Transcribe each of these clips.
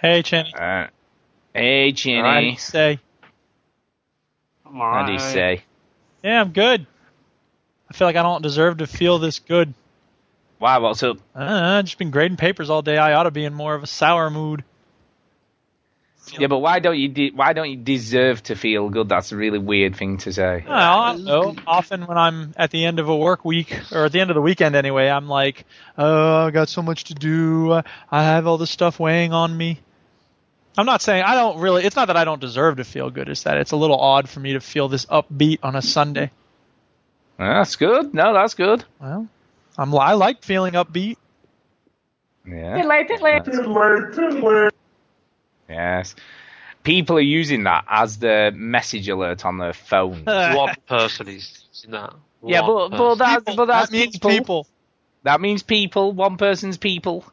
Hey, Chinny. Uh, hey, Chinny. How do you say? How do you say? Yeah, I'm good. I feel like I don't deserve to feel this good. Why? What's up? Uh, I've just been grading papers all day. I ought to be in more of a sour mood. Yeah, but why don't you de- why don't you deserve to feel good? That's a really weird thing to say. Well, I know. Often when I'm at the end of a work week, or at the end of the weekend anyway, I'm like, oh, I got so much to do. I have all this stuff weighing on me. I'm not saying I don't really. It's not that I don't deserve to feel good. It's that it's a little odd for me to feel this upbeat on a Sunday. That's good. No, that's good. Well, I'm. I like feeling upbeat. Yeah. Diddly, Yes. People are using that as the message alert on their phone. One person is using that. yeah, but but person. that's but that's that means people. people. That means people. One person's people.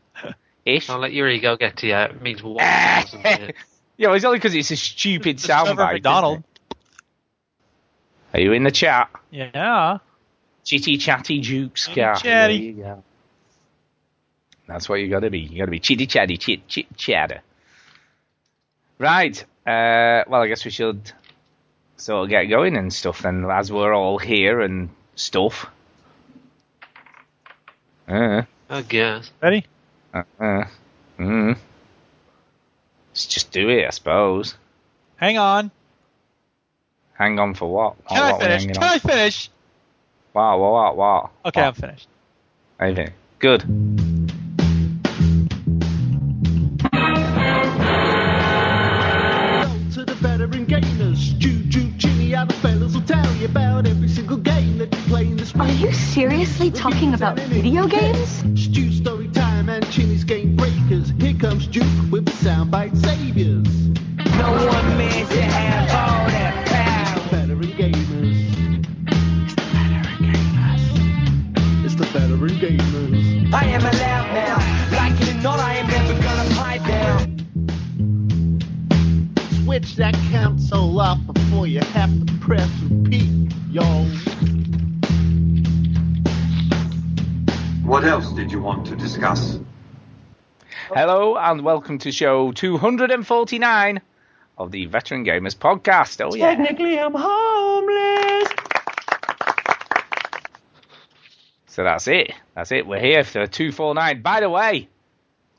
Ish. Don't let your ego get to you. It means one person. yeah. Yeah, well, it's only because it's a stupid Trevor soundbite. McDonald. Are you in the chat? Yeah. Chitty chatty jukes Chitty guy. chatty. There you go. That's what you got to be. You got to be chitty chatty chit chit chatter. Right. Uh, well, I guess we should sort of get going and stuff then, as we're all here and stuff. Uh, I guess. Ready? Uh, uh, mm. Let's just do it, I suppose. Hang on. Hang on for what? Can Oh, I what finish? Can on? I finish? Wow, wow, wow, What? Okay, What? I'm finished. Anything? Good. Jimmy, will tell you about every single game that you play in the spring. Are you seriously talking about video games? Stu story time and Chinny's game breakers. Here comes Duke with the soundbite saviors. No one man should have all that power. Veteran gamers. It's the veteran gamers. I am a loud now. Like it or not, I am Switch that console off before you have to press repeat, y'all. What else did you want to discuss? Hello and welcome to show 249 of the Veteran Gamers Podcast. Oh yeah. Technically, I'm homeless. So that's it. That's it. We're here for 249. By the way,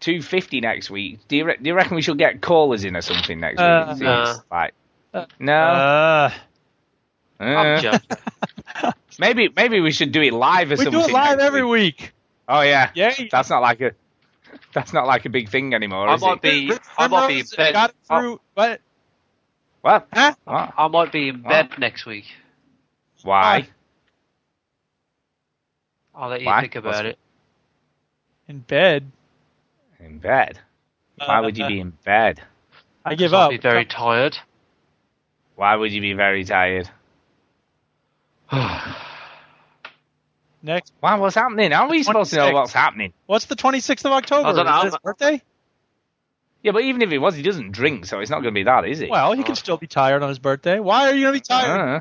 250 next week. Do you, re- do you reckon we should get callers in or something next Uh, week? no. Like, no. Uh, I'm Uh, maybe maybe we should do it live or we something. We do it live every week. Oh yeah. Yay. That's not like a that's not like a big thing anymore. I is might it? be. I might be in bed. Got it I, through. What? What? Huh? What? I might be in bed next week. Why? I'll let you Why? think about What's- it. In bed. In bed. Why would you be in bed? I give I'll up. be very tired. Why would you be very tired? Next. Why? What's happening? How are we supposed to know 26th. what's happening? What's the 26th of October? I don't know. Is it his birthday? Yeah, but even if it was, he doesn't drink, so it's not going to be that, is it? Well, he can still be tired on his birthday. Why are you going to be tired? Uh,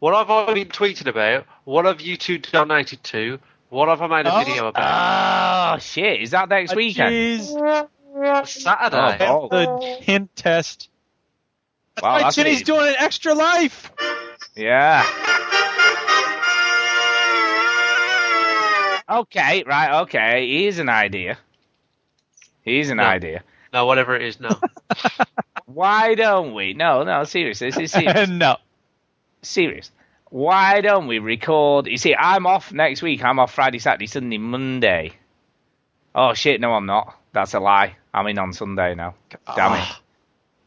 What have I been tweeting about? What have you two donated to? What have I made a Oh. video about? oh shit! Is that next Ah, weekend? Jeez. Saturday. Oh, The hint test. That's Wow, why that's Chinny's it. doing an extra life. Yeah. Okay, right, okay. Here's an idea. Here's an No. idea. No, whatever it is. No. Why don't we? No, no, seriously, this is serious. no. serious. Why don't we record? You see, I'm off next week. I'm off Friday, Saturday, Sunday, Monday. Oh shit! No, I'm not. That's a lie. I'm in on Sunday now. Damn it!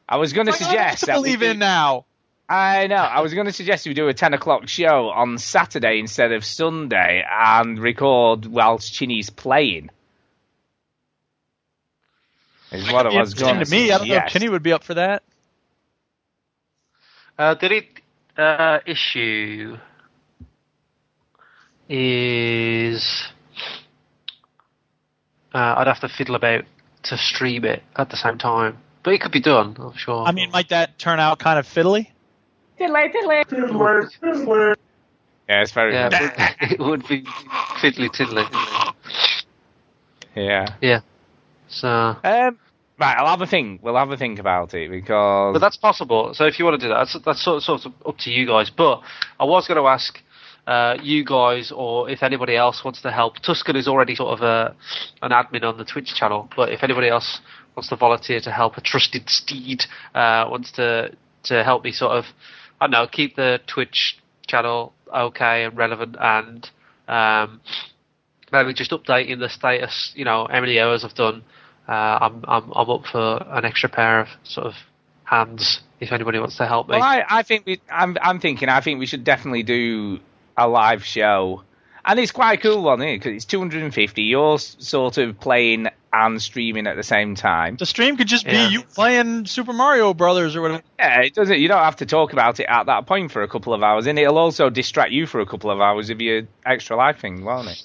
I was going to What am I suggest to that we do- in now. I know. I was going to suggest we do a 10 o'clock show on Saturday instead of Sunday and record whilst Chinny's playing. Is what I was going to me. I don't know if suggest. Chinny would be up for that. Uh, the only uh, issue is uh, I'd have to fiddle about to stream it at the same time, but it could be done. I'm sure. I mean, might that turn out kind of fiddly? Diddly, diddly. Diddly, diddly. Yeah, it's very yeah, good. it would be fiddly tiddly. Yeah. Yeah. So Um, Right, I'll have a think. We'll have a think about it because. But that's possible. So if you want to do that, that's, that's sort of, sort of up to you guys. But I was going to ask uh, you guys, or if anybody else wants to help. Tuscan is already sort of a, an admin on the Twitch channel, but if anybody else wants to volunteer to help, a trusted steed uh, wants to to help me sort of, I don't know, keep the Twitch channel okay and relevant, and um, maybe just updating the status. You know, how many hours I've done. Uh, I'm I'm I'm up for an extra pair of sort of hands if anybody wants to help me. Well, I, I think we. I'm, I'm thinking. I think we should definitely do a live show, and it's quite a cool one, isn't it? Because it's 250. You're sort of playing and streaming at the same time. The stream could just be Yeah. you playing Super Mario Brothers or whatever. Yeah, it doesn't. You don't have to talk about it at that point for a couple of hours, and it'll also distract you for a couple of hours of your extra life thing, won't it?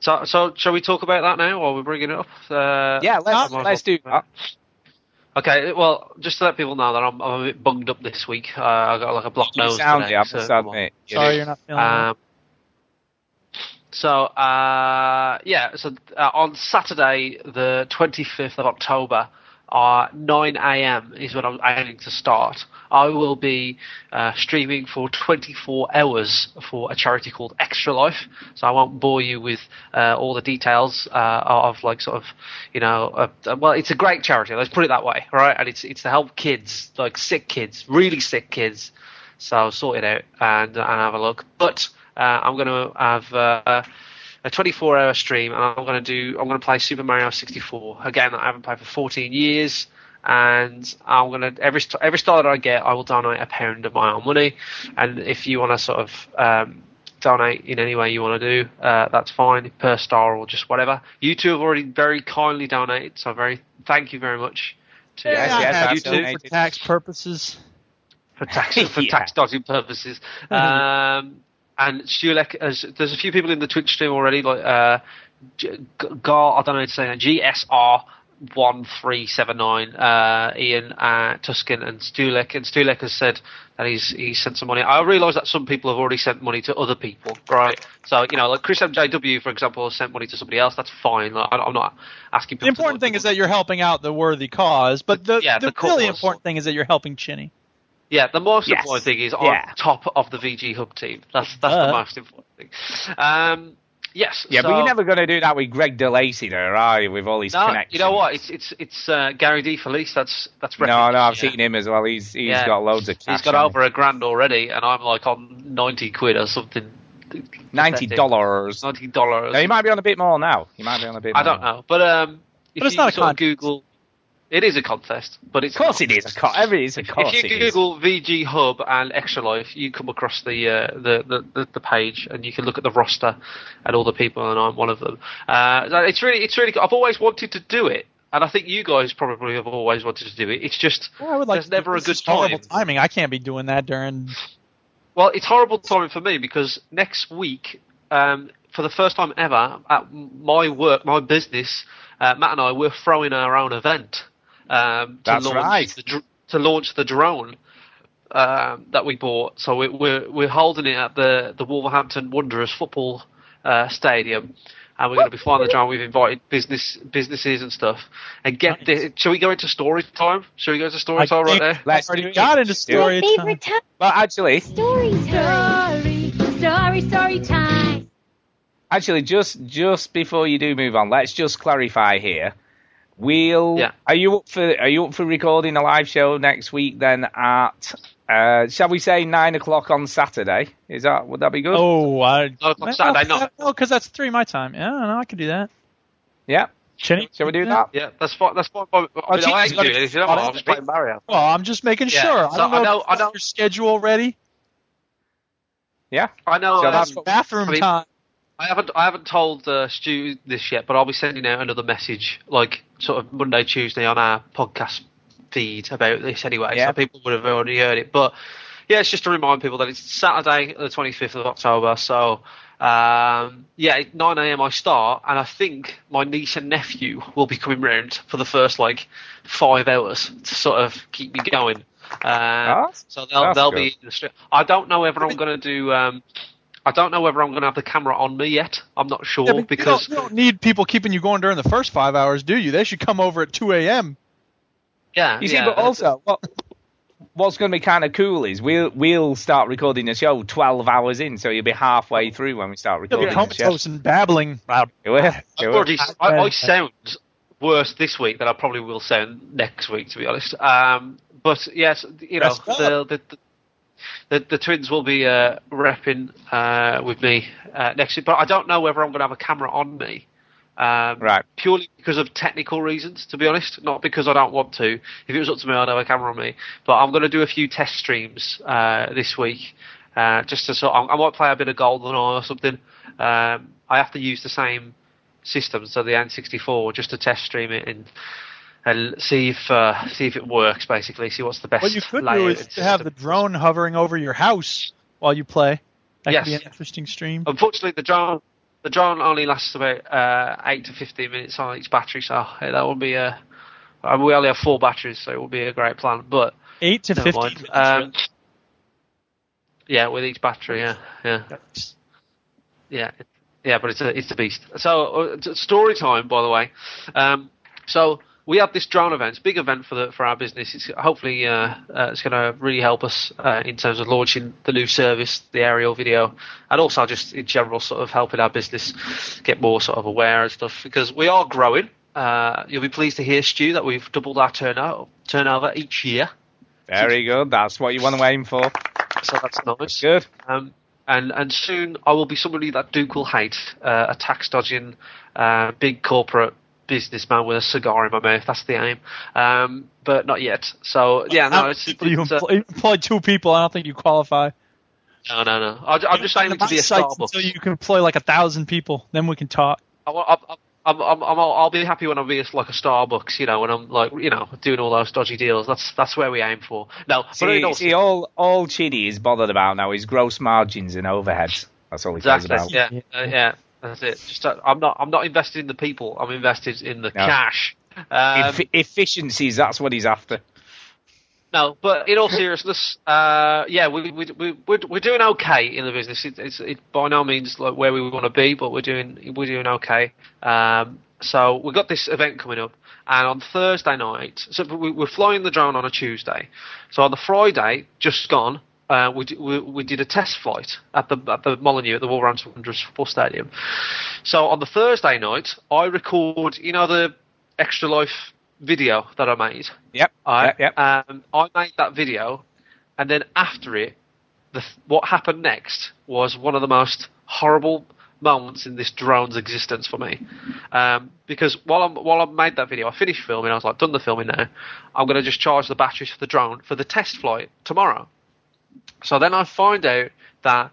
So so shall we talk about that now, or we're bringing it up? Uh, Yeah, let's might as let's do that. Okay, well, just to let people know that I'm, I'm a bit bunged up this week. Uh, I got like a blocked You nose sound today. it, I so must come on. You Sorry, do. you're not feeling well. Um, so uh, yeah, so uh, on Saturday, the 25th of October, uh, 9 a.m. is when I'm aiming to start. I will be uh, streaming for 24 hours for a charity called Extra Life. So I won't bore you with uh, all the details uh, of like sort of, you know, uh, well, it's a great charity. Let's put it that way, right? And it's it's to help kids, like sick kids, really sick kids. So sort it out and and have a look. But uh, I'm going to have uh, a 24 hour stream and I'm going to do I'm going to play Super Mario 64 again. I haven't played for 14 years. And I'm gonna every every star that I get, I will donate a pound of my own money. And if you want to sort of um, donate in any way you want to do, uh, that's fine per star or just whatever. You two have already very kindly donated, so very thank you very much. To Yes, I yes, have that's to donated. for tax purposes. for tax for Yeah. tax dodging purposes. Um, and Stulek, has, there's a few people in the Twitch stream already, like uh, G- Gar, I don't know how to say that, GSR. One three seven nine. Uh, Ian, uh, Tuscan, and Stulek. And Stulek has said that he's he's sent some money. I realise that some people have already sent money to other people, right? So you know, like Chris MJW, for example, has sent money to somebody else. That's fine. Like, I- I'm not asking. People The important thing is that you're helping out the worthy cause, but the, Yeah, the, the really important thing is that you're helping Chinny. Yeah, the most Yes. important thing is Yeah. on top of the VG Hub team. That's that's Uh. the most important thing. Um, yes. Yeah, so, but you're never going to do that with Greg DeLacy, there, are you? With all his No, connections. you know what? It's it's it's uh, Gary D. Felice. That's that's. No, no, I've yeah. seen him as well. He's he's Yeah. got loads of cash. He's got over a grand already, and I'm like on ninety quid or something. ninety dollars. Ninety dollars. No, he might be on a bit more now. He might be on a bit. I more. don't know, but um, But it's not a of. Google, it is a contest, but it's Of course it is. Course, every is. Of course if you. Google VG Hub and Extra Life, you come across the, uh, the, the, the the page, and you can look at the roster and all the people, and I'm one of them. Uh, it's really, it's really. I've always wanted to do it, and I think you guys probably have always wanted to do it. It's just Well, I would like there's never a good time. timing. I can't be doing that during. Well, it's horrible timing for me because next week, um, for the first time ever, at my work, my business, uh, Matt and I, we're throwing our own event um, to That's launch right. the, dr- to launch the drone um, that we bought. So we're, we're we're holding it at the the Wolverhampton Wanderers football uh, stadium. And we're going to be flying the drone. We've invited business businesses and stuff. And get the. Shall we go into story time? Shall we go into story I time right think there? Let's already got into Do it. story time. favorite time. Well, actually, Story time. Story, story, story time. actually, just just before you do move on, let's just clarify here. We'll. Yeah. Are you up for Are you up for recording a live show next week? Then at uh, shall we say nine o'clock on Saturday? Is that would that be good? Oh, I. Nine o'clock Saturday night. No, because that's three my time. Yeah, no, I can do that. Yeah. Chinny, Shall we do that? Yeah, that's fine. That's fine. I mean, I geez, ain't you gotta- doing it. If you don't want, I'll just play Mario. Well, I'm just making Yeah, sure. I don't know, I know- if I know- your schedule ready. Yeah. I know. So um, that's Bathroom I mean- time. I haven't. I haven't told uh, Stu this yet, but I'll be sending out another message, like sort of Monday, Tuesday on our podcast feed about this anyway. Yeah. So people would have already heard it. But yeah, it's just to remind people that it's Saturday, the 25th of October. So um, yeah, 9 a.m. I start, and I think my niece and nephew will be coming round for the first like five hours to sort of keep me going. Um, Ah, so they'll that's they'll good. be in the street. I don't know whether I'm going to do. Um, I don't know whether I'm going to have the camera on me yet. I'm not sure Yeah, because you don't, you don't need people keeping you going during the first five hours, do you? They should come over at 2 a.m. Yeah. You see, yeah, but also, what, what's going to be kind of cool is we'll we'll start recording the show 12 hours in, so you'll be halfway through when we start You'll be recording the show. and babbling. You will, I've you will. already, I, I sound worse this week than I probably will sound next week, to be honest. Um, but yes, you know, Rest the, the, the, the twins will be uh, repping uh, with me uh, next week, but I don't know whether I'm going to have a camera on me. Um, Right. Purely because of technical reasons, to be honest, not because I don't want to. If it was up to me, I'd have a camera on me. But I'm going to do a few test streams uh, this week, uh, just to sort. I might play a bit of GoldenEye or something. Um, I have to use the same system, so the N64, just to test stream it and and see if uh, see if it works. Basically, see what's the best. What you could do is to have the drone hovering over your house while you play. That Yes. could be an interesting stream. Unfortunately, the drone the drone only lasts about uh, eight to fifteen minutes on each battery, so that would be a. I mean, we only have four batteries, so it would be a great plan. But Eight to fifteen. Um, yeah, with each battery, yeah, yeah, yeah, yeah. But it's a it's a beast. So uh, story time, by the way. Um, so we have this drone event, it's a big event for the for our business. It's hopefully uh, uh, it's going to really help us uh, in terms of launching the new service, the aerial video, and also just in general sort of helping our business get more sort of aware and stuff because we are growing. Uh, you'll be pleased to hear, Stu, that we've doubled our turnover turnover each year. Very good. That's what you want to aim for. So that's nice. Good. Um, and and soon I will be somebody that Duke will hate, uh, a tax dodging, uh, big corporate businessman with a cigar in my mouth. That's the aim. Um, but not yet. So yeah, no, How it's, you, uh, employ, you employ two people. I don't think you qualify. no, no, no. I, I'm just aiming to be a Sites Starbucks. Until you can employ like a thousand people, then we can talk. I, I, I, I'm, I'm, I'm, I'll be happy when I'm being like a Starbucks, you know, when I'm like, you know, doing all those dodgy deals. That's that's where we aim for. No, but in See, all- see, all all Chinny is bothered about now is gross margins and overheads. That's all he cares Exactly. about. Yeah, uh, yeah. That's it. Just uh, I'm not. I'm not invested in the people. I'm invested in the No. cash. Um, Effi- efficiencies, that's what he's after. no, but in all seriousness, uh, yeah, we, we, we, we're, we're doing okay in the business. It, it's it, by no means like where we want to be, but we're doing we're doing okay. Um, so we've got this event coming up, and on Thursday night, so we, we're flying the drone on a Tuesday. So on the Friday, just gone, uh, we, we we did a test flight at the at the Molyneux at the Wolverhampton Wanderers football stadium. So on the Thursday night, I record, you know, the extra life video that I made. Yep. I, yep. Yep. Um, I made that video, and then after it, the, what happened next was one of the most horrible moments in this drone's existence for me. Um, because while I'm while I made that video, I finished filming. I was like, done the filming now. I'm going to just charge the batteries for the drone for the test flight tomorrow. So then I find out that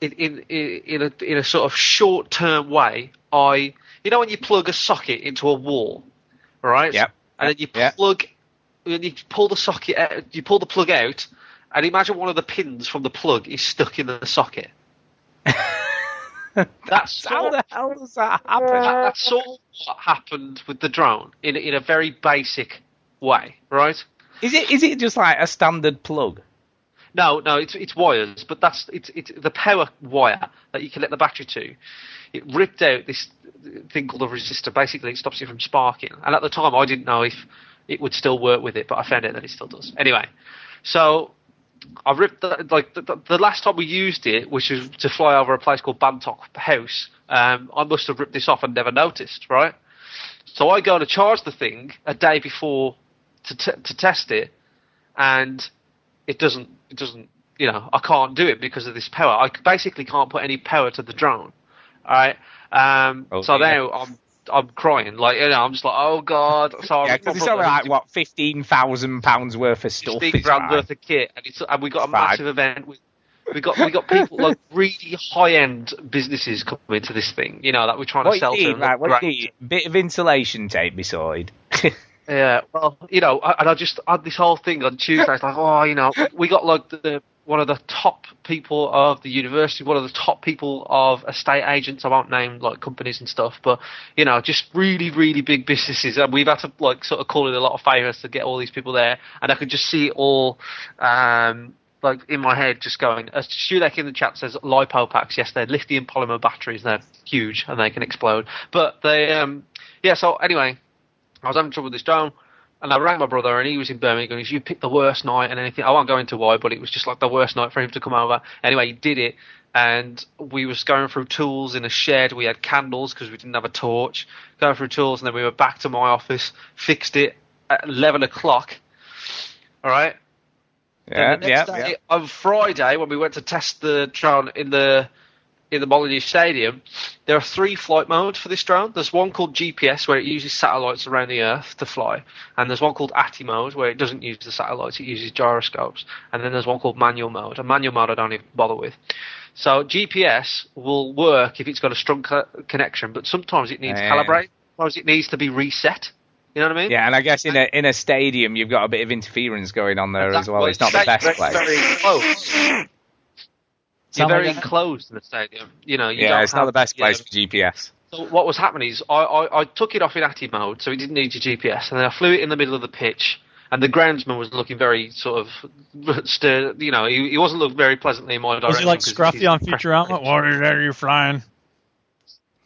in in in a in a sort of short term way, I you know when you plug a socket into a wall, right? Yep. And then you Yep. plug, when you pull the socket, out, you pull the plug out, and imagine one of the pins from the plug is stuck in the socket. That's How the hell does that happen? that, that's sort of what happened with the drone in in a very basic way, right? Is it is it just like a standard plug? No, no, it's it's wires, but that's it's it's the power wire that you connect the battery to. It ripped out this thing called a resistor. Basically, it stops it from sparking. And at the time, I didn't know if it would still work with it, but I found out that it still does. Anyway, so I ripped the, like the, the, the last time we used it, which was to fly over a place called Bantock House. Um, I must have ripped this off and never noticed, right? So I go to charge the thing a day before to t- to test it, and it doesn't it doesn't you know I can't do it because of this power. I basically can't put any power to the drone. All right. Um, Oh, so now I'm I'm crying like you know I'm just like oh god. So Yeah, because it's only like what fifteen thousand pounds worth of stuff. fifteen grand worth of kit, and it's and we got a massive event with. We got we got people like really high end businesses coming to this thing, you know, that we're trying What to sell to. them. right? What you need? Bit of insulation tape beside. Yeah, well, you know, and I just had this whole thing on Tuesday. It's like, oh, you know, we got like the one of the top people of the university, one of the top people of estate agents. I won't name like companies and stuff, but you know, just really, really big businesses. And we've had to like sort of call in a lot of favors to get all these people there. And I could just see it all, um, like in my head, just going. As Shulek in the chat says, lipo packs. Yes, they're lithium polymer batteries. They're huge and they can explode. But they, um, yeah. So anyway, I was having trouble with this drone. and I rang my brother, and he was in Birmingham. He said, "You picked the worst night and anything." I won't go into why, but it was just like the worst night for him to come over. Anyway, he did it, and we was going through tools in a shed. We had candles because we didn't have a torch. Going through tools, and then we were back to my office, fixed it at eleven o'clock. All right. Yeah, Then the next yeah, day, yeah. On Friday, when we went to test the drone in the in the Molyneux Stadium, there are three flight modes for this drone. There's one called GPS, where it uses satellites around the Earth to fly, and there's one called ATTI mode, where it doesn't use the satellites, it uses gyroscopes, and then there's one called manual mode. A manual mode I don't even bother with. So GPS will work if it's got a strong co- connection, but sometimes it needs Yeah. calibrate. Sometimes it needs to be reset. You know what I mean? Yeah, and I guess in a in a stadium you've got a bit of interference going on there as well. It's not the best place. Very. You're very like that? enclosed in the stadium. You know, you Yeah, don't it's not the best place for GPS. So what was happening is I, I, I took it off in ATTI mode, so it didn't need your GPS, and then I flew it in the middle of the pitch, and the groundsman was looking very sort of stir, you know, he, he wasn't looking very pleasantly in my direction. Was he like 'cause Scruffy he's on pressure Futurama? pitch. What is that you're flying?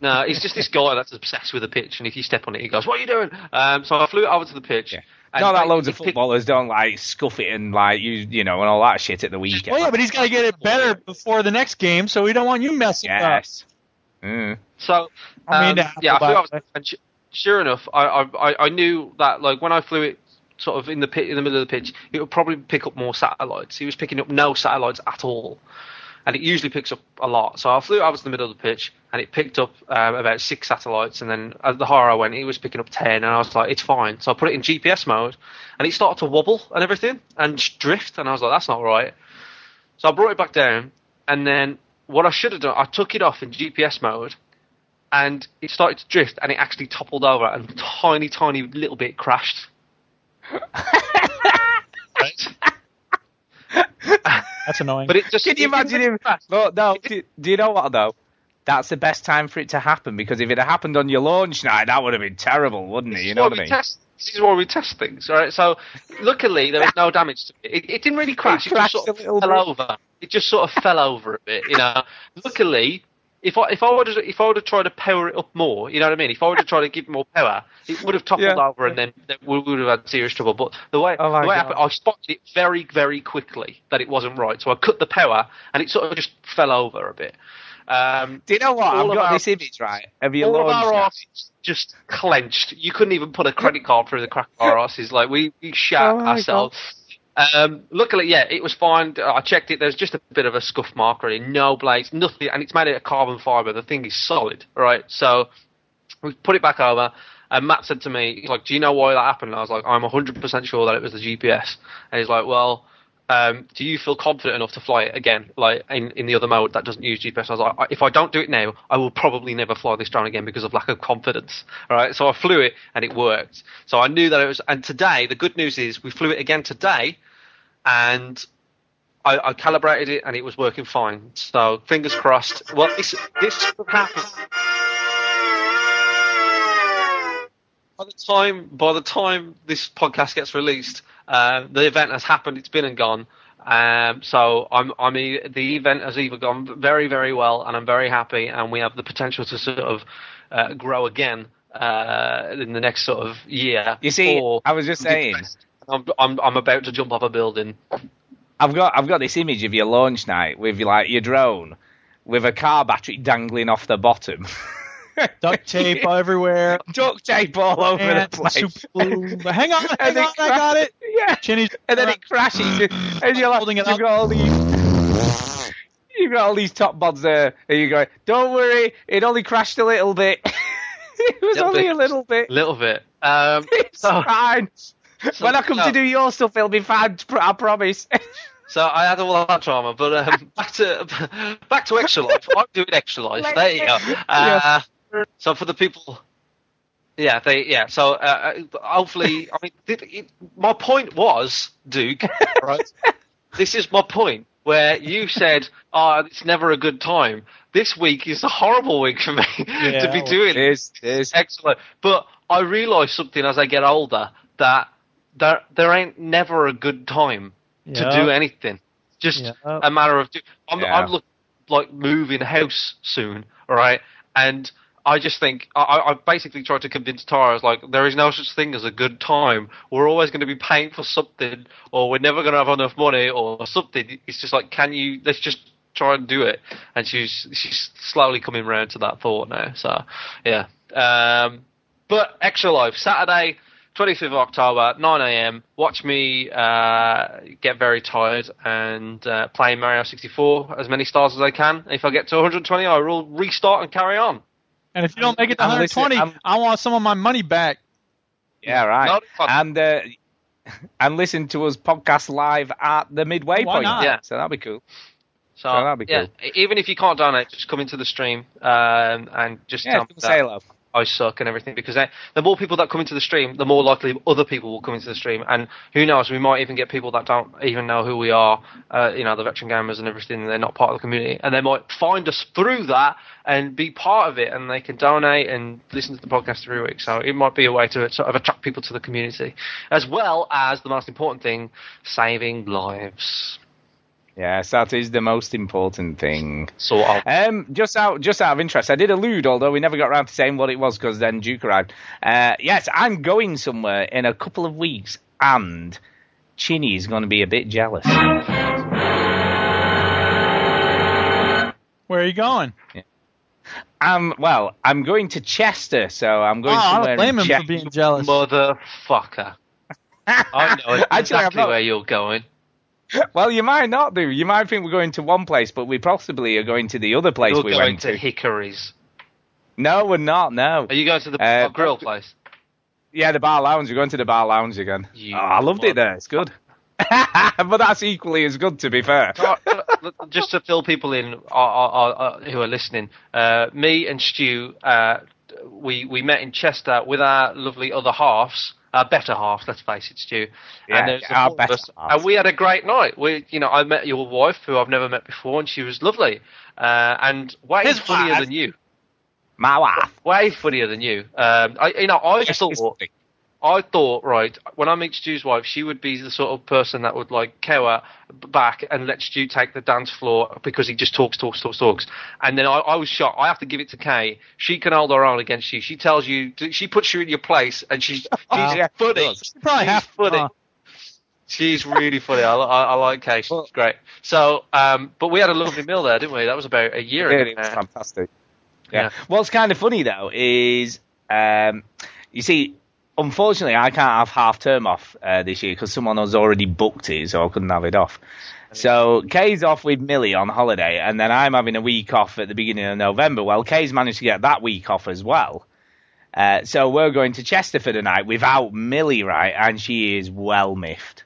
No, he's just this guy that's obsessed with the pitch, and if you step on it, he goes, "What are you doing?" Um, so I flew it over to the pitch. Yeah. And Not that loads of basically picked- footballers don't like scuff it and like you you know and all that shit at the weekend. Well, yeah, but he's got to get it better before the next game, so we don't want you messing up. yes. Mm. So I mean, um, uh, yeah, I by flew the out, way. and sure enough, I, I I- I knew that like when I flew it sort of in the pit in the middle of the pitch, it would probably pick up more satellites. He was picking up no satellites at all, and it usually picks up a lot. So I flew out to the middle of the pitch, and it picked up um, about six satellites. And then as the higher I went, it was picking up ten, and I was like, it's fine. So I put it in GPS mode, and it started to wobble and everything and drift, and I was like, that's not right. So I brought it back down, and then what I should have done, I took it off in GPS mode, and it started to drift, and it actually toppled over, and tiny, tiny little bit crashed. right? That's annoying. But it just Can you imagine him? crash. No, do, do you know what though? That's the best time for it to happen because if it had happened on your launch night, that would have been terrible, wouldn't it? You know why what I mean? Test, this is where we test things, right? So, luckily there was no damage to it. It, it didn't really crash. It, crashed just sort of fell bit. over. It just sort of fell over a bit, you know. Luckily, if I if I would have if I would have tried to power it up more, you know what I mean? If I would have tried to give it more power, it would have toppled Yeah. over, and then, then we would have had serious trouble. But the way Oh the way it happened, I spotted it very very quickly that it wasn't right. So I cut the power, and it sort of just fell over a bit. Um, Do you know what? I've got our- this image right of your all of our asses just clenched. You couldn't even put a credit card through the crack of our asses. Like we, we shat Oh ourselves. Um, luckily, yeah, it was fine. I checked it. There's just a bit of a scuff mark, really. No blades, nothing, and it's made out of carbon fibre. The thing is solid, right? So we put it back over. And Matt said to me, he's like, "Do you know why that happened?" And I was like, "I'm 100% sure that it was the GPS." And he's like, "Well, um, do you feel confident enough to fly it again, like in, in the other mode that doesn't use GPS?" I was like, "I- "If I don't do it now, I will probably never fly this drone again because of lack of confidence." All right, so I flew it and it worked. So I knew that it was. And today, the good news is we flew it again today, and I, I calibrated it and it was working fine. So fingers crossed. Well, this this could happen. By the time by the time this podcast gets released, uh, the event has happened. It's been and gone. Um, so I'm I'm e- the event has either gone very very well, and I'm very happy, and we have the potential to sort of uh, grow again uh, in the next sort of year. You see, I was just saying, I'm, I'm I'm about to jump off a building. I've got I've got this image of your launch night with like your drone with a car battery dangling off the bottom. Duct tape everywhere. Duct tape all over and the place. super. Hang on, hang And on, it I got it. Yeah. Chinny's and then it crashes, and you're like, Holding it you've up. got all these, you've got all these top mods there, and you're going, don't worry, it only crashed a little bit. it was Little only bit. a little bit. A little bit. Um, It's so, fine. So- when I come no. to do your stuff, it'll be fine. I promise. So I had all that drama, but um, back to back to extra life. I'm doing extra life. There you go. Uh, So for the people, yeah, they yeah. So uh, uh, hopefully, I mean, it, it, my point was, Duke, right? this is my point. Where you said, "Oh, it's never a good time." This week is a horrible week for me to be doing it is. It is. excellent. But I realise something as I get older that there there ain't never a good time to Yeah. do anything. Just Yeah. a matter of. Do- I'm, Yeah. I'm look, like moving house soon, all right? And I just think I, I I basically tried to convince Tara. I was like, there is no such thing as a good time. We're always going to be paying for something, or we're never going to have enough money, or something. It's just like, can you? Let's just try and do it. And she's she's slowly coming around to that thought now. So yeah. Um, but extra life Saturday. 25th of October, 9 a.m. Watch me uh, get very tired and uh, play Mario 64 as many stars as I can. If I get to 120, I will restart and carry on. And if you don't make it to 120, I'm- I want some of my money back. Yeah, right. And uh, and listen to us podcast live at the midway Why point. not? Yeah. So that'd be cool. So, So that'd be yeah, e- even if you can't donate, just come into the stream um, and just Yeah, tell me say that hello. I suck and everything. Because the more people that come into the stream, the more likely other people will come into the stream. And who knows, we might even get people that don't even know who we are. Uh, you know, the veteran gamers and everything. They're not part of the community, and they might find us through that and be part of it. And they can donate and listen to the podcast every week. So it might be a way to sort of attract people to the community, as well as the most important thing, saving lives. Yes, that is the most important thing. Sort of. Um, just out, just out of interest, I did allude, although we never got around to saying what it was because then Duke arrived. Uh, yes, I'm going somewhere in a couple of weeks, and Chinny's going to be a bit jealous. Where are you going? Um, well, I'm going to Chester, so I'm Oh, going I somewhere don't blame in him Chester. for being jealous. Motherfucker. I know Actually, exactly not- where you're going. Well, you might not do. You might think we're going to one place, but we possibly are going to the other place You're we going went to to. Hickories. No, we're not. No. Are you going to the Uh, grill place? Yeah, the bar lounge. We're going to the bar lounge again. Oh, I loved it there. It's good. but that's equally as good, to be fair. Uh, just to fill people in uh, uh, uh, who are listening, uh, me and Stu, uh, we we met in Chester with our lovely other halves, our better halves. Let's face it, Stu. Yeah, our better us, and we had a great night. We, you know, I met your wife, who I've never met before, and she was lovely, uh, and way His funnier wife. than you. My wife. Way funnier than you. Um, I, you know, I Yes, thought. I thought, right, when I meet Stu's wife, she would be the sort of person that would like cower back and let Stu take the dance floor because he just talks, talks, talks, talks. And then I, I was shocked. I have to give it to Kay. She can hold her own against you. She tells you, she puts you in your place, and she's, she's Yeah, funny. does. Probably She's half funny. uh, She's really funny. I, I, I like Kay. She's great. So, um, but we had a lovely meal there, didn't we? That was about a year ago. it was fantastic. Yeah. Yeah. What's kind of funny though is, um, you see, unfortunately, I can't have half term off uh, this year because someone has already booked it, so I couldn't have it off. So Kay's off with Millie on holiday, and then I'm having a week off at the beginning of November. Well, Kay's managed to get that week off as well. Uh, so we're going to Chester for the night without Millie, right? And she is well miffed.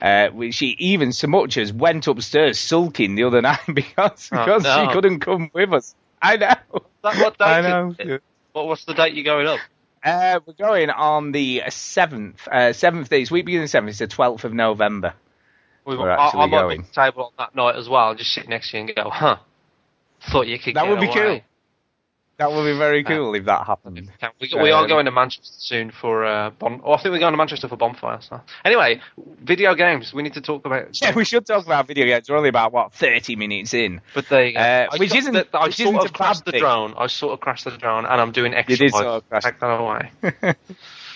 Uh, she even so much as went upstairs sulking the other night because, Oh, because no. she couldn't come with us. I know. That, what date I know. What, what's the date you're going up? Uh, we're going on the seventh. Uh, seventh day. It's week beginning seventh. It's the twelfth of November. We, We're I, actually I might going. be at the table on that night as well, just sit next to you and go, huh? Thought you could That would be away. That would be very Uh, cool if that happened. We, we are Um, going to Manchester soon for uh, bon- oh, I think we're going to Manchester for bonfire. So anyway, video games. We need to talk about. Yeah, we should talk about video games. We're only about what thirty minutes in. But you go. Uh, which isn't- the- I which sort isn't of crashed the drone. I sort of crashed the drone, and I'm doing extra. did sort of crash- that away.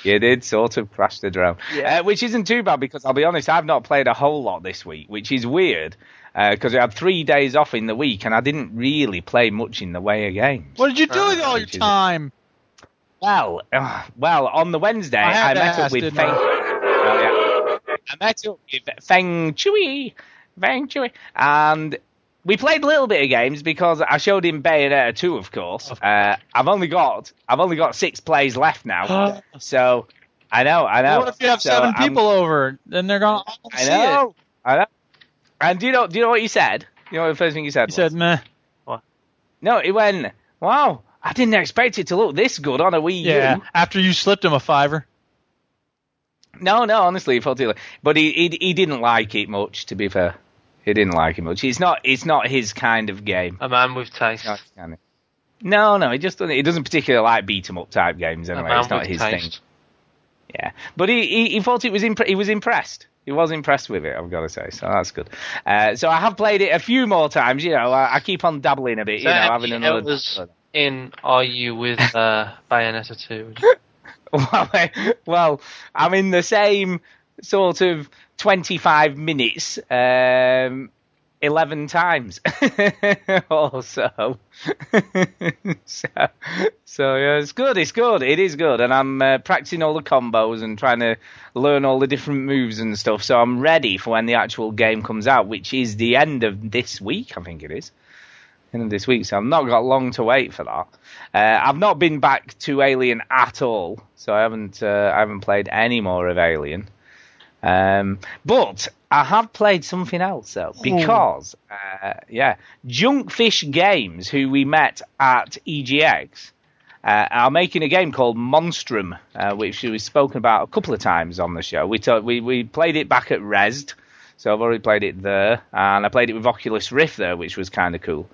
You did sort of crash the drone, Yeah. uh, which isn't too bad because I'll be honest, I've not played a whole lot this week, which is weird because I had three days off in the week and I didn't really play much in the way of games. What did you do with all your time? Well, uh, well, on the Wednesday, I I, to met up with Feng. I? Oh, yeah. I met up with Feng Chui, Feng Chui, and we played a little bit of games because I showed him Bayonetta 2, of course. Uh, I've only got I've only got six plays left now, so I know, I know. What if you have So seven I'm- people over? Then they're gonna all I see know, it. I know. And do you know? Do you know what you said? You know what the first thing you said? He was? said, "Meh." What? No. He went, "Wow, I didn't expect it to look this good on a Wii U." Yeah. After you slipped him a fiver. No, no, honestly, he felt it. But he, he he didn't like it much. To be fair, he didn't like it much. It's not it's not his kind of game. A man with taste. Not his kind of- No, no, he just doesn't. He doesn't particularly like beat 'em up type games A anyway. man It's not with his taste. thing. Yeah, but he, he he thought it was impre- he was impressed. He was impressed with it. I've got to say, so that's good. Uh, so I have played it a few more times. You know, I, I keep on dabbling a bit. You So know, having another. in are you with uh, Bayonetta 2? well, I- well, I'm in the same sort of 25 minutes, um, 11 times also so. so. Yeah, it's good. It's good. It is good, and I'm uh, practicing all the combos and trying to learn all the different moves and stuff. So I'm ready for when the actual game comes out, which is the end of this week. I think it is end of this week. So I've not got long to wait for that. Uh, I've not been back to Alien at all, so I haven't uh, I haven't played any more of Alien. Um, but I have played something else though, because uh, yeah, Junkfish Games, who we met at EGX, uh, are making a game called Monstrum, uh, which we've spoken about a couple of times on the show. We ta- we we played it back at Rezzed, so I've already played it there, and I played it with Oculus Rift there, which was kind of cool.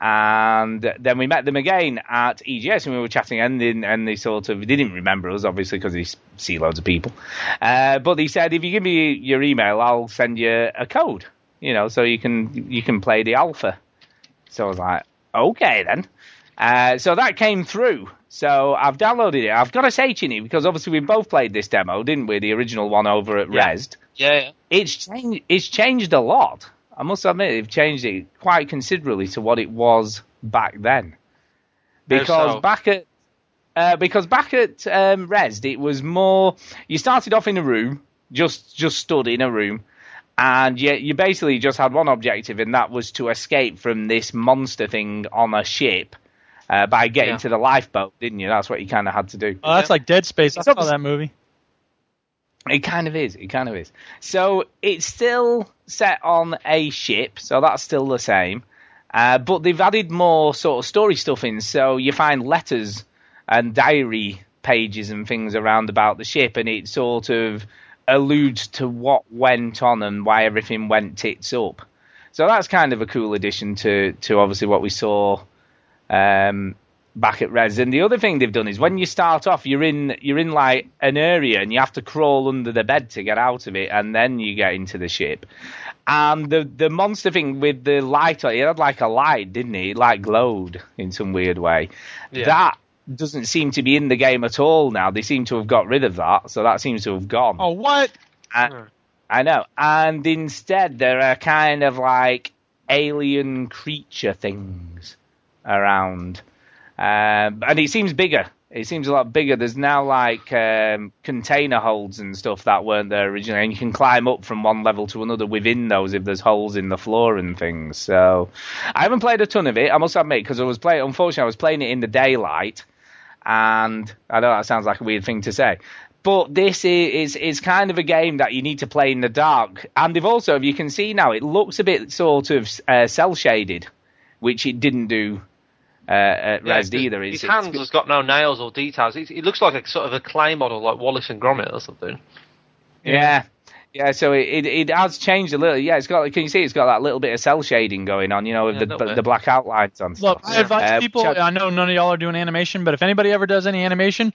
And then we met them again at EGX, and we were chatting, and then, and they sort of they didn't remember us, obviously, because they see loads of people. Uh, but they said, if you give me your email, I'll send you a code, you know, so you can you can play the alpha. So I was like, okay then. Uh, so that came through. So I've downloaded it. I've got to say, Chinny, because obviously we both played this demo, didn't we? The original one over at Yeah. Rezzed. Yeah, yeah. It's changed. It's changed a lot. I must admit, they've changed it quite considerably to what it was back then. Because so? back at uh, because back at um, Rezzed, it was more. You started off in a room, just just stood in a room, and you you basically just had one objective, and that was to escape from this monster thing on a ship. Uh, by getting Yeah. to the lifeboat, didn't you? That's what you kind of had to do. Oh, that's like Dead Space. I It's saw that movie. It kind of is. It kind of is. So it's still set on a ship, so that's still the same. Uh, but they've added more sort of story stuff in, so you find letters and diary pages and things around about the ship, and it sort of alludes to what went on and why everything went tits up. So that's kind of a cool addition to to obviously what we saw um, back at Res. And the other thing they've done is when you start off, you're in you're in like an area and you have to crawl under the bed to get out of it, and then you get into the ship. And the the monster thing with the light, on it had like a light, didn't it? It like glowed in some weird way. Yeah. That doesn't seem to be in the game at all now. They seem to have got rid of that, so that seems to have gone. Oh, what? Uh, I, I know. And instead, there are kind of like alien creature things around. Um, and it seems bigger. It seems a lot bigger. There's now like um, container holds and stuff that weren't there originally, and you can climb up from one level to another within those if there's holes in the floor and things. So I haven't played a ton of it, I must admit, because I was playing. Unfortunately, I was playing it in the daylight, and I know that sounds like a weird thing to say, but this is, is is kind of a game that you need to play in the dark. And they've also, if you can see now, it looks a bit sort of uh, cell shaded, which it didn't do uh, at Yeah, Res either. His It's- it's- hands has got no nails or details. It, it looks like a sort of a clay model, like Wallace and Gromit or something. Yeah. Yeah, so it, it it has changed a little. Yeah, it's got. Can you see? It's got that little bit of cell shading going on. You know, with Yeah, the little the black outlines on Look, stuff. I advise Uh, people. which I- I know none of y'all are doing animation, but if anybody ever does any animation,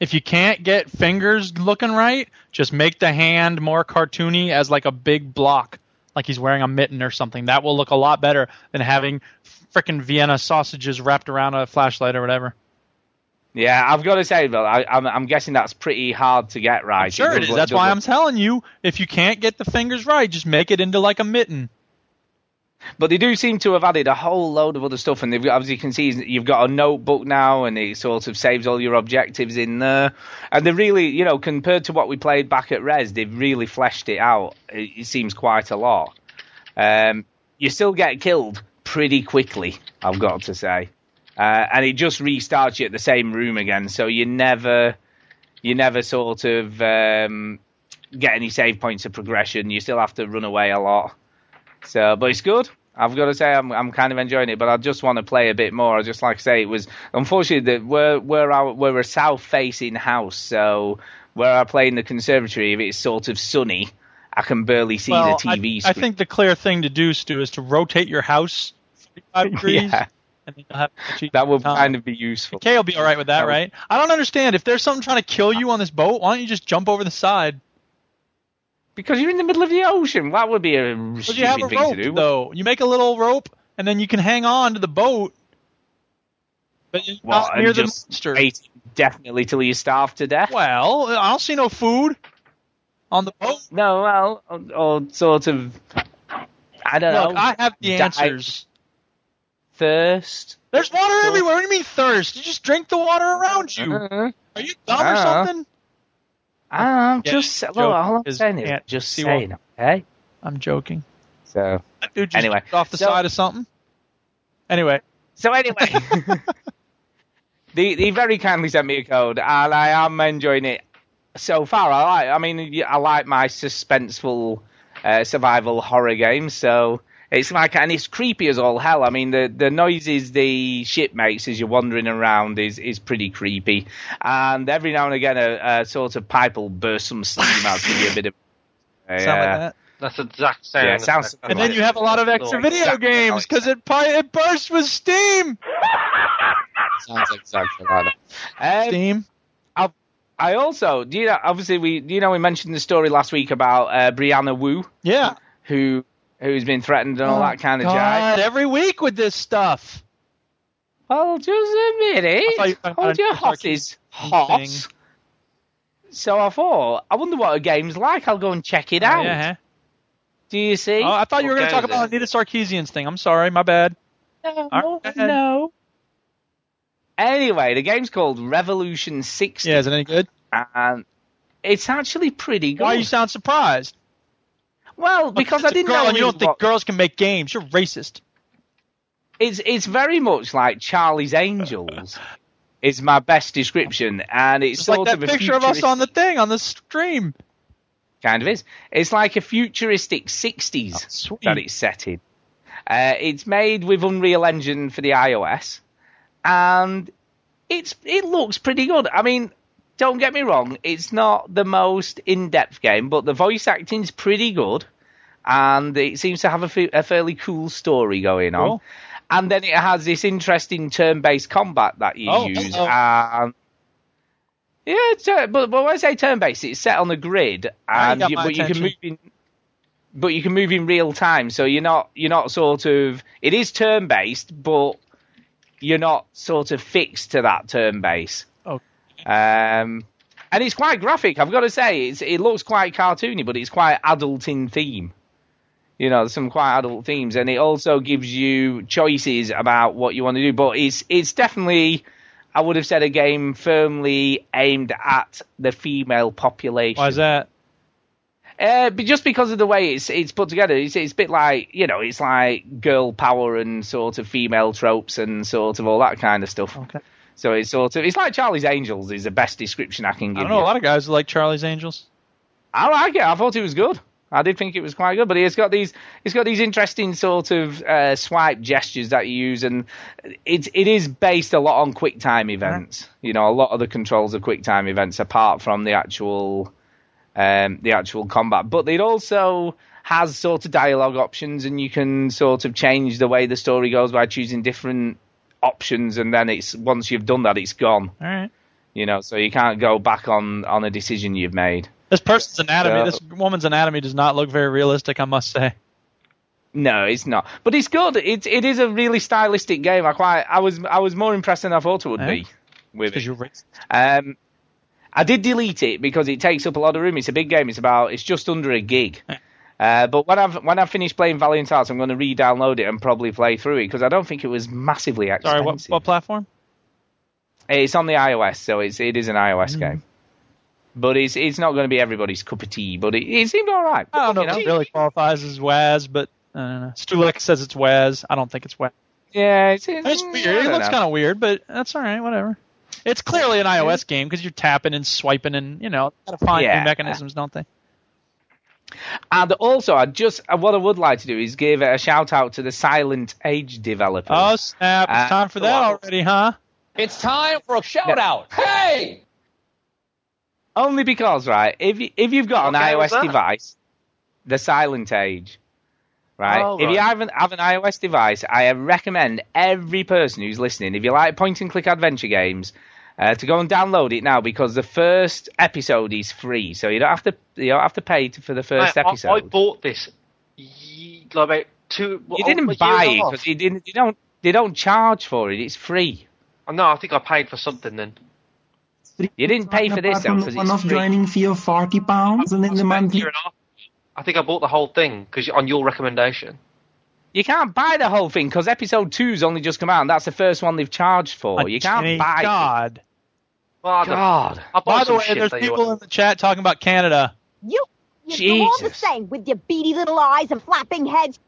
if you can't get fingers looking right, just make the hand more cartoony as like a big block, like he's wearing a mitten or something. That will look a lot better than having frickin' Vienna sausages wrapped around a flashlight or whatever. yeah, I've got to say though, I, I'm I'm guessing that's pretty hard to get right. Sure it does is. That's why look- I'm telling you, if you can't get the fingers right, just make it into like a mitten. But they do seem to have added a whole load of other stuff, and they've got, as you can see, you've got a notebook now, and it sort of saves all your objectives in there. And they really, you know, compared to what we played back at Res, they've really fleshed it out. It, it seems quite a lot. Um, you still get killed pretty quickly, I've got to say, uh, and it just restarts you at the same room again, so you never, you never sort of um, get any save points of progression. You still have to run away a lot. So, but it's good. I've got to say, I'm I'm kind of enjoying it, but I just want to play a bit more. I just like I say, it was unfortunately that we're we're our, we're a south facing house, so where I play in the conservatory, if it's sort of sunny, I can barely see well, the TV I, I think the clear thing to do, Stu, is to rotate your house 45 degrees. yeah, And then you'll have a that would kind of be useful. Kay will be all right with that, That would- right? I don't understand. If there's something trying to kill you on this boat, why don't you just jump over the side? Because you're in the middle of the ocean, that would be a stupid you have a thing rope, to do. though. You make a little rope, and then you can hang on to the boat. But you're What, not near the just monster. definitely till you starve to death? Well, I don't see no food on the boat. No, well, or, or sort of. I don't know. Look, know. I have the answers. Thirst. There's water everywhere. What do you mean thirst? You just drink the water around you. Uh, Are you dumb or Uh, something? I'm Yeah, just joke look, all I'm saying is can't just see saying, okay? I'm joking. So That dude just Anyway, off the so- side of something. Anyway, so anyway, they they very kindly sent me a code, and I am enjoying it so far. I like. I mean, I like my suspenseful uh, survival horror games, so. It's like, and it's creepy as all hell. I mean, the, the noises the ship makes as you're wandering around is, is pretty creepy. And every now and again, a, a sort of pipe will burst some steam out, give you a bit of. sound Yeah. like that. That's the exact sound. Yeah, sounds- And then you have a lot of extra video Exactly games because it pi- it bursts with steam. Sounds exactly like that. Um, Steam. I also, do you know, obviously we, do you know, we mentioned the story last week about uh, Brianna Wu, Yeah. who who's been threatened and all oh, that kind of Oh, God, jive. every week with this stuff. Well, just a minute. I thought you were talking Hold your a horses hot. thing. So I thought, I wonder what a game's like. I'll go and check it out. Oh, yeah. Do you see? Oh, I thought you were going to Okay, talk about then. Anita Sarkeesian's thing. I'm sorry, my bad. no, All right. no. Anyway, the game's called Revolution 60, Yeah, is it any good? and it's actually pretty good. Why you sound surprised? Well, because I didn't girl know and you don't think was- girls can make games. You're racist. it's it's very much like Charlie's Angels. is my best description, and it's It's sort like that of a picture of us on the thing on the stream. kind of is. It's like a futuristic 60s Oh, that it's set in. Uh, it's made with Unreal Engine for the iOS, and it's it looks pretty good. I mean, don't get me wrong, it's not the most in-depth game, but the voice acting's pretty good, and it seems to have a, fairly cool story going on. Cool. And then it has this interesting turn-based combat that you Oh, use, uh-oh. and yeah, uh, but, but when I say turn-based, it's set on the grid, and you, but you can move in. But you can move in real time, so you're not you're not sort of it is turn based, but you're not sort of fixed to that turn base. Um, and it's quite graphic. I've got to say, it's, it looks quite cartoony, but it's quite adult in theme. You know, there's some quite adult themes, and it also gives you choices about what you want to do. But it's it's definitely, I would have said, a game firmly aimed at the female population. Why is that? Uh, but just because of the way it's it's put together, it's, it's a bit like you know, it's like girl power and sort of female tropes and sort of all that kind of stuff. Okay. So it's sort of it's like Charlie's Angels is the best description I can give you. I don't know. you. A lot of guys like Charlie's Angels. I like it. I thought it was good. I did think it was quite good, but it's got these it's got these interesting sort of uh, swipe gestures that you use, and it it is based a lot on QuickTime events. You know, a lot of the controls are QuickTime events, apart from the actual um, the actual combat. But it also has sort of dialogue options, and you can sort of change the way the story goes by choosing different options, and then it's once you've done that, it's gone. All right. You know, so you can't go back on on a decision you've made. This person's anatomy, So- this woman's anatomy does not look very realistic, I must say. No, it's not. But it's good. It it is a really stylistic game. I quite I was I was more impressed than I thought it would Eh? be with it. you're. Um, I did delete it because it takes up a lot of room. It's a big game. It's about it's just under a gig. Eh. Uh, but when I've when I've finished playing Valiant Hearts, I'm going to re-download it and probably play through it because I don't think it was massively expensive. Sorry, what, what platform? It's on the iOS, so it's it is an iOS Mm. game. But it's it's not going to be everybody's cup of tea. But it, it seemed all right. I don't know You if it really qualifies as WAS, but I don't know. Stulek says it's WAS. I don't think it's WAS. Yeah, it's, it's, It's weird. It looks kind of weird, but that's all right. Whatever. It's clearly an iOS game because you're tapping and swiping and you know, got to find Yeah. new mechanisms, don't they? And also, I just uh, what I would like to do is give a shout out to the Silent Age developers. Oh snap! It's Uh, time for that already, huh? It's time for a shout out. Hey! Only because, right? If you, if you've got an Okay, what's iOS device, the Silent Age, right? Oh, If you have an, have an iOS device, I recommend every person who's listening, if you like point and click adventure games, uh, to go and download it now because the first episode is free, so you don't have to you don't have to pay to, for the first I- episode. I, bought this like about two. you didn't buy it because you didn't. They don't. They don't charge for it. It's free. Oh, no, I think I paid for something then. You didn't pay for this Apart though because it's one-off free. joining fee of forty pounds, and then the monthly. Year and a half. I think I bought the whole thing because on your recommendation. You can't buy the whole thing because episode two's only just come out, and that's the first one they've charged for. You can't Thank buy. it. God. Well, God. By the way, shit there's people in the chat talking about Canada. You, you're all the same with your beady little eyes and flapping heads.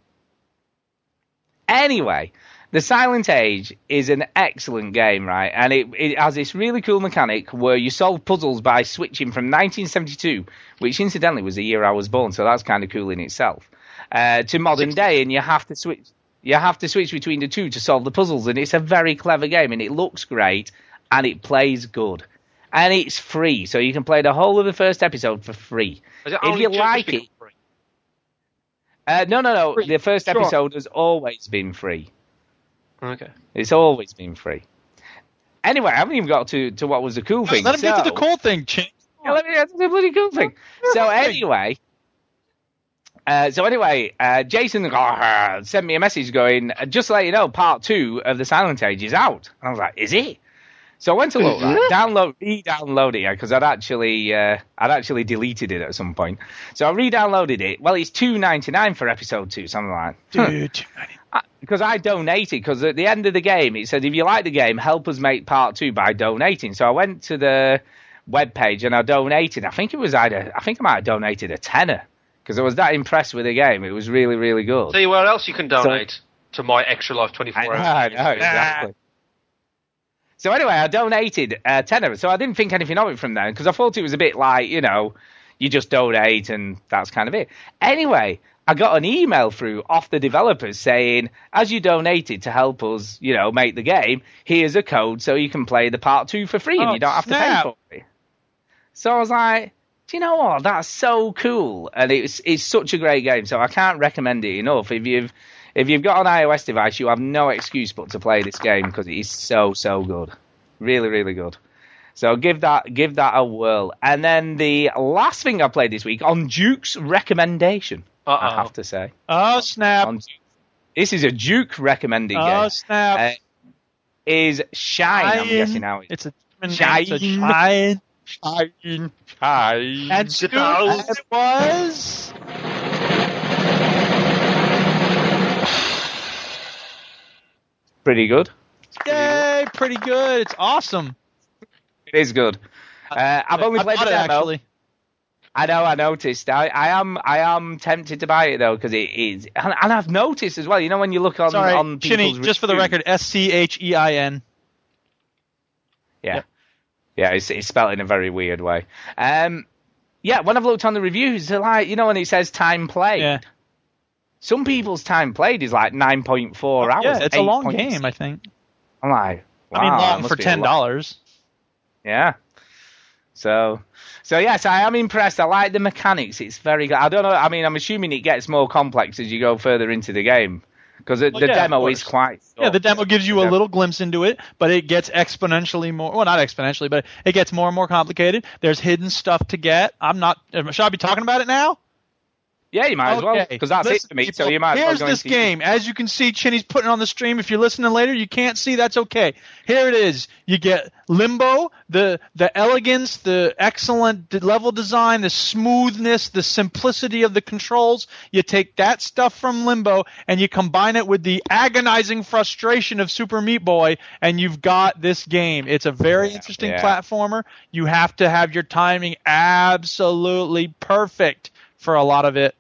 Anyway, The Silent Age is an excellent game, right? And it, it has this really cool mechanic where you solve puzzles by switching from 1972, which incidentally was the year I was born, so that's kind of cool in itself, uh, to modern day, and you have to switch. You have to switch between the two to solve the puzzles, and it's a very clever game, and it looks great, and it plays good, and it's free, so you can play the whole of the first episode for free. If you like it, free? uh, no, no, no. Free, The first sure. episode has always been free. Okay. It's always been free. Anyway, I haven't even got to, to what was the cool thing. Let him get to the cool thing, Chin. Yeah, let me get to the bloody cool thing. So anyway, uh, so anyway, uh, Jason uh, sent me a message going, uh, just to let you know, part two of the Silent Age is out. And I was like, is it? So I went to look, Is right, it? download, re-download it because I'd actually, uh, I'd actually deleted it at some point. So I re-downloaded it. Well, it's two ninety nine for episode two. So I'm like, huh. Dude, because I donated because at the end of the game it said if you like the game help us make part two by donating so I went to the web page and I donated I think it was either I think I might have donated a tenner because I was that impressed with the game it was really really good Tell you where else you can donate to my Extra Life 24 I know, hours. I know, exactly. So anyway, I donated uh, a tenner, so I didn't think anything of it from then because I thought it was a bit like you know, you just donate and that's kind of it. Anyway, I got an email through off the developers saying, as you donated to help us, you know, make the game, here's a code so you can play the part two for free and Oh, you don't have snap. to pay for it. So I was like, do you know what? That's so cool, and it's it's such a great game. So I can't recommend it enough. If you've if you've got an iOS device, you have no excuse but to play this game because it is so so good, really really good. So give that give that a whirl. And then the last thing I played this week on Duke's recommendation, I Uh-oh. have to say, Oh snap! on this is a Duke recommended Oh game. Oh snap! Uh, is Schein? I'm guessing now. It's a it's a Shine. shine. Shine. Shine. And Stu, it was. Pretty good. Yay! Pretty good. It's awesome. It is good. Uh, I've only played it, actually. I know, I noticed. I, I am, I am tempted to buy it though because it is, and, and I've noticed as well. You know, when you look on Sorry, on Chinny. Just for the record, S C H E I N. yeah, Yep. yeah, it's, it's spelled in a very weird way. Um, yeah, when I've looked on the reviews, they're like, you know, when it says time played, Yeah. Some people's time played is like nine point four hours. Yeah, it's a long 8.6. game. I think. I'm like, I mean, wow, long for ten dollars. Yeah. So, so yes, I am impressed. I like the mechanics. It's very good. I don't know. I mean, I'm assuming it gets more complex as you go further into the game because the, Well, the yeah, demo is course. quite. Yeah, the demo gives you The a demo- little glimpse into it, but it gets exponentially more. Well, not exponentially, but it gets more and more complicated. There's hidden stuff to get. I'm not. Uh, should I be talking about it now? Yeah, you might as well because that's Listen, it for me. So you might as well Here's this game. As you can see, Chinny's putting it on the stream. If you're listening later, you can't see. That's okay. Here it is. You get Limbo, the the elegance, the excellent level design, the smoothness, the simplicity of the controls. You take that stuff from Limbo and you combine it with the agonizing frustration of Super Meat Boy, and you've got this game. It's a very interesting yeah. platformer. You have to have your timing absolutely perfect for a lot of it.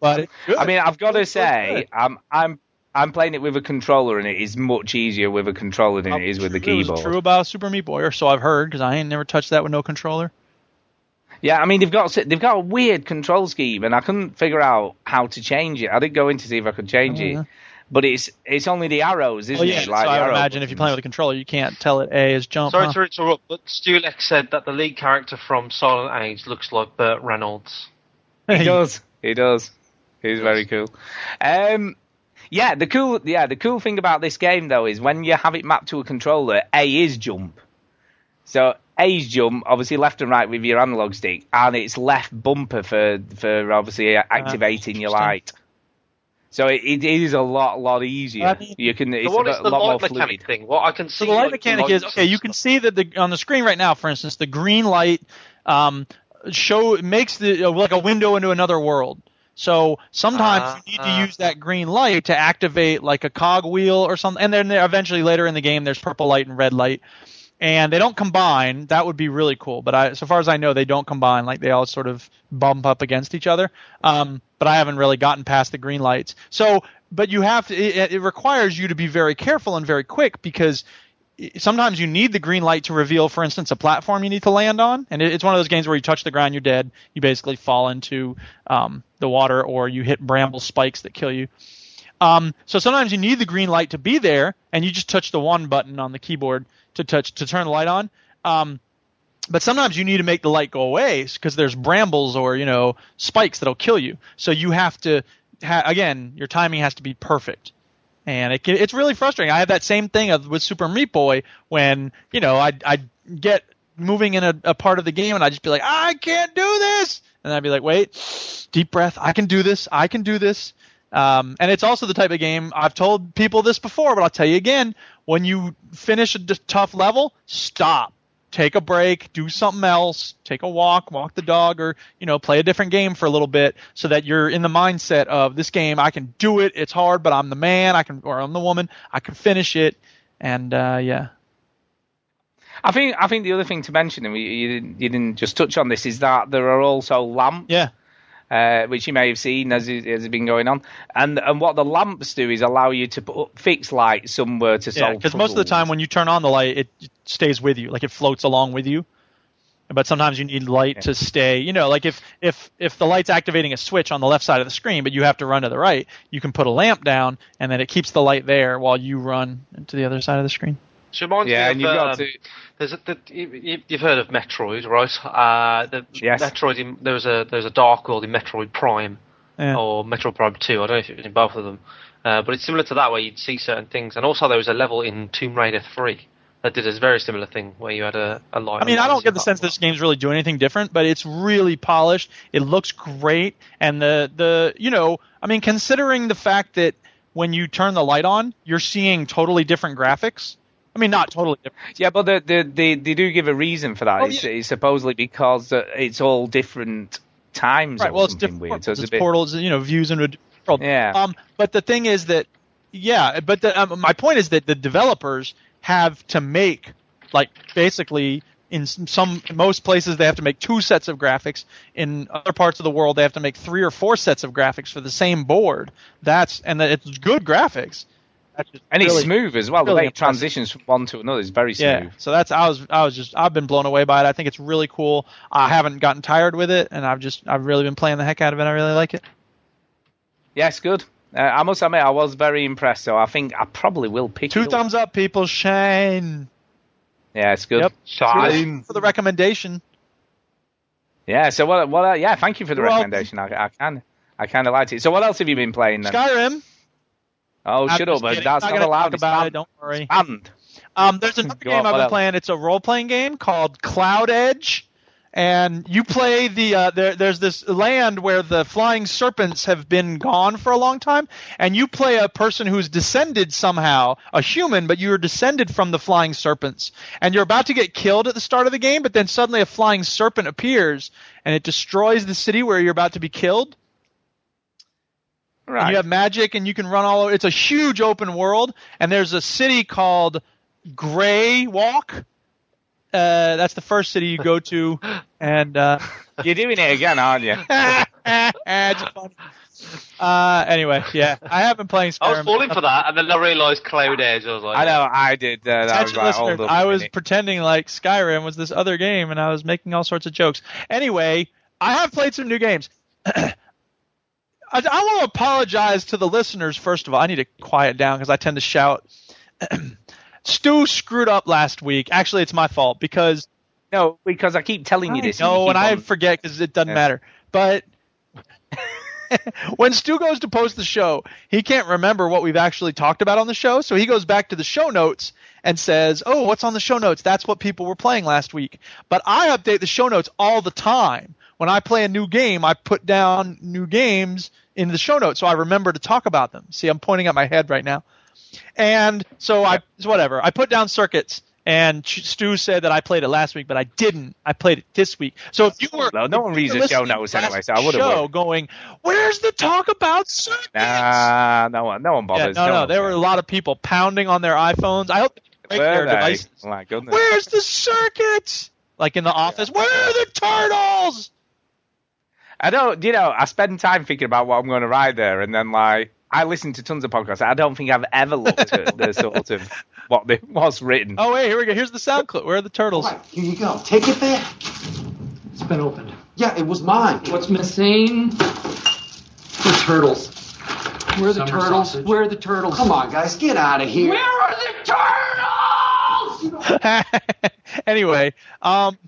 But it's good. I mean, I've got to say. I'm I'm I'm playing it with a controller, and it is much easier with a controller than it is with the It keyboard. true about Super Meat Boy, or so I've heard, because I ain't never touched that with no controller. Yeah, I mean they've got they've got a weird control scheme, and I couldn't figure out how to change it. I did go in to see if I could change Oh, yeah. it, but it's it's only the arrows, isn't oh, Well, yeah, it? so Like the I would arrow imagine if you're playing with a controller, you can't tell it A is jump. Sorry huh? to interrupt, but Stulek said that the lead character from Silent Age looks like Burt Reynolds. He does. He does. He's very cool. Um, yeah, the cool yeah the cool thing about this game though is when you have it mapped to a controller, A is jump. So A is jump, obviously left and right with your analog stick, and it's left bumper for for obviously activating your light. So it, it is a lot, lot easier. I mean, you can. It's So what a is the lot more light fluid. mechanic thing? What I can see. So the light like, mechanic lights is okay. You can stuff. see that the on the screen right now, for instance, the green light um, show makes the uh, like a window into another world. So sometimes you need to Ah. use that green light to activate like a cog wheel or something, and then eventually later in the game there's purple light and red light, and they don't combine. That would be really cool, but I, so far as I know, they don't combine. Like they all sort of bump up against each other. Um, but I haven't really gotten past the green lights. So, but you have to. It, it requires you to be very careful and very quick because sometimes you need the green light to reveal, for instance, a platform you need to land on, and it, it's one of those games where you touch the ground, you're dead. You basically fall into um, the water, or you hit bramble spikes that kill you. Um, so sometimes you need the green light to be there, and you just touch the one button on the keyboard to touch to turn the light on. Um, but sometimes you need to make the light go away because there's brambles or you know spikes that'll kill you. So you have to ha- again, your timing has to be perfect and it, can- it's really frustrating. I have that same thing of, with Super Meat Boy when you know I I get moving in a, a part of the game and I'd just be like I can't do this, and I'd be like wait, deep breath, I can do this, I can do this. Um, and it's also the type of game I've told people this before, but I'll tell you again: when you finish a tough level, stop. Take a break, do something else, take a walk, walk the dog, or you know, play a different game for a little bit, so that you're in the mindset of this game. I can do it. It's hard, but I'm the man. I can, or I'm the woman. I can finish it. And uh, yeah, I think. I think the other thing to mention, and we, you didn't, you didn't just touch on this, is that there are also lamps. yeah, uh, which you may have seen as it has been going on. And and what the lamps do is allow you to put fixed light somewhere to yeah. solve. Because most of the time when you turn on the light, it stays with you, like it floats along with you. But sometimes you need light to stay. You know, like if if if the light's activating a switch on the left side of the screen, but you have to run to the right, you can put a lamp down, and then it keeps the light there while you run to the other side of the screen. Which reminds Yeah, me and of, you've got um, to. There's a, the, you, you've heard of Metroid, right? Uh, the Yes. Metroid. In, there was a there was a dark world in Metroid Prime Yeah. or Metroid Prime Two. I don't know if it was in both of them, uh, but it's similar to that where you'd see certain things. And also there was a level in Tomb Raider Three that did a very similar thing where you had a, a light. I mean, I don't get the sense this game's really doing anything different, but it's really polished. It looks great, and the the you know, I mean, considering the fact that when you turn the light on, you're seeing totally different graphics. I mean, not totally different. Yeah, but the, the, they they do give a reason for that. Oh, it's, yeah. it's supposedly because uh, it's all different times. Right. Well, it's different. weird. Portals. So it's a It's bit. portals, you know, views into a world. Yeah. Um, but the thing is that, yeah, but the, um, my point is that the developers have to make, like, basically in s- some in most places they have to make two sets of graphics. In other parts of the world, they have to make three or four sets of graphics for the same board. That's and that it's good graphics. That's just and it's smooth as well. really the way it transitions from one to another is very smooth. Yeah. So that's I was I was just I've been blown away by it. I think it's really cool. I haven't gotten tired with it, and I've just I've really been playing the heck out of it. I really like it. Yes, good. Uh, I must admit, I was very impressed. So I think I probably will pick Two it thumbs up, people. Shane. Yeah, it's good. Yep. Schein. For the recommendation. Yeah. So what? What? Uh, yeah. Thank you for the You're recommendation. I, I kind I kind of liked it. So what else have you been playing then? Skyrim. Oh, I'm just up! but kidding. That's not not allowed. talk about it. Don't worry. Banned. Um, there's another game on, I've been else? playing. It's a role playing game called Cloud Edge, and you play the uh, there, there's this land where the flying serpents have been gone for a long time, and you play a person who's descended somehow, a human, but you're descended from the flying serpents, and you're about to get killed at the start of the game, but then suddenly a flying serpent appears and it destroys the city where you're about to be killed. And you have magic and you can run all over. It's a huge open world, and there's a city called Grey Walk. Uh, that's the first city you go to, and uh, You're doing it again, aren't you? it's funny. Uh, anyway, yeah, I have been playing I was falling for that, and then I realised Cloud Edge. I was like, I know. I did. Uh, that was Attention right. Hold listeners, up was minute. pretending like Skyrim was this other game, and I was making all sorts of jokes. Anyway, I have played some new games. I, I want to apologize to the listeners first of all. I need to quiet down because I tend to shout. Stu screwed up last week. Actually, it's my fault because No, because I keep telling you this. no, and keep I forget because it doesn't Yeah. matter. But when Stu goes to post the show, he can't remember what we've actually talked about on the show, so he goes back to the show notes and says, "Oh, what's on the show notes? That's what people were playing last week." But I update the show notes all the time when I play a new game, I put down new games in the show notes so I remember to talk about them. See, I'm pointing at my head right now. And so I, so whatever. I put down circuits, and Stu said that I played it last week, but I didn't. I played it this week. So if you were, No, no one reads the show notes anyway, so I would've show worried. going, where's the talk about circuits? Nah, no one, no one yeah, bothers. no, no, one there were a lot of people pounding on their iPhones. I hope they break their they? devices. My goodness. Where's the circuits? Like in the office, where are the turtles? I don't, you know, I spend time thinking about what I'm going to write there, and then like I listen to tons of podcasts. I don't think I've ever looked at the sort of what they, what's written. Oh wait, here we go. Here's the sound clip. Where are the turtles? Here you go. Take it there. It's been opened. Yeah, it was mine. What's missing? The turtles. Where are the Summer turtles? sausage. Where are the turtles? Come on, guys, get out of here. Where are the turtles? anyway, um,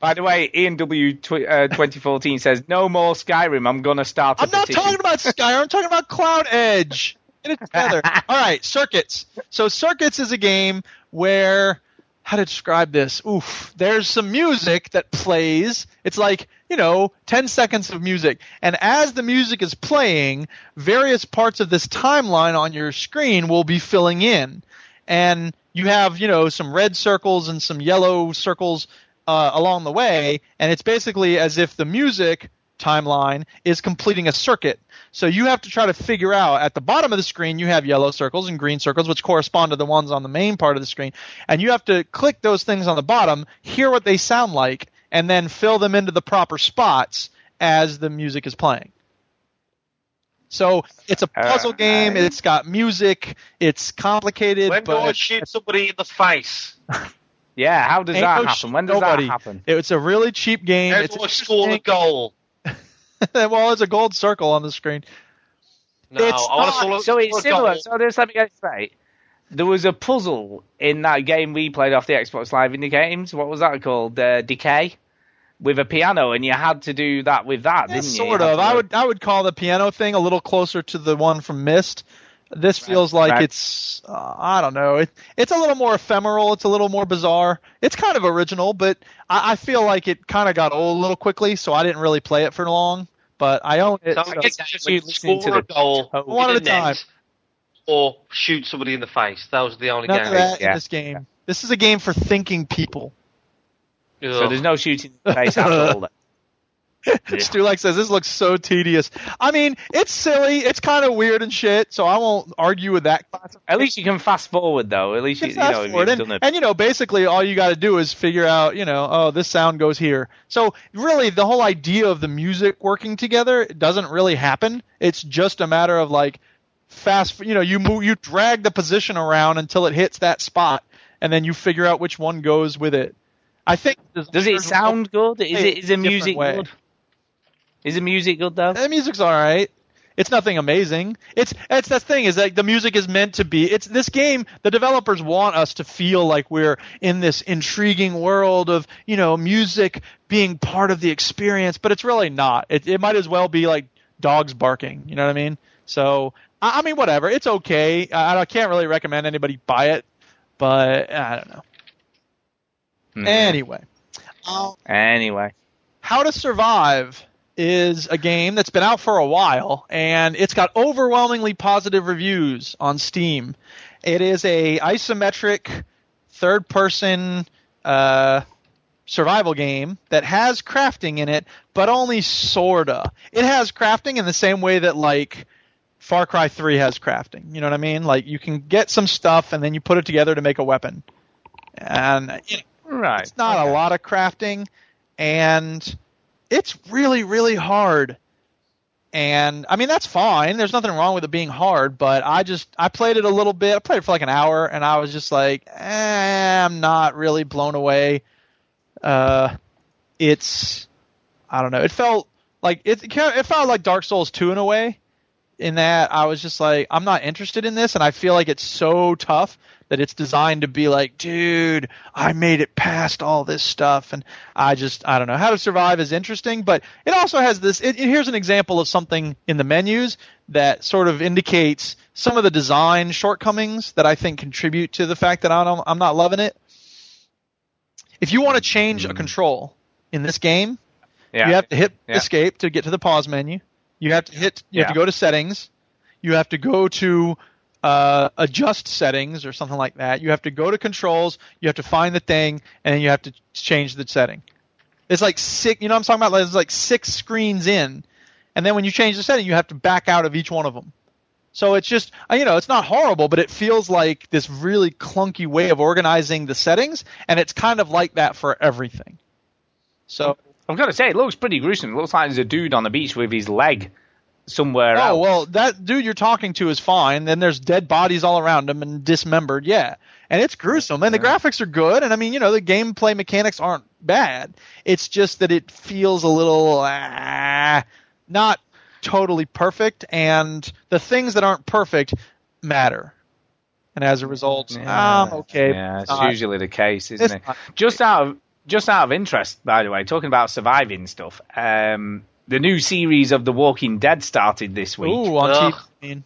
By the way, Ian W tw- uh, 2014 says no more Skyrim. I'm going to start. i I'm not talking about Skyrim. I'm talking about Cloud Edge. Get it together. All right, circuits. So circuits is a game where how to describe this? Oof. There's some music that plays. It's like you know, 10 seconds of music, and as the music is playing, various parts of this timeline on your screen will be filling in, and you have you know some red circles and some yellow circles uh, along the way, and it's basically as if the music timeline is completing a circuit. So you have to try to figure out at the bottom of the screen you have yellow circles and green circles which correspond to the ones on the main part of the screen and you have to click those things on the bottom, hear what they sound like and then fill them into the proper spots as the music is playing. So it's a puzzle game, it's got music, it's complicated When do I shoot somebody in the face? Yeah, how does Ain't that no happen? When does nobody. that happen? It's a really cheap game. How it's do I score the goal? well, it's a gold circle on the screen. No, It's I not- to score, So it's similar. goal. So just let me get it straight. There was a puzzle in that game we played off the Xbox Live Indie Games. What was that called? Uh, Decay, with a piano, and you had to do that with that, Yeah, didn't sort You had of. I would I would call the piano thing a little closer to the one from Myst. This feels like right. it's uh, I don't know. It, it's a little more ephemeral. It's a little more bizarre. It's kind of original, but I, I feel like it kind of got old a little quickly, so I didn't really play it for long. But I own it. So so- I guess just just you you listening to the- goal One at a time. or shoot somebody in the face. Those are the only None of games. that in this game. This is a game for thinking people. So there's no shooting in the face at all. Stu like says this looks so tedious. I mean, it's silly. It's kind of weird and shit. So I won't argue with that. At least you can fast forward though. At least you, It's you know forward. And, and you know, basically all you got to do is figure out, you know, oh, this sound goes here. So really, the whole idea of the music working together doesn't really happen. It's just a matter of like fast. You know, you move, you drag the position around until it hits that spot, and then you figure out which one goes with it. I think. Does it sound good? Is it is the music way. good? Is the music good though? The music's all right. It's nothing amazing. It's it's that thing is that the music is meant to be. It's this game. The developers want us to feel like we're in this intriguing world of you know music being part of the experience, but it's really not. It it might as well be like dogs barking. You know what I mean? So I, I mean, whatever. It's okay. I, I can't really recommend anybody buy it, but I don't know. Hmm. Anyway, um, Anyway, how to Survive is a game that's been out for a while and it's got overwhelmingly positive reviews on Steam. It is a isometric third person uh, survival game that has crafting in it, but only sorta. It has crafting in the same way that like Far Cry 3 has crafting. You know what I mean? Like you can get some stuff and then you put it together to make a weapon. And you know, right. it's not a lot of crafting, and it's really, really hard. And I mean that's fine. There's nothing wrong with it being hard, but I just I played it a little bit. I played it for like an hour, and I was just like, eh, I'm not really blown away. Uh, it's I don't know. It felt like it. It felt like Dark Souls 2 in a way. In that I was just like, I'm not interested in this, and I feel like it's so tough that it's designed to be like, dude, I made it past all this stuff, and I just, I don't know. How to Survive is interesting, but it also has this. It, it- here's an example of something in the menus that sort of indicates some of the design shortcomings that I think contribute to the fact that I don't, I'm not loving it. If you want to change a mm. control in this game, Yeah. You have to hit Yeah. escape to get to the pause menu. You have to hit. You have to go to settings. You have to go to uh, adjust settings or something like that. You have to go to controls. You have to find the thing, and you have to change the setting. It's like six. You know what I'm talking about? It's like six screens in, and then when you change the setting, you have to back out of each one of them. So it's just, uh, you know, it's not horrible, but it feels like this really clunky way of organizing the settings, and it's kind of like that for everything. So, I've got to say, it looks pretty gruesome. It looks like there's a dude on the beach with his leg somewhere oh else. well, that dude you're talking to is fine. Then there's dead bodies all around him and dismembered, yeah, and it's gruesome. And the graphics are good, and I mean, you know, the gameplay mechanics aren't bad. It's just that it feels a little ah, not totally perfect, and the things that aren't perfect matter. And as a result, I'm okay. Yeah, it's Uh, usually the case, isn't it? not- Just out of just out of interest, by the way, talking about surviving stuff. Um, the new series of The Walking Dead started this week. Ooh, on Ugh. TV. I mean,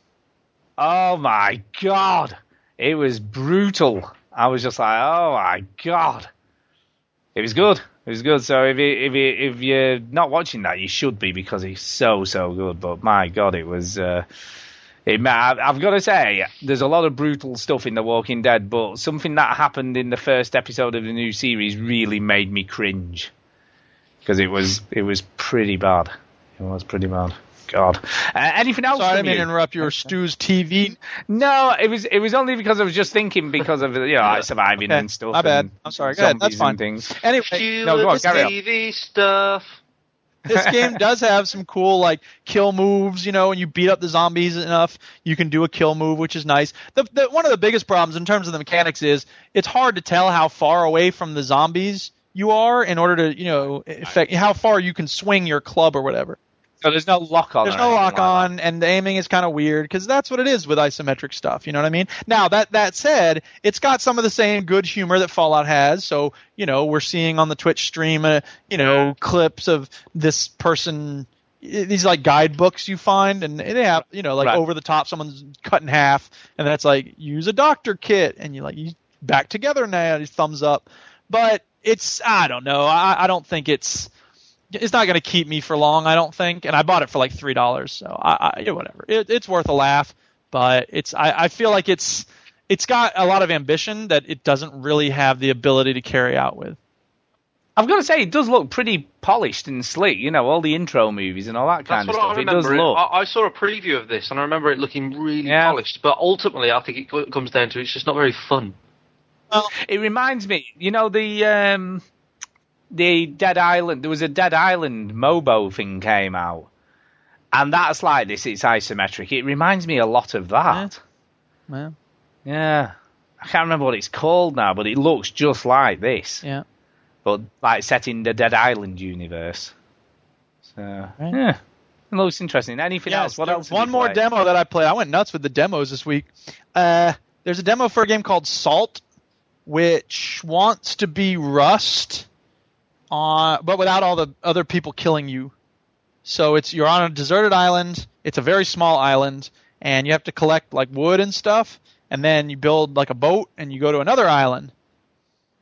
Oh my god, it was brutal. I was just like, oh my god, it was good. It was good. So if you, if you, if you're not watching that, you should be because it's so so good. But my god, it was. Uh, it, I've got to say, there's a lot of brutal stuff in The Walking Dead, but something that happened in the first episode of the new series really made me cringe because it was it was pretty bad. It was pretty bad. God. Uh, anything else? sorry, I from didn't you? to interrupt your Stu's TV. No, it was it was only because I was just thinking because of you know like surviving Okay, and stuff. my bad. and I'm sorry. Go ahead. That's fine. and Things. Anyway, You No, go on, and carry on. TV stuff. this game does have some cool like kill moves. You know, when you beat up the zombies enough, you can do a kill move, which is nice. The, the one of the biggest problems in terms of the mechanics is it's hard to tell how far away from the zombies you are in order to you know affect how far you can swing your club or whatever. So there's no lock on. There's no lock like that. on, and the aiming is kind of weird because that's what it is with isometric stuff. You know what I mean? Now that that said, it's got some of the same good humor that Fallout has. So you know, we're seeing on the Twitch stream, uh, you know, clips of this person. These like guidebooks you find, and they have you know like Right. over the top, someone's cut in half, and that's like use a doctor kit, and you like you back together now, thumbs up. But it's I don't know. I, I don't think it's it's not going to keep me for long, I don't think. And I bought it for like three dollars, so I, I yeah, whatever. It, it's worth a laugh, but it's I, I feel like it's it's got a lot of ambition that it doesn't really have the ability to carry out with. I've got to say, it does look pretty polished and slick. You know, all the intro movies and all that That's kind of what I stuff. It does remember. It look. I, I saw a preview of this, and I remember it looking really Yeah. polished. But ultimately, I think it comes down to it's just not very fun. It reminds me, you know, the um, the Dead Island. There was a Dead Island MOBA thing came out, and that's like this. It's isometric. It reminds me a lot of that. Well, Yeah, I can't remember what it's called now, but it looks just like this. yeah. but like set in the Dead Island universe. So yeah, it looks interesting. Anything Yes, else? What else? one more play? demo that I played. I went nuts with the demos this week. Uh, there's a demo for a game called Salt, which wants to be Rust, on but without all the other people killing you. So it's you're on a deserted island. It's a very small island, and you have to collect like wood and stuff, and then you build like a boat, and you go to another island.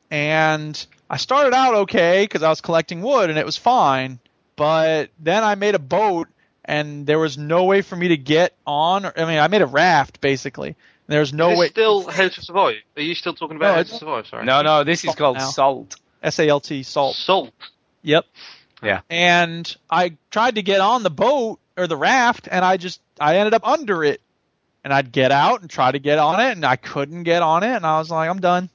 And I started out okay because I was collecting wood, and it was fine. But then I made a boat, and there was no way for me to get on. I mean, I made a raft basically. And there's no Is way. still How to Survive? Are you still talking about No, How to Survive? Sorry. No, no, this is called now. Salt. S A L T salt. Salt. Yep. Yeah. And I tried to get on the boat or the raft, and I just I ended up under it. And I'd get out and try to get on it, and I couldn't get on it, and I was like, I'm done.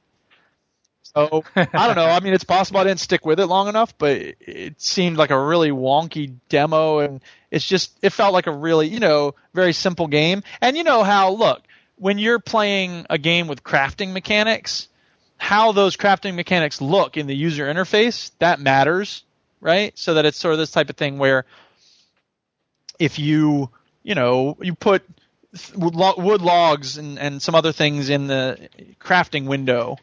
So I don't know. I mean, it's possible I didn't stick with it long enough, but it, it seemed like a really wonky demo, and it's just it felt like a really you know very simple game. And you know how look when you're playing a game with crafting mechanics, how those crafting mechanics look in the user interface that matters, right? So that it's sort of this type of thing where if you you know you put wood logs and, and some other things in the crafting window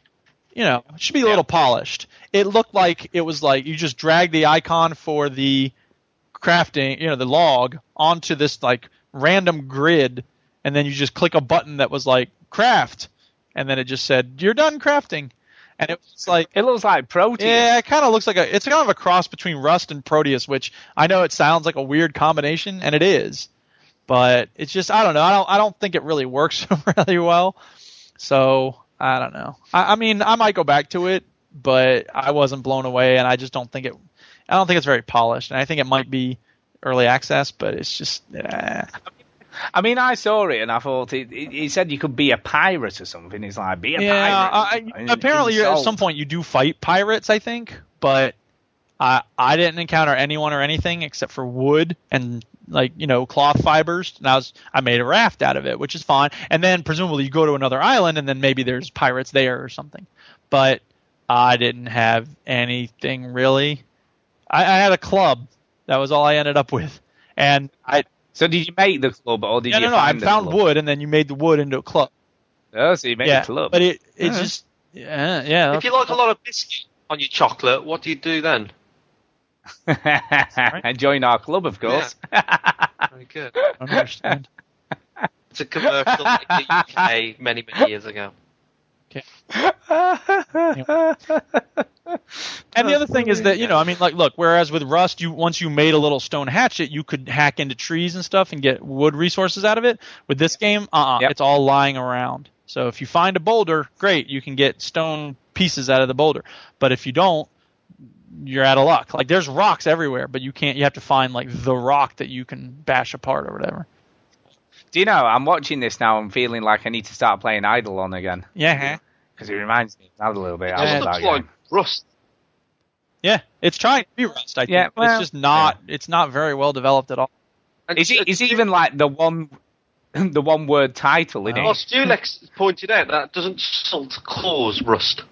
you know, it should be a little polished. It looked like it was like you just drag the icon for the crafting, you know, the log onto this like random grid, and then you just click a button that was like craft, and then it just said you're done crafting. and it was like it looks like Proteus. Yeah, it kind of looks like a. It's kind of a cross between Rust and Proteus, which I know it sounds like a weird combination, and it is, but it's just I don't know. I don't I don't think it really works really well. So I don't know. I, I mean, I might go back to it, but I wasn't blown away, and I just don't think it. I don't think it's very polished, and I think it might be early access, but it's just. Eh. I mean, I saw it and I thought it, it, it said you could be a pirate or something. It's like be a yeah, pirate. I, apparently at some point you do fight pirates, I think, but I I didn't encounter anyone or anything except for wood and like you know cloth fibers. And I was I made a raft out of it, which is fine. And then presumably you go to another island and then maybe there's pirates there or something. But I didn't have anything really. I, I had a club. That was all I ended up with. And I So did you make the club or did yeah, you no, no, I find the found club? wood and then you made the wood into a club. Oh, so you made yeah, a club. but it it Yeah. just yeah yeah. If you like a lot of biscuit on your chocolate, what do you do then? and join our club, of course. Very good. I understand. It's a commercial in the UK many, many years ago. And the other thing is that you know, I mean, like, look, whereas with Rust, you once you made a little stone hatchet, you could hack into trees and stuff and get wood resources out of it. With this game, uh, uh Yep. it's all lying around. So if you find a boulder, great, you can get stone pieces out of the boulder. But if you don't, you're out of luck. Like there's rocks everywhere, but you can't. You have to find like the rock that you can bash apart or whatever. Do you know, I'm watching this now, I'm feeling like I need to start playing Eidolon again. Yeah. Because it reminds me of that a little bit. It I just love looks that like game. Rust. Yeah, it's trying to be Rust. I think, Yeah, but it's just not. It's not very well developed at all. And Is it, is it even like the one the one word title, isn't Well. Stulex pointed out that doesn't salt cause rust.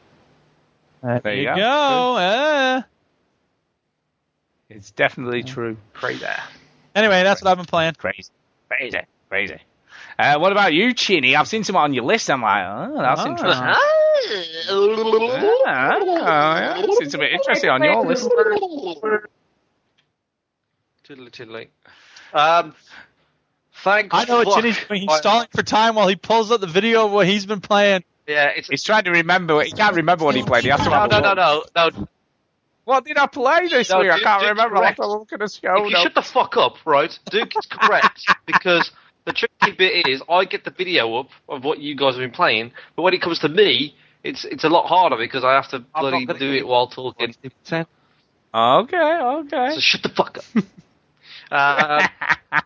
There, you you go. go. eh. It's definitely true. Crazy. Anyway, that's what I've been playing. Crazy. Crazy. Crazy. Uh, what about you, Chinny? I've seen someone on your list. I'm like, oh, that's Ah. interesting. Ah, yeah. Seems a bit interesting on your list. Tiddly tiddly. Um, thanks. I know what fuck Chinny's doing. He's I- stalling for time while he pulls up the video of what he's been playing. Yeah, it's He's trying to remember. He can't remember what he played. He has to no, have a no, no, no, no. What did I play this No, week? I can't Duke's remember. I'll have to look at the show If you notes. shut the fuck up, right? Duke is correct because the tricky bit is I get the video up of what you guys have been playing, but when it comes to me, it's it's a lot harder because I have to bloody not gonna do it while talking. Okay, okay. So shut the fuck up. um,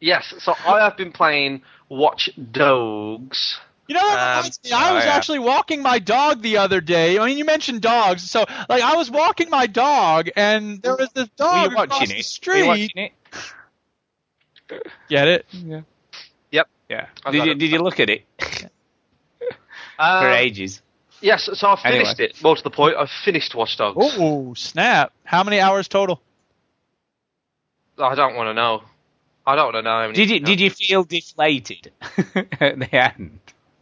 yes, so I have been playing Watch Dogs. You know what Um, reminds me? I oh, was yeah. actually walking my dog the other day. I mean, you mentioned dogs, so like I was walking my dog, and there was this dog you watching across it? the Were street. You watching it? Yeah. Yep. Yeah. I Did you, did you look at it Um, for ages? Yes, so I finished Anyway. it. More to the point, I finished Watch Dogs. Oh snap! How many hours total? I don't want to know. I don't want to know. How many, Did you did you feel deflated at the end?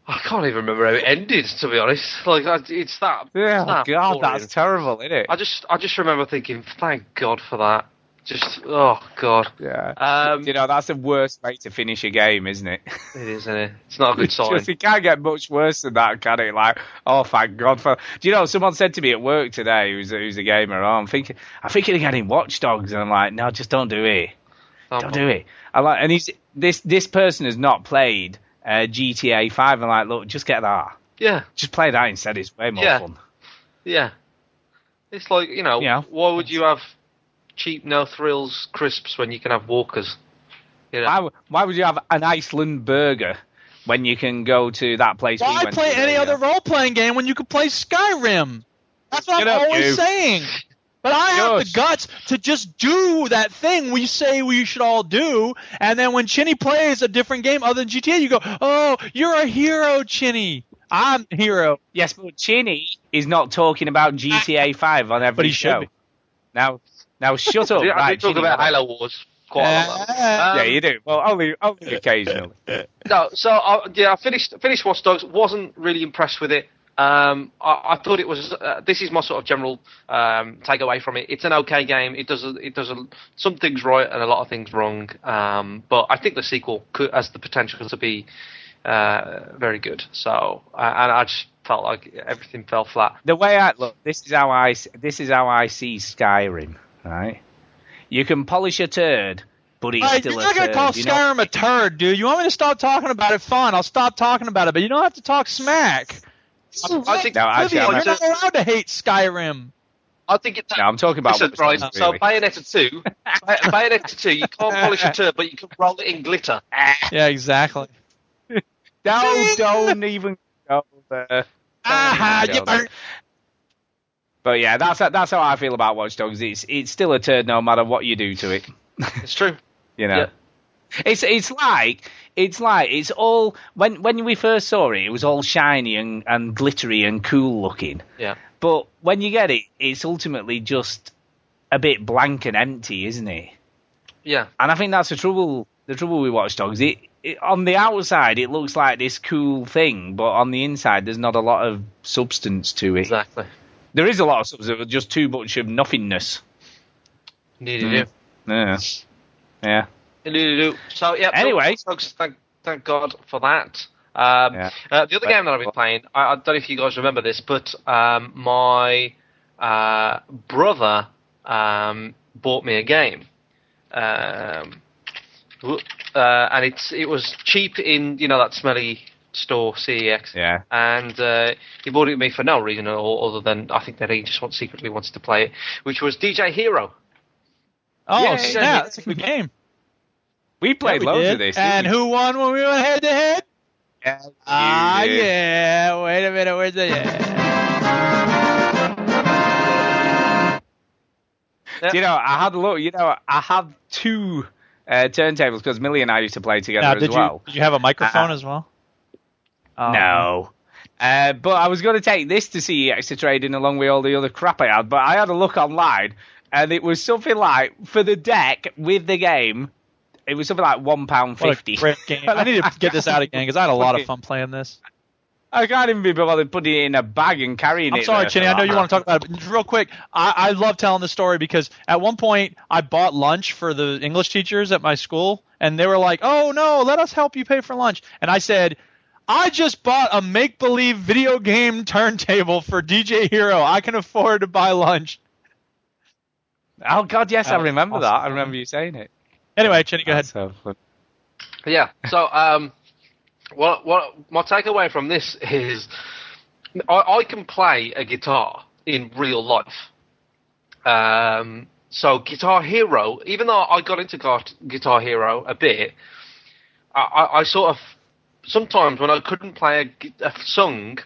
I can't even remember how it ended. To be honest, like it's that. Yeah, it's that God, boring. that's terrible, isn't it? I just, I just remember thinking, thank God for that. Just, oh God. Yeah. Um, you know, that's the worst way to finish a game, isn't it? it is, isn't it? It's not a good sign. just- it can't get much worse than that, can it? Like, oh, thank God for. Do you know? Someone said to me at work today, who's a, who's a gamer. Oh, I'm thinking, I'm thinking of getting Watch Dogs, and I'm like, no, just don't do it. Don't do it. I like, and he's this this person has not played uh, GTA Five. I'm like, look, just get that. Yeah, Just play that instead. It's way more Yeah. fun. yeah. It's like you know, Yeah. why would you have cheap no thrills crisps when you can have Walkers? You know, Why, why would you have an Iceland burger when you can go to that place? we Why went play to any other role playing game when you could play Skyrim? That's what Get I'm up, always you. saying. But I have the guts to just do that thing we say we should all do, and then when Chinny plays a different game other than GTA, you go, "Oh, you're a hero, Chinny. I'm a hero." Yes, but Chinny is not talking about GTA Five on every But he should show. be. Now, now shut I up. do, I do right, talk about Halo Wars quite a lot. Um, yeah, you do. Well, only only occasionally. No, so I, yeah, I finished finished Watch Dogs. wasn't really impressed with it. Um, I, I thought it was. Uh, this is my sort of general um, takeaway from it. It's an okay game. It does. a- It does a, some things right and a lot of things wrong. Um, but I think the sequel could, has the potential to be uh, very good. So, uh, and I just felt like everything fell flat. The way I look, this is how I s- this is how I see Skyrim. Right? You can polish a turd, but it's Hey, still you're a not gonna turd. call you know? Skyrim a turd, dude. You want me to stop talking about it? Fine, I'll stop talking about it, but you don't have to talk smack. I think No, actually, Olivia, I'm you're not allowed to hate Skyrim. I think it's. No, I'm talking about Listen, Watch right, Dogs, so really. Bayonetta 2, Bay- Bayonetta 2, you can't polish a turd, but you can roll it in glitter. Yeah, exactly. No, don't even go there. Aha, Don't you burnt. But yeah, that's that's how I feel about Watch Dogs. It's it's still a turd no matter what you do to it. It's true. You know, Yeah. it's it's like it's like it's all when when we first saw it, it was all shiny and, and glittery and cool looking. Yeah. But when you get it, it's ultimately just a bit blank and empty, isn't it? Yeah. And I think that's the trouble. The trouble with Watch Dogs. It, it on the outside it looks like this cool thing, but on the inside there's not a lot of substance to it. Exactly. There is a lot of substance, but just too much of nothingness. Indeed, Mm. do. Yeah. Yeah. Indeed, do. So, yeah. Anyway. folks, thank, thank God for that. Um, Yeah. uh, the other game that I've been playing, I, I don't know if you guys remember this, but um, my uh, brother um, bought me a game. Um, uh, and it's it was cheap in you know that smelly store CEX. Yeah. And uh, he bought it to me for no reason at all, other than I think that he just want, secretly wanted to play it, which was DJ Hero. Oh, Yeah, snap, yeah. that's a good game. We played Yeah, we loads did. of this. And who won when we went head to head? Yeah, Ah, did. yeah. Wait a minute, where's the yeah? Do you know, I had a look. You know, I have two uh, turntables because Millie and I used to play together Now, as did well. you did you have a microphone Uh, as well? Oh. No. Uh, but I was going to take this to CEX to trade in along with all the other crap I had. But I had a look online, and it was something like for the deck with the game, it was something like one pound fifty. I need to get this out again because I had a lot of fun playing this. I can't even be bothered putting it in a bag and carrying I'm it. sorry, there Chinny. I know you want to talk about it, but real quick, I, I love telling this story because at one point I bought lunch for the English teachers at my school, and they were like, "Oh no, let us help you pay for lunch," and I said. I just bought a make believe video game turntable for DJ Hero. I can afford to buy lunch. Oh God, yes, I Uh, remember awesome. that. I remember you saying it. Anyway, Chinny, go ahead. So. Yeah. So, um, what what my takeaway from this is, I, I can play a guitar in real life. Um, so Guitar Hero, even though I got into Guitar, Guitar Hero a bit, I, I, I sort of sometimes when I couldn't play a, a song,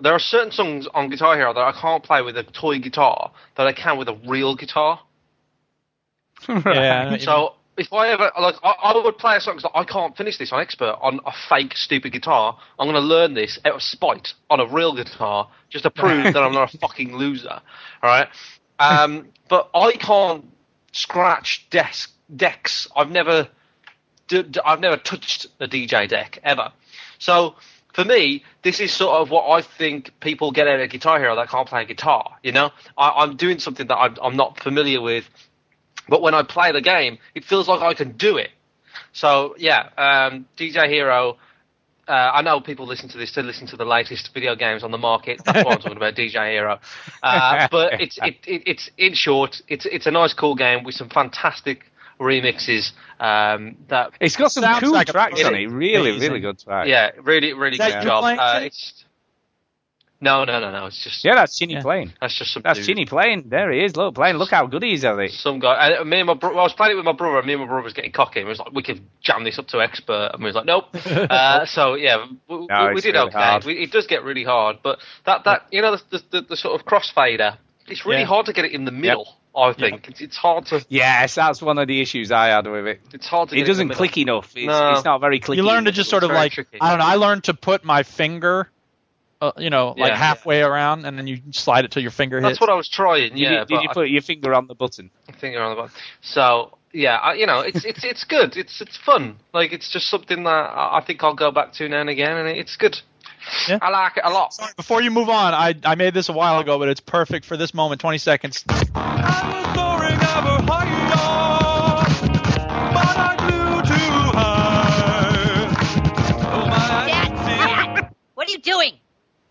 there are certain songs on Guitar Hero that I can't play with a toy guitar that I can with a real guitar. Yeah, I know what you So if I ever like, I, I would play a song 'cause I can't finish this on expert on a fake stupid guitar. I'm going to learn this out of spite on a real guitar just to prove that I'm not a fucking loser. All right. Um, but I can't scratch desk decks. I've never, I've never touched a DJ deck ever. So for me, this is sort of what I think people get out of Guitar Hero that can't play a guitar. You know, I, I'm doing something that I'm, I'm not familiar with but when I play the game, it feels like I can do it. So yeah, um, DJ Hero. Uh, I know people listen to this to listen to the latest video games on the market. That's why I'm talking about DJ Hero. Uh, but it's it, it, it's in short, it's it's a nice, cool game with some fantastic remixes. Um, that It's got some cool like tracks on really it. Really, amazing- really good tracks. yeah, really really good you job. Uh, it's no no no no. It's just Yeah, that's Chinny Yeah. playing. that's just some That's dude. Chinny playing. There he is. Look, playing. Look how good he is at it. Some guy, and me and my bro- well, I was playing it with my brother, and me and my brother was getting cocky, and we was like, we could jam this up to expert, and we was like, nope. uh, so yeah, we, we- No, we it's did really okay. We, it does get really hard, but that that you know the the, the sort of crossfader, it's really Yeah. hard to get it in the middle. I think it's, it's hard to Yes, that's one of the issues I had with it. it's hard to. It get doesn't in the click enough. It's, No. it's not very clicky. you learn to just sort of like tricky. I don't know. I learned to put my finger, uh, you know, like Yeah. halfway around, and then you slide it till your finger That's hits. what I was trying. Yeah, did, did but you I put your finger on the button? think around the bottom. So yeah, I, you know, it's it's it's good. It's it's fun. Like it's just something that I I think I'll go back to now and again, and it's good. Yeah. I like it a lot. Sorry, before you move on, I I made this a while ago, but it's perfect for this moment. Twenty seconds. Dad, Dad, what are you doing?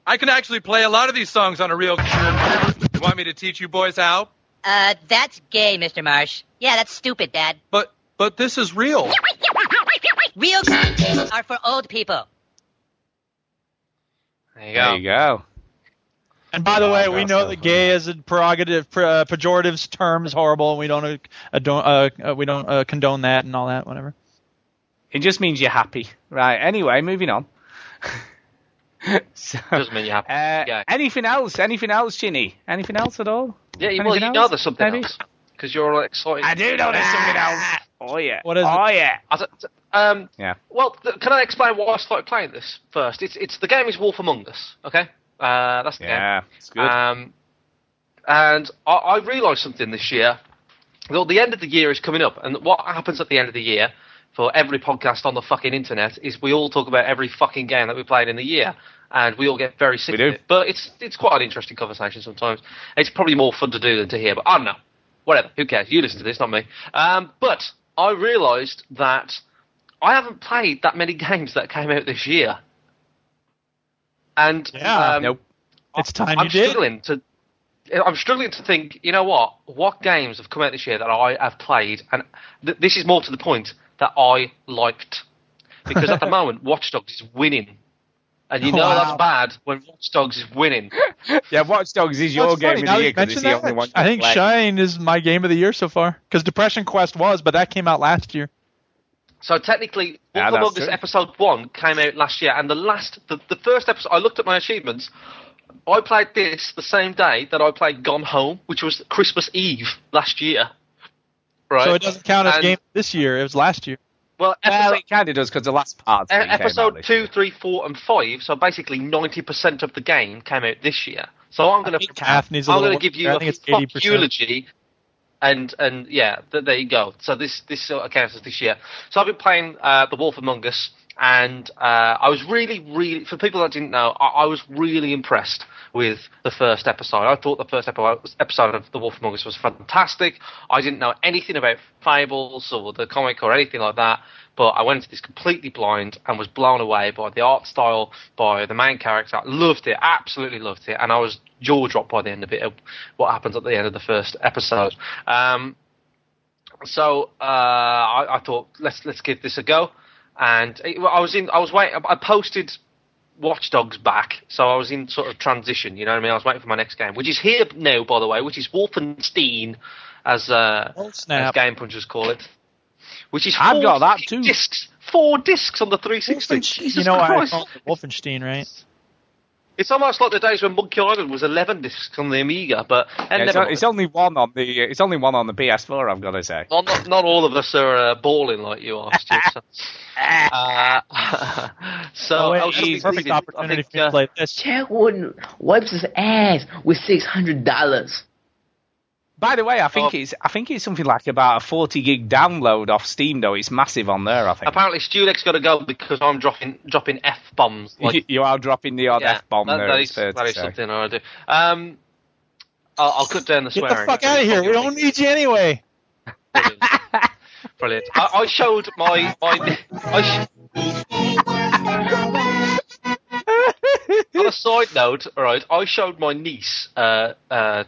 I can actually play a lot of these songs on a real. You want me to teach you boys how? Uh, that's gay, Mr. Marsh. Yeah, that's stupid, Dad. But but this is real. Real games are for old people. There you There you go. And by the way, we know that gay as a prerogative, uh, pejorative term is horrible, and we don't, uh, uh, don't uh, uh, we don't uh, condone that and all that, whatever. It just means you're happy. Right. Anyway, moving on. so, Doesn't mean you have. uh, yeah. anything else? Anything else, Chinny? Anything else at all? Yeah, you, well, Anything you know else? there's something Maybe? else because you're all excited. I do know there's something else. Oh yeah. What is oh it? yeah. I th- th- um, Yeah. well, th- can I explain why I started playing this first? It's it's the game is Wolf Among Us. Okay, uh, that's the Yeah. It's good. Um, and I, I realised something this year. Well, the end of the year is coming up, and what happens at the end of the year for every podcast on the fucking internet is we all talk about every fucking game that we played in the year, and we all get very sick We of do. it. But it's it's quite an interesting conversation sometimes. It's probably more fun to do than to hear, but I don't know. Whatever, who cares? You listen to this, not me. Um, but I realised that I haven't played that many games that came out this year, and Yeah. um, Nope. It's time I'm you did. struggling to. I'm struggling to think. You know what? What games have come out this year that I have played, and th- this is more to the point that I liked, because at the moment Watch Dogs is winning, and you know Wow. that's bad when Watch Dogs is winning. Yeah. Watch Dogs is your Well, game funny, of the year because it's the only one. I think play. Schein is my game of the year so far. Because Depression Quest was, but that came out last year. So technically, Yeah, Wolf Among Us episode one came out last year, and the last, the, the first episode, I looked at my achievements. I played this the same day that I played Gone Home, which was Christmas Eve last year. Right. So it doesn't count as And- game this year. It was last year. Well, Well, episode, it kind of does because the last part. E- episode two, three, four, and five. So basically, ninety percent of the game came out this year. So I'm going to think Kath needs a I'm going to give you I a fuck eulogy, and and yeah, th- there you go. So this this sort of counts as this year. So I've been playing uh, The Wolf Among Us, and uh, I was really, really for people that didn't know, I, I was really impressed with the first episode. I thought the first epi- episode of The Wolf Among Us was fantastic. I didn't know anything about Fables or the comic or anything like that. But I went into this completely blind and was blown away by the art style, by the main character. I Loved it, absolutely loved it, and I was jaw dropped by the end of it. What happens at the end of the first episode. Um, so uh, I, I thought let's let's give this a go, and it, well, I was in I was waiting. I posted Watchdogs back, so I was in sort of transition. You know what I mean? I was waiting for my next game, which is here now, by the way, which is Wolfenstein, as uh, Oh, as game punchers call it. Which is I've got that too. Discs, four discs on the 360. Jesus you know I Christ! call Wolfenstein, right? It's almost like the days when Monkey Island was 11 discs on the Amiga, but and Yeah, it's, it's only one on the. It's only one on the PS4. I've got to say. Not, not, not all of us are uh, balling like you are, Stu. so uh, so Oh, wait, it's perfect reading, opportunity think, to uh, play this. Chad Warden wipes his ass with six hundred dollars. By the way, I think Oh. it's. I think it's something like about a 40 gig download off Steam though. It's massive on there. I think. apparently Stulex got to go because I'm dropping dropping f bombs. Like, you are dropping the odd yeah, f bomb that, there. that it's is, fair to that is something I do. Um, I'll, I'll cut down the swearing. Get the fuck out of here. We don't need you anyway. Brilliant. Brilliant. I, I showed my my. I sh- on a side note, right? I showed my niece uh, uh,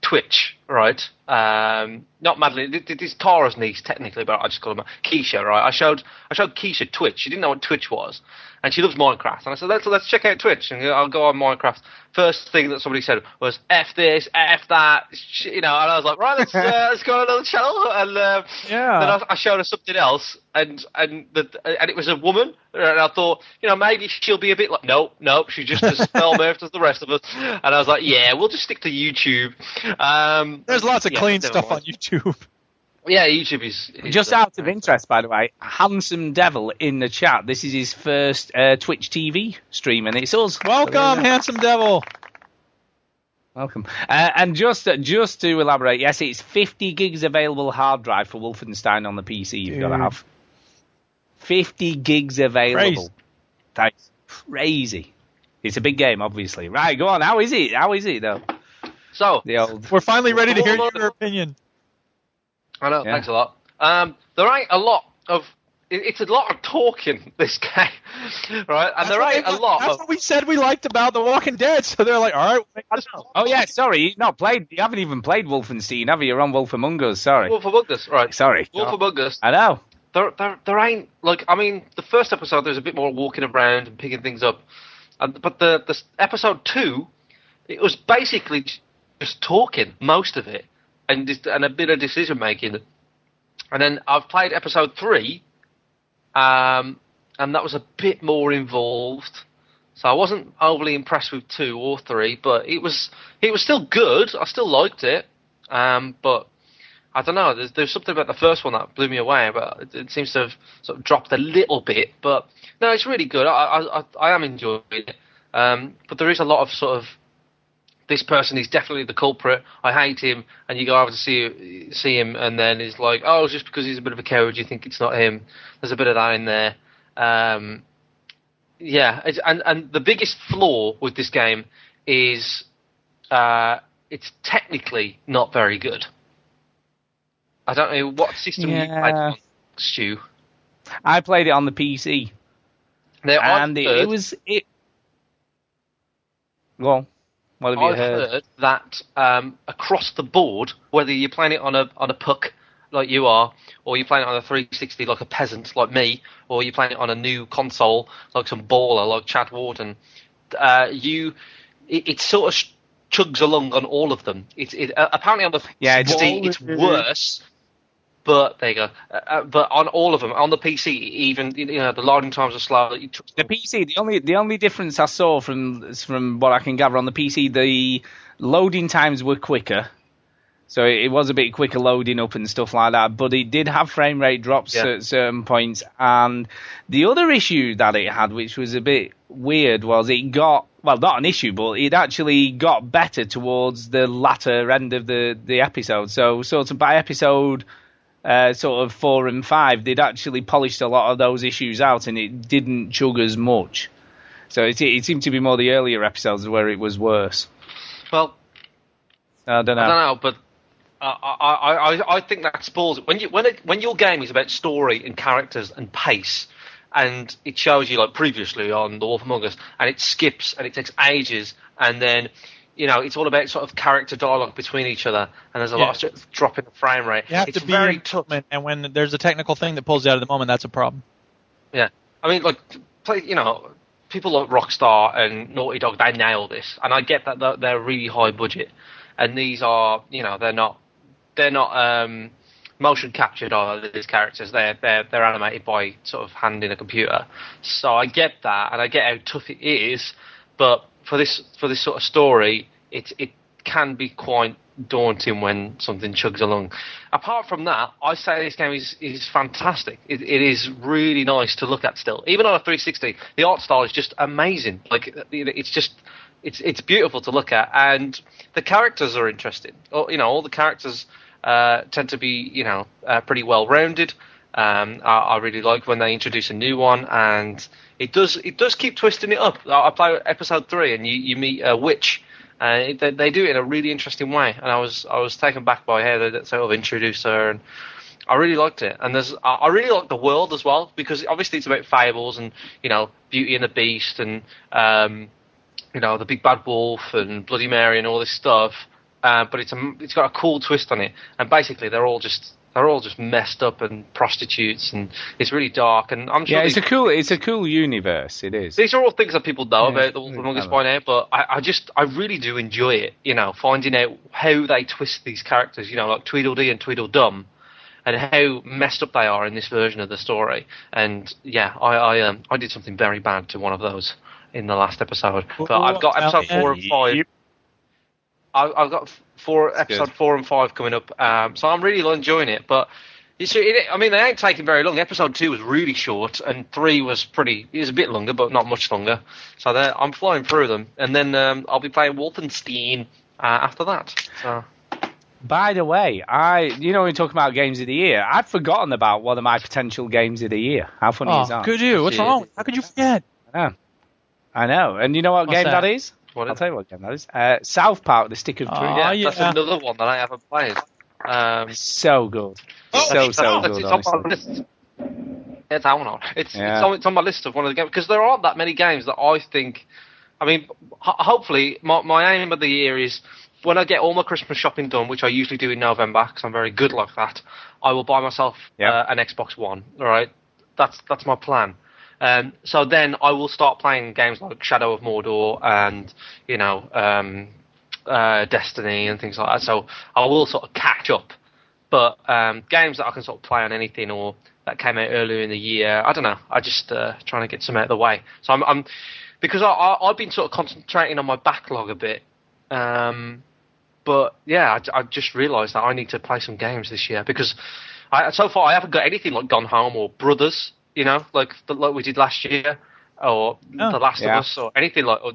Twitch, right? Um, not Madeline. th- th- This is Tara's niece technically, but I just call her Keisha, right? I showed I showed Keisha Twitch. She didn't know what Twitch was, and she loves Minecraft. And I said, let's let's check out Twitch, and I'll go on Minecraft. First thing that somebody said was "f this, f that," you know, and I was like, right, let's uh, let's go on another channel, and uh, Yeah. then I, I showed her something else, and and the and it was a woman, and I thought, you know, maybe she'll be a bit like, nope, nope, she's just as moved as the rest of us, and I was like, yeah, we'll just stick to YouTube. Um, There's lots of yeah, clean stuff mind. on YouTube. Yeah, YouTube is, is Just uh, out of interest, by the way, Handsome Devil in the chat. This is his first uh, Twitch TV stream, and it's us. Welcome, handsome devil. Welcome. Uh, and just just to elaborate, yes, it's 50 gigs available hard drive for Wolfenstein on the PC. You've got to have 50 gigs available. Crazy. That's crazy. It's a big game, obviously. Right, go on. How is it? How is it though? So The old. We're finally ready to hear Hold on. your opinion. I know, Yeah. thanks a lot. Um, there ain't a lot of it, it's a lot of talking this game, right? And there ain't a lot. That's of, what we said we liked about The Walking Dead. So they're like, all right, Oh yeah, sorry, you've not played. You haven't even played Wolfenstein, have you? You're on Wolf Among Us. Sorry. Wolf Among Us, right? Sorry. Wolf Among Us. I know. There, there, there ain't like I mean, the first episode there's a bit more walking around and picking things up, and, but the the episode two, it was basically j- just talking most of it, and and a bit of decision making, and then I've played episode three, um, and that was a bit more involved. So I wasn't overly impressed with two or three, but it was it was still good. I still liked it, um, but I don't know. There's, there's something about the first one that blew me away, but it, it seems to have sort of dropped a little bit. But no, it's really good. I I, I, am enjoying it. Um, but there is a lot of sort of this person is definitely the culprit. I hate him, and you go over to see see him, and then he's like, oh, it's just because he's a bit of a coward, you think it's not him. There's a bit of that in there. Um, yeah, it's, and and the biggest flaw with this game is uh, it's technically not very good. I don't know what system you played Yeah. on, Stu. I played it on the PC, Now, and it, it was it. Well, what have you I've heard? heard that um, across the board, whether you're playing it on a on a puck like you are, or you're playing it on a 360 like a peasant like me, or you're playing it on a new console like some baller like Chad Warden, uh, you it, it sort of chugs along on all of them. It's it, uh, apparently on the Yeah, it's- 360 it's worse. But there you go. Uh, uh, but on all of them, on the PC, even you know the loading times are slow. The PC, the only the only difference I saw from from what I can gather on the PC, the loading times were quicker. So it was a bit quicker loading up and stuff like that, but it did have frame rate drops Yeah. at certain points. And the other issue that it had, which was a bit weird, was it got well, not an issue, but it actually got better towards the latter end of the the episode. So sort of by episode uh, sort of four and five, they'd actually polished a lot of those issues out, and it didn't chug as much. So it, it seemed to be more the earlier episodes where it was worse. well, I don't know. I don't know, but I, I, I, I think that spoils it. When you when it, when your game is about story and characters and pace, and it shows you like previously on The Wolf Among Us, and it skips and it takes ages, and then you know it's all about sort of character dialogue between each other, and there's a lot of sort drop in the frame rate. You have it's to be very in the moment, and when there's a technical thing that pulls you out of the moment, that's a problem. Yeah, I mean, like, play, you know, people like Rockstar and Naughty Dog, they nail this, and I get that they're, they're really high budget, and these are, you know, they're not, they're not um, motion captured are these characters. They're they're they're animated by sort of hand in a computer. So I get that, and I get how tough it is, but for this for this sort of story, it it can be quite daunting when something chugs along. Apart from that, I say this game is is fantastic. It, it is really nice to look at still, even on a 360. The art style is just amazing. Like it's just it's it's beautiful to look at, and the characters are interesting. Oh, You know, all the characters uh, tend to be you know uh, pretty well rounded. Um, I, I really like when they introduce a new one, and it does it does keep twisting it up. I play episode three, and you, you meet a witch, and they, they do it in a really interesting way. And I was I was taken back by how they sort of introduced her, and I really liked it. And there's I I really like the world as well because obviously it's about fables and you know Beauty and the Beast and um, you know the Big Bad Wolf and Bloody Mary and all this stuff. Uh, but it's a, it's got a cool twist on it, and basically they're all just they're all just messed up and prostitutes, and it's really dark. And I'm sure Yeah, it's a cool it's a cool universe. It is. these are all things that people know Yeah, about the Wolf really Among by now, but I, I just I really do enjoy it. You know, finding out how they twist these characters. You know, like Tweedledee and Tweedledum, and how messed up they are in this version of the story. And yeah, I I um I did something very bad to one of those in the last episode. But I've got episode four and five. I, I've got f- four episode good. four and five coming up, um, so I'm really enjoying it. But you see, it, I mean, they ain't taking very long. Episode two was really short, and three was pretty. It was a bit longer, but not much longer. So I'm flying through them, and then um, I'll be playing Wolfenstein uh, after that. So By the way, I you know when we talk about games of the year, I'd forgotten about one of my potential games of the year. How funny is Oh, that? could you? What's wrong? How could you forget? I know. I know. And you know what What's game that? that is? What I'll tell you what game that is. Uh, South Park: The Stick of Truth. Oh, yeah, yeah. that's another one that I haven't played. Um, So good. so so that's- good. it's on my list. Download. It's Yeah. it's, on, it's on my list of one of the games because there aren't that many games that I think. I mean, ho- hopefully, my my aim of the year is when I get all my Christmas shopping done, which I usually do in November because I'm very good like that. I will buy myself uh, an Xbox One. All right, that's that's my plan. Um, so then I will start playing games like Shadow of Mordor and you know um, uh, Destiny and things like that. So I will sort of catch up. But um, games that I can sort of play on anything or that came out earlier in the year, I don't know. I just uh, trying to get some out of the way. So I'm, I'm because I, I I've been sort of concentrating on my backlog a bit. Um, but yeah, I, I just realised that I need to play some games this year because I, so far I haven't got anything like Gone Home or Brothers, you know, like like we did last year, or Oh, The Last yeah. of Us, or anything like. Or,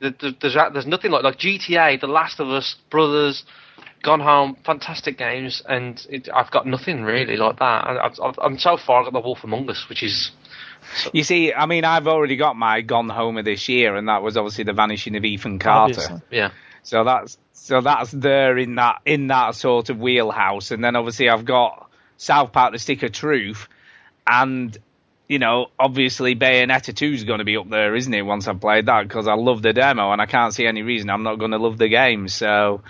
there- there- there's there's nothing like like GTA, The Last of Us, Brothers, Gone Home, fantastic games, and it, I've got nothing really like that. I, I've, I'm so far I got The Wolf Among Us, which is You see, I mean, I've already got my Gone Homer this year, and that was obviously the vanishing of Ethan Carter. Obviously. yeah. So that's so that's there in that in that sort of wheelhouse, and then obviously I've got South Park: The Stick of Truth, and you know obviously Bayonetta 2 is going to be up there, isn't it? Once I've played that, because I love the demo, and I can't see any reason I'm not going to love the game. So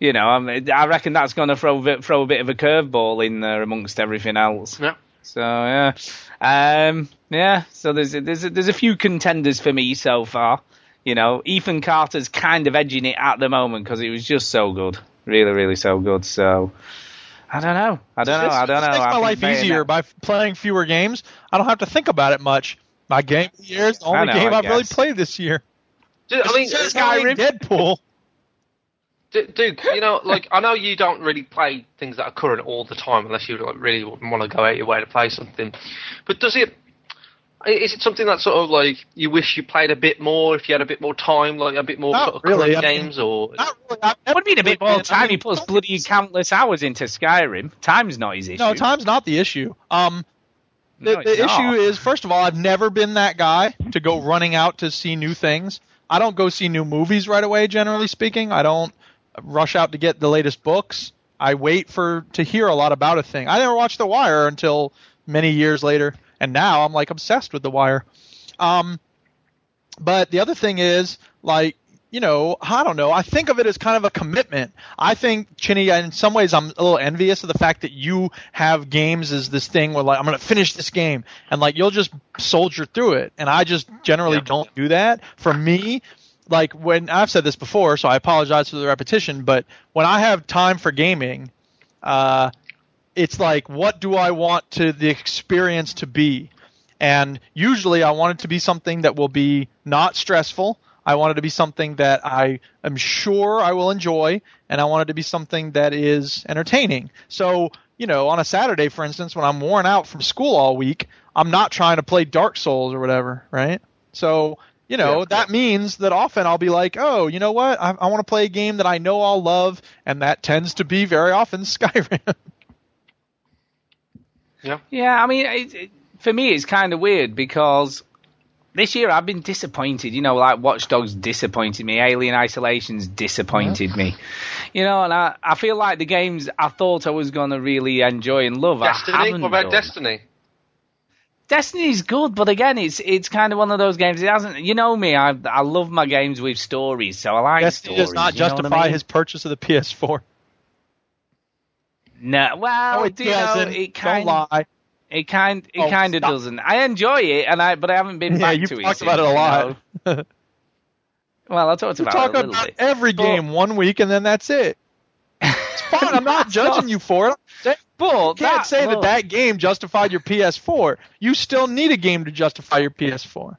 you know, I'm, I reckon that's going to throw a bit, throw a bit of a curveball in there amongst everything else. Yeah. So yeah, um, yeah. So there's a, there's a, there's a few contenders for me so far. You know, Ethan Carter's kind of edging it at the moment because it was just so good, really, really so good. So I don't know. I don't know. This- I don't this know. makes I my life Bayonetta- easier by playing fewer games. I don't have to think about it much. My game of the year is the only know, game I I've really played this year. Dude, I mean, It's Skyrim, Deadpool. Dude, you know, like I know you don't really play things that are current all the time unless you like, really want to go out your way to play something. But does it? Is it something that sort of like you wish you played a bit more if you had a bit more time, like a bit more Not sort of really, I mean- games, or What do you mean a bit more been- I time? He mean, puts bloody countless hours into Skyrim. Time's not his issue. No, time's not the issue. Um, the, No, the issue not. is, first of all, I've never been that guy to go running out to see new things. I don't go see new movies right away, generally speaking. I don't rush out to get the latest books. I wait for to hear a lot about a thing. I never watched The Wire until many years later, and now I'm like obsessed with The Wire. Um, but the other thing is, like, you know, I don't know. I think of it as kind of a commitment. I think, Chinny, in some ways, I'm a little envious of the fact that you have games as this thing where, like, I'm going to finish this game. And, like, you'll just soldier through it. And I just generally don't do that. For me, like, when I've said this before, so I apologize for the repetition, but when I have time for gaming, uh, it's like, what do I want to the experience to be? And usually I want it to be something that will be not stressful. I want it to be something that I am sure I will enjoy, and I want it to be something that is entertaining. So, you know, on a Saturday, for instance, when I'm worn out from school all week, I'm not trying to play Dark Souls or whatever, right? So, you know, that means that often I'll be like, oh, you know what? I, I want to play a game that I know I'll love, and that tends to be very often Skyrim. Yeah, Yeah, I mean, it, it, for me, it's kind of weird because this year I've been disappointed. You know, like Watch Dogs disappointed me, Alien Isolation's disappointed me. You know, and I, I feel like the games I thought I was going to really enjoy and love, I Destiny. haven't What about done. Destiny? Destiny's good, but again, it's it's kind of one of those games. It hasn't, you know me. I I love my games with stories, so I like Destiny stories. does not you know what I justify mean? his purchase of the PS4. No, well, No, it do you know, doesn't. it Don't kind, lie. It kind, it Oh, kind of doesn't. I enjoy it, and I, but I haven't been Yeah, back to it. talked about it a you lot. know. Well, I talked You about talk it a little about bit. every game one week and then that's it. It's fine. I'm not judging not- you for it. But You can't that- say that that game justified your PS4. You still need a game to justify your PS4.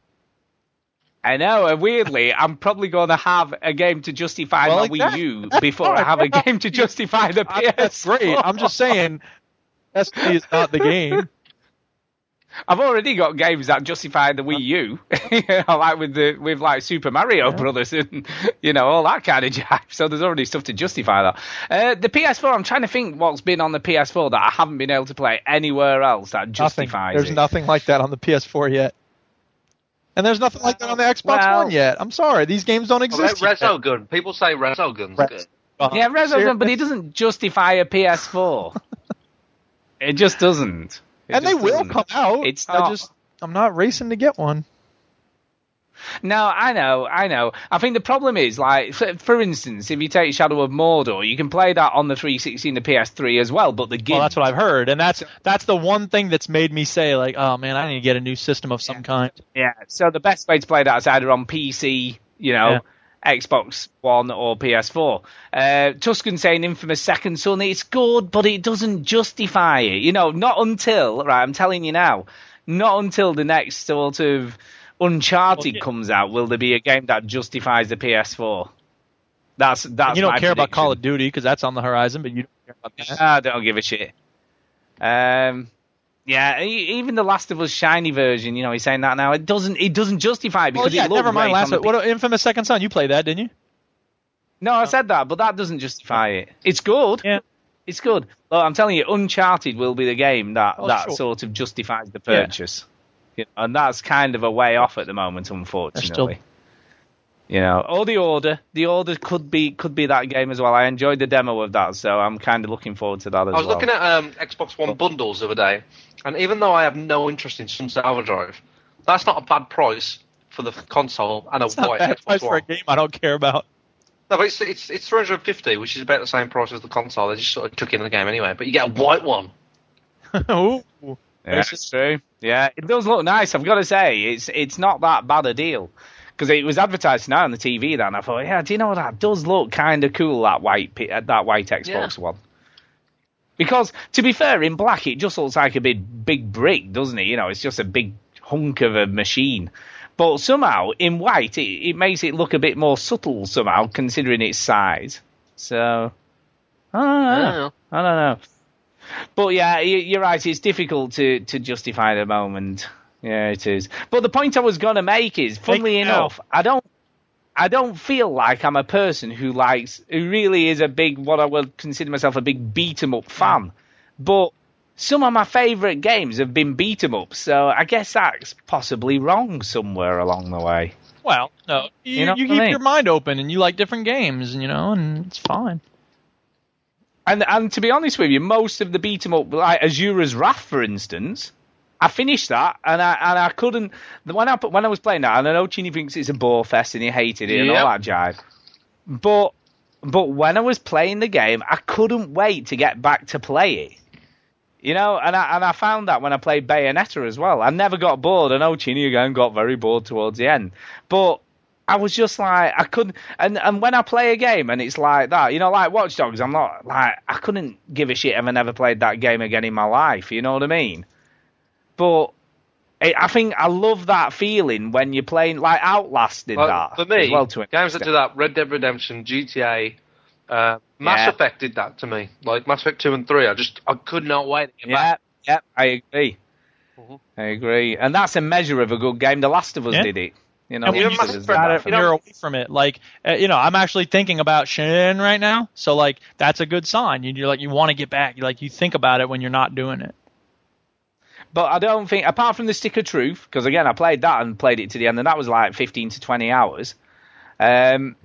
I know, and weirdly, I'm probably going to have a game to justify Well, my like Wii U before I have a game to justify the PS. That's great. I'm just saying, Destiny is not the game. I've already got games that justify the Wii U, you know, like with the with like Super Mario Brothers and you know all that kind of jive. So there's already stuff to justify that. Uh, the PS4, I'm trying to think what's been on the PS4 that I haven't been able to play anywhere else that Nothing. justifies There's it. nothing like that on the PS4 yet. And there's nothing like that on the Xbox Well- One yet. I'm sorry. These games don't What about exist. yet. Resogun? People say Resogun's Res- good. Uh, Yeah, Resogun, serious- but it doesn't justify a PS4. it just doesn't. It and they just will doesn't. come out. It's I not. just I'm not racing to get one. No, I know, I know. I think the problem is, like, for, for instance, if you take Shadow of Mordor, you can play that on the 360 and the PS3 as well, but the game. Well, that's what I've heard, and that's that's the one thing that's made me say like, oh man, I need to get a new system of some kind. Yeah, so the best way to play that is either on PC, you know, Xbox One or PS4. Uh, Tuscan saying Infamous Second Son, it's good, but it doesn't justify it. You know, not until, right, I'm telling you now, not until the next sort of Uncharted comes out will there be a game that justifies the PS4. That's that's you don't my care about. Call of Duty because that's on the horizon, but you don't care about that. I don't give a shit. Um, yeah, e- even the Last of Us shiny version, you know, he's saying that now. It doesn't, it doesn't justify it Well, because yeah, it never mind. Last on the what Infamous Second Son? You played that, didn't you? No, I said that, but that doesn't justify it. It's good. Yeah. It's good. Look, I'm telling you, Uncharted will be the game that Oh, that sure. sort of justifies the Yeah. Purchase. You know, and that's kind of a way off at the moment, unfortunately. You know, or the order. The order could be could be that game as well. I enjoyed the demo of that, so I'm kind of looking forward to that as well. I was well. looking at um, Xbox One bundles the other day, and even though I have no interest in Sunset Overdrive, that's not a bad price for the console and a It's not white bad Xbox price for One. a game I don't care about. No, but it's it's it's 350, which is about the same price as the console. They just sort of took in the game anyway, but you get a white one. Ooh. Yeah, it's true. Yeah, it does look nice. I've got to say, it's it's not that bad a deal because it was advertised now on the TV. Then I thought, yeah, do you know what? That does look kind of cool. That white uh, that white Xbox One. Because to be fair, in black it just looks like a big big brick, doesn't it? You know, it's just a big hunk of a machine. But somehow in white, it, it makes it look a bit more subtle somehow, considering its size. So I don't know. I don't know. But yeah, you- you're right. It's difficult to, to justify at the moment. Yeah, it is. But the point I was going to make is, funnily enough, I don't, I don't feel like I'm a person who likes, who really is a big, what I would consider myself a big beat 'em up mm. fan. But some of my favourite games have been beat 'em ups, so I guess that's possibly wrong somewhere along the way. Well, no, you, You you, know I keep mean? your mind open and you like different games, you know, and it's fine. And and to be honest with you, most of the beat 'em up, like Asura's Wrath, for instance, I finished that and I and I couldn't when I when I was playing that, and I know Chinny thinks it's a bore fest and he hated it and all that jive, but but when I was playing the game, I couldn't wait to get back to play it. You know, and I and I found that when I played Bayonetta as well. I never got bored. I know Chinny again got very bored towards the end, but I was just like I couldn't. And and when I play a game and it's like that, you know, like Watch Dogs, I'm not like I couldn't give a shit if I never played that game again in my life. You know what I mean? But I I think I love that feeling when you're playing like Outlast did Like, that for me, as well to games that extent. do that, Red Dead Redemption, GTA, uh, Mass Yeah. Effect did that to me. Like Mass Effect two and three, I just I could not wait. To get Yeah, back. yeah, I agree. I agree, and that's a measure of a good game. The Last of Us Yeah. did it. You know, and when Last you, of Us did that for when me. you're away from it, like uh, you know, I'm actually thinking about Schein right now, so like that's a good sign. You- You're like you want to get back, you like you think about it when you're not doing it. But I don't think, apart from the Stick of Truth, because again, I played that and played it to the end, and that was like 15 to 20 hours. Um,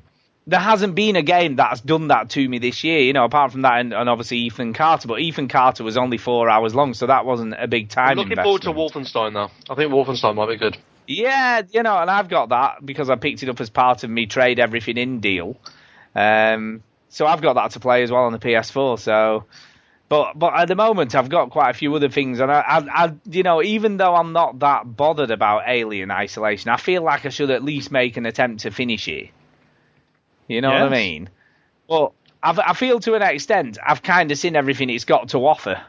there hasn't been a game that's done that to me this year, you know, apart from that and, and obviously Ethan Carter. But Ethan Carter was only four hours long, so that wasn't a big time I'm looking investment. forward to Wolfenstein though. I think Wolfenstein might be good. Yeah, you know, and I've got that because I picked it up as part of me trade everything in deal. Um, so I've got that to play as well on the PS4. So, but but at the moment I've got quite a few other things, and I, I, I you know, even though I'm not that bothered about Alien Isolation, I feel like I should at least make an attempt to finish it. You know what I mean? But I've, I feel to an extent I've kind of seen everything it's got to offer.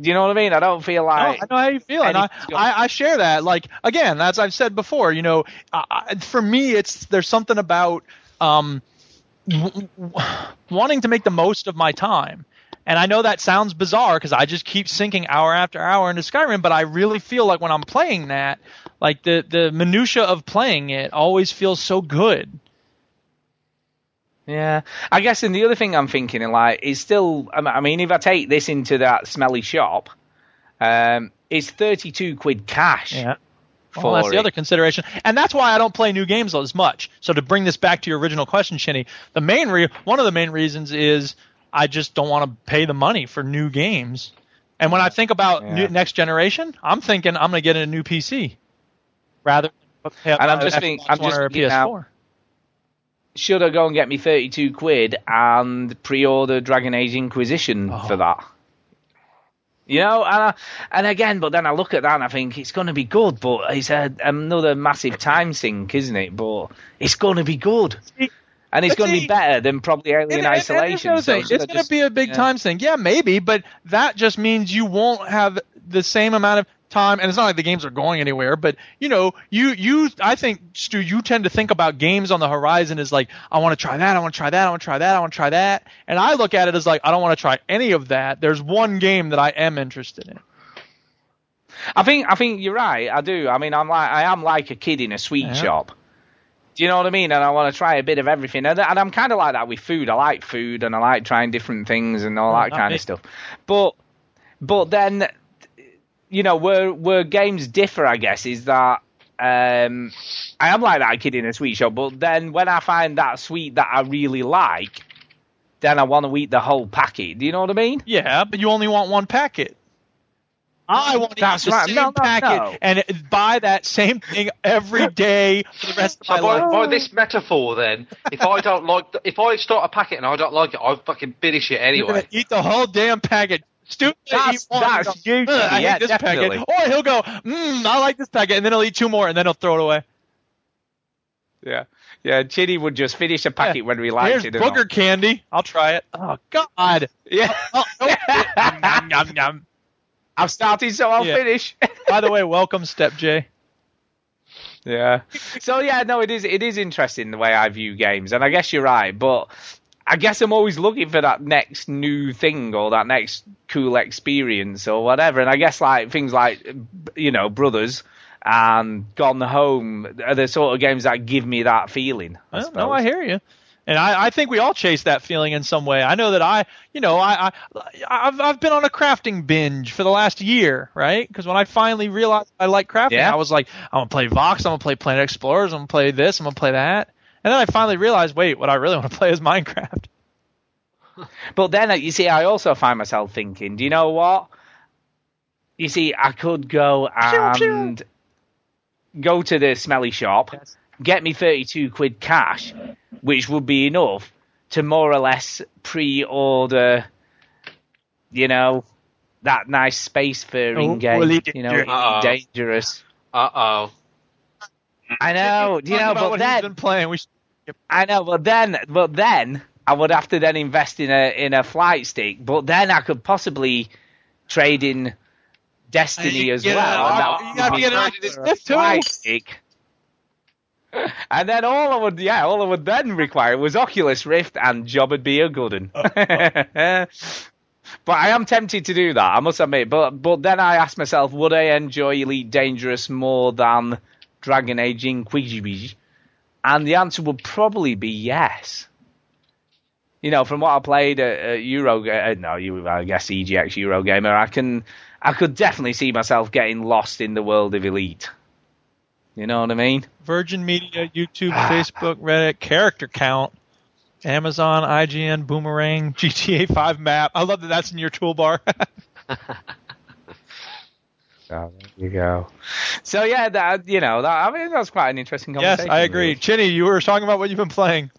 Do you know what I mean? I don't feel No, like I know how you feel, and I, I, I share that. Like again, as I've said before, you know, I- for me, it's there's something about um, w- w- wanting to make the most of my time. And I know that sounds bizarre because I just keep sinking hour after hour into Skyrim, but I really feel like when I'm playing that, like the the minutia of playing it always feels so good. Yeah, I guess, and the other thing I'm thinking, like, is still. I mean, if I take this into that smelly shop, um, it's 32 quid cash. Yeah. For Well, that's the it. other consideration, and that's why I don't play new games as much. So to bring this back to your original question, Chinny, the main re- one of the main reasons is I just don't want to pay the money for new games. And when I think about new, next generation, I'm thinking I'm going to get a new PC rather than And I'm a just thinking, I'm just or a PS4. now, should I go and get me 32 quid and pre-order Dragon Age Inquisition Oh. for that? You know, and I, and again, but then I look at that and I think it's going to be good, but it's a, another massive time sink, isn't it? But it's going to be good, and it's but going to be better than probably Alien and Isolation. so. It's going to be a big yeah. time sink. Yeah, maybe, but that just means you won't have the same amount of time. And it's not like the games are going anywhere, but you know, you you I think Stu, you tend to think about games on the horizon as like I want to try that, I want to try that, I want to try that, I want to try that, and I look at it as like I don't want to try any of that. There's one game that I am interested in. I think I think you're right. I do. I mean, I'm like I am like a kid in a sweet Yeah. shop. Do you know what I mean? And I want to try a bit of everything. And, and I'm kind of like that with food. I like food and I like trying different things and all that kind me. of stuff. But but then you know where where games differ, I guess, is that um, I am like that kid in a sweet shop. But then when I find that sweet that I really like, then I want to eat the whole packet. Do you know what I mean? Yeah, but you only want one packet. I want to eat the right. same No, no, packet no. and buy that same thing every day for the rest of So my by, life. by this metaphor, then, if I don't like, the, if I start a packet and I don't like it, I fucking finish it You're anyway. eat the whole damn packet. Stupid. That's- eat one, that's you, go, I yeah, hate this definitely. packet. Or he'll go, mmm, I like this packet, and then he'll eat two more, and then he'll throw it away. Yeah. Yeah, Chinny would just finish a packet when we liked Here's it not. booger candy. I'll try it. Oh God. Yeah. Oh, oh. Yum, yum, yum. I'm starting, so I'll Yeah. finish. By the way, welcome, Step J. yeah. So yeah, no, it is it is interesting the way I view games, and I guess you're right, but I guess I'm always looking for that next new thing or that next cool experience or whatever. And I guess like things like you know Brothers and Gone Home are the sort of games that give me that feeling. I no, I hear you. And I, I think we all chase that feeling in some way. I know that I, you know, I, I I've I've been on a crafting binge for the last year, right? Because when I finally realized I like crafting, Yeah. I was like, I'm gonna play Vox, I'm gonna play Planet Explorers, I'm gonna play this, I'm gonna play that. And then I finally realized, wait, what I really want to play is Minecraft. But then uh, you see, I also find myself thinking, do you know what? You see, I could go and go to the smelly shop, get me 32 quid cash, which would be enough to more or less pre-order, you know, that nice space faring Oh, game, really you know, dangerous. Uh-oh. dangerous. Uh oh. I know, do you know, but what he's then been playing. We should, I know, but then, but then I would have to then invest in a in a flight stick. But then I could possibly trade in Destiny as well. and that you gotta be get an great Oculus for too. flight stick. And then all I would, yeah, all I would then require was Oculus Rift, and job would be a good one. Oh. but I am tempted to do that, I must admit. But but then I ask myself, would I enjoy Elite Dangerous more than Dragon Age Inquisition? And the answer would probably be yes. You know, from what I played at, at Euro, uh, no, you, I guess EGX Eurogamer, I can, I could definitely see myself getting lost in the world of Elite. You know what I mean? Virgin Media, YouTube, Facebook, Reddit, character count, Amazon, IGN, Boomerang, GTA 5 map. I love that that's in your toolbar. Oh, there you go. So yeah, that you know, that, I mean, that's quite an interesting conversation. yes, conversation. I agree. Chinny, you were talking about what you've been playing.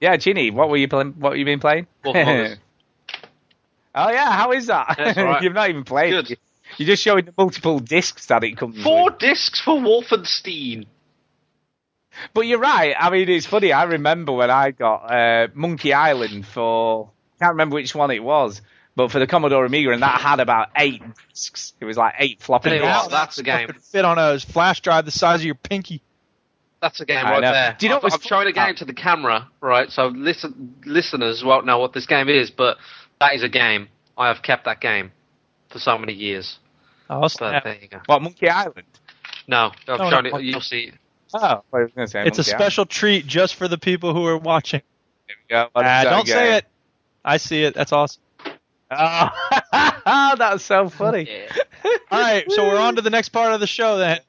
Yeah, Chinny, what were you playing? What have you been playing? Wolf Among oh yeah, how is that? That's all right. You've not even played. Good. You're just showing the multiple discs that it comes Four with. discs for Wolfenstein. But you're right. I mean, it's funny. I remember when I got uh, Monkey Island for I can't remember which one it was, but for the Commodore Amiga, and that had about eight discs. It was like eight floppy disks. what, that's a game. Could fit on a flash drive the size of your pinky. That's a game I right know. there. Do you know I've, what's I'm showing a game to the camera, right? So listen, listeners won't know what this game is, but that is a game. I have kept that game for so many years. Oh, But snap. there you go. What Monkey Island? No, I've No, shown no, it. You'll see. Oh, I was going to say It's a Monkey special treat just for the people who are watching. Island. There we go. What uh, don't say it. I see it. That's awesome. Oh, that's so funny. All right, so we're on to the next part of the show then.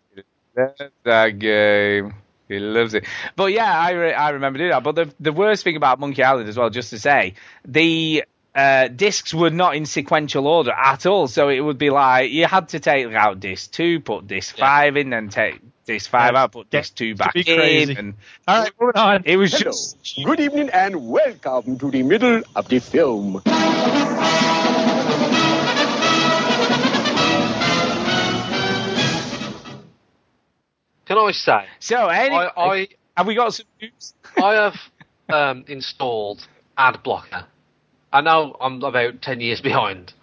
That's that game. He loves it. But yeah, I re- I remember doing that. But the the worst thing about Monkey Island as well, just to say, the uh, discs were not in sequential order at all. So it would be like you had to take out disc two, put disc five in, then take disc five Yeah. out, put disc two back be in, crazy. and All right, moving on. it was just Good evening and welcome to the middle of the film. Can I say? so. Any, I, I have we got some news? I have um, installed ad blocker. I know I'm about ten years behind,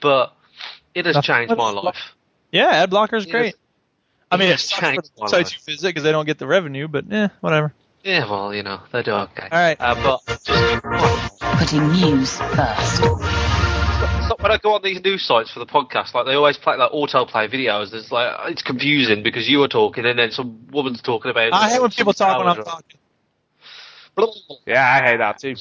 but it has Nothing changed my life. Yeah, ad blocker is great. has- I mean, it's it has sucks for changed the my sites life. you visit because they don't get the revenue, but eh, whatever. Yeah, well, you know they do okay. All right. uh, but just Putting news first. So when I go on these news sites for the podcast, like they always play like autoplay videos. It's like it's confusing because you are talking and then some woman's talking about. I hate when people talk when I'm talking. blah, blah. Yeah, I hate that too.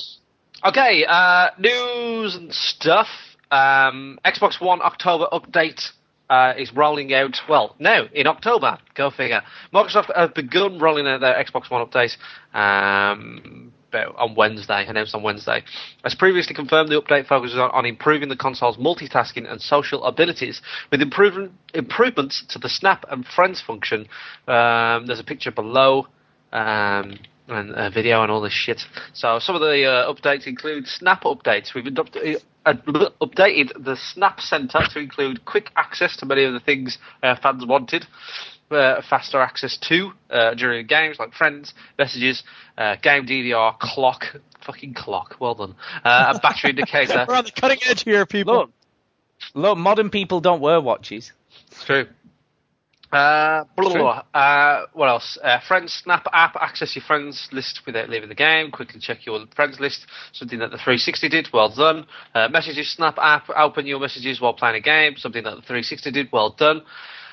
Okay, uh, news and stuff. Um, Xbox One October update uh, is rolling out. Well, now in October. Go figure. Microsoft have begun rolling out their Xbox One update um, on Wednesday. Announced on Wednesday. As previously confirmed, the update focuses on, on improving the console's multitasking and social abilities with improvement, improvements to the Snap and Friends function. Um, there's a picture below. Um, and a video and all this shit. So some of the uh, updates include Snap updates. We've adopted, uh, updated the Snap Center to include quick access to many of the things uh, fans wanted. Uh, faster access to uh, during games like friends, messages, uh, game DVR, clock, fucking clock, well done, uh, a battery indicator. We're on the cutting edge here, people. Look, look, modern people don't wear watches. It's true. Uh, blah, blah, blah. Uh, what else? Uh, friends Snap app. Access your friends list without leaving the game. Quickly check your friends list. Something that the 360 did. Well done. Uh, messages Snap app. Open your messages while playing a game. Something that the 360 did. Well done.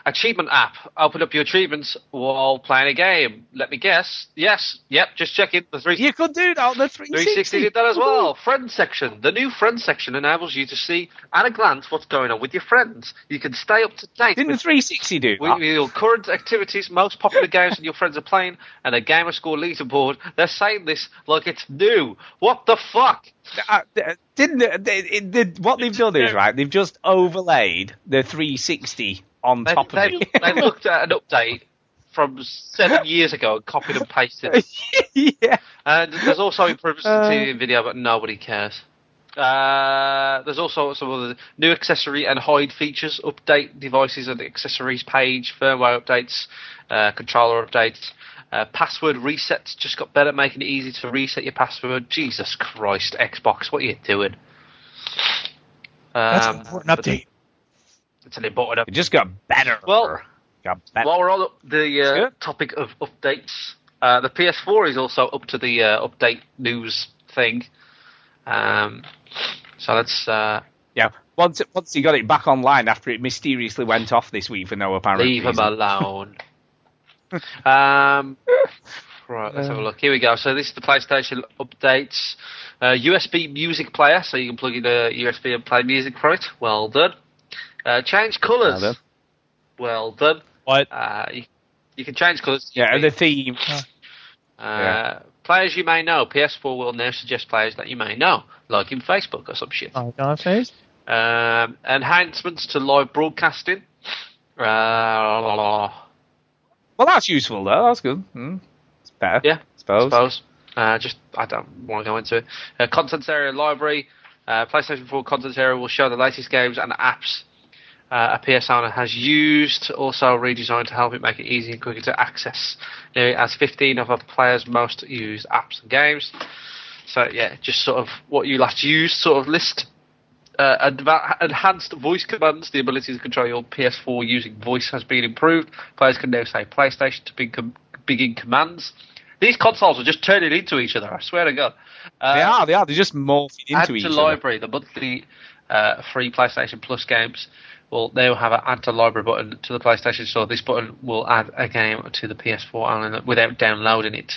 Achievement app. Open up your achievements while playing a game. Let me guess. Yes. Yep. Just checking. The 360 You could do that on the 360 360. did that as well. Friends section. The new friends section enables you to see at a glance what's going on with your friends. You can stay up to date Didn't the 360 do with that? your current activities, most popular games that your friends are playing, and a gamer score leaderboard. They're saying this like it's new. What the fuck? Uh, th- didn't they, the, the, what they've done is right? They've just overlaid the 360 on They, top of they, it. they looked at an update from seven years ago and copied and pasted. yeah. And there's also improvements Uh. to TV video, but nobody cares. Uh, there's also some other new accessory and hide features, update devices and accessories page, firmware updates, uh, controller updates, uh, password resets just got better, making it easy to reset your password. Jesus Christ, Xbox, what are you doing? That's Um, an important update. It's an important It up. It just got better. Well, got better. while we're on the uh, topic of updates, uh, the PS4 is also up to the uh, update news thing. Um, so that's uh, yeah. Once once he got it back online after it mysteriously went off this week for no apparent leave him alone. um, right, let's have a look. Here we go. So this is the PlayStation updates. Uh, USB music player, so you can plug in a USB and play music from it. Well done. Uh, change colours. Well done. Well done. What? Uh, you, you can change colours. Yeah, and the theme. Uh, Yeah. Players you may know. PS4 will now suggest players that you may know, like in Facebook or some shit. Oh, on face. Um, enhancements to live broadcasting. Uh, Well, that's useful though. That's good. Mm. It's better. yeah, suppose. suppose. Uh, just I don't want to go into it. Uh, contents area library. Uh, PlayStation 4 contents area will show the latest games and apps uh, a PS owner has used. Also redesigned to help it make it easy and quicker to access. Now it has 15 of a player's most used apps and games. So yeah, just sort of what you last used sort of list. Uh, adva- enhanced voice commands. The ability to control your PS4 using voice has been improved. Players can now say PlayStation to begin, begin commands. These consoles are just turning into each other. I swear to God. Uh, they are. They are. They're just morphing into add each to other. library. The monthly uh, free PlayStation Plus games will now have an add to library button to the PlayStation Store. This button will add a game to the PS4 only without downloading it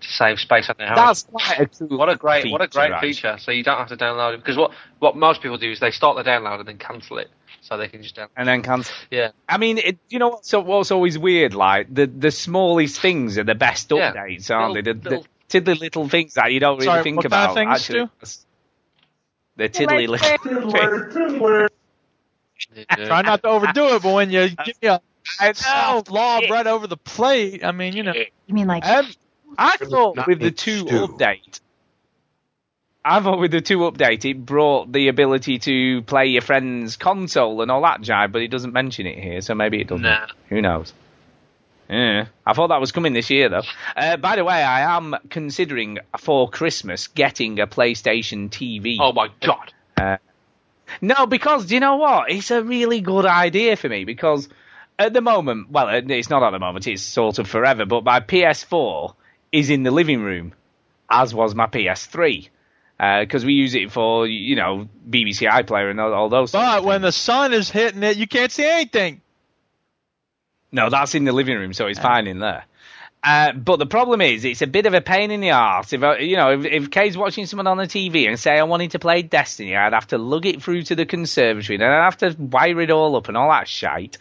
to save space on their hard That's quite a cool. what a great what a feature, great actually. feature. So you don't have to download it because what what most people do is they start the download and then cancel it so they can just download. And then cancel. Yeah. I mean, it, you know what's, what's always weird? Like the the smallest things are the best Yeah. updates, aren't Little- they? The, little- the, tiddly little things that you don't really Sorry, think what about. things, actually, Stu? The tiddly Tiddler, tiddler. Try not to overdo it, but when you give me a soft lob right over the plate, I mean, you know. You mean like Um, I thought with the two stew. update, I thought with the two update, it brought the ability to play your friend's console and all that jive, but it doesn't mention it here, so maybe it doesn't. Nah. Who knows? Yeah, I thought that was coming this year though. Uh, by the way, I am considering for Christmas getting a PlayStation TV. Oh my god. Uh, no, because do you know what? It's a really good idea for me because at the moment, well, uh, it's not at the moment. It's sort of forever. But my PS4 is in the living room, as was my PS3, because we use it for you know BBC iPlayer and all, all those. But when the sun is hitting it, you can't see anything. No, that's in the living room, so it's fine in there. Uh, but the problem is, it's a bit of a pain in the arse. If you know, if, if Kay's watching someone on the TV and say I wanted to play Destiny, I'd have to lug it through to the conservatory, and I'd have to wire it all up and all that shite.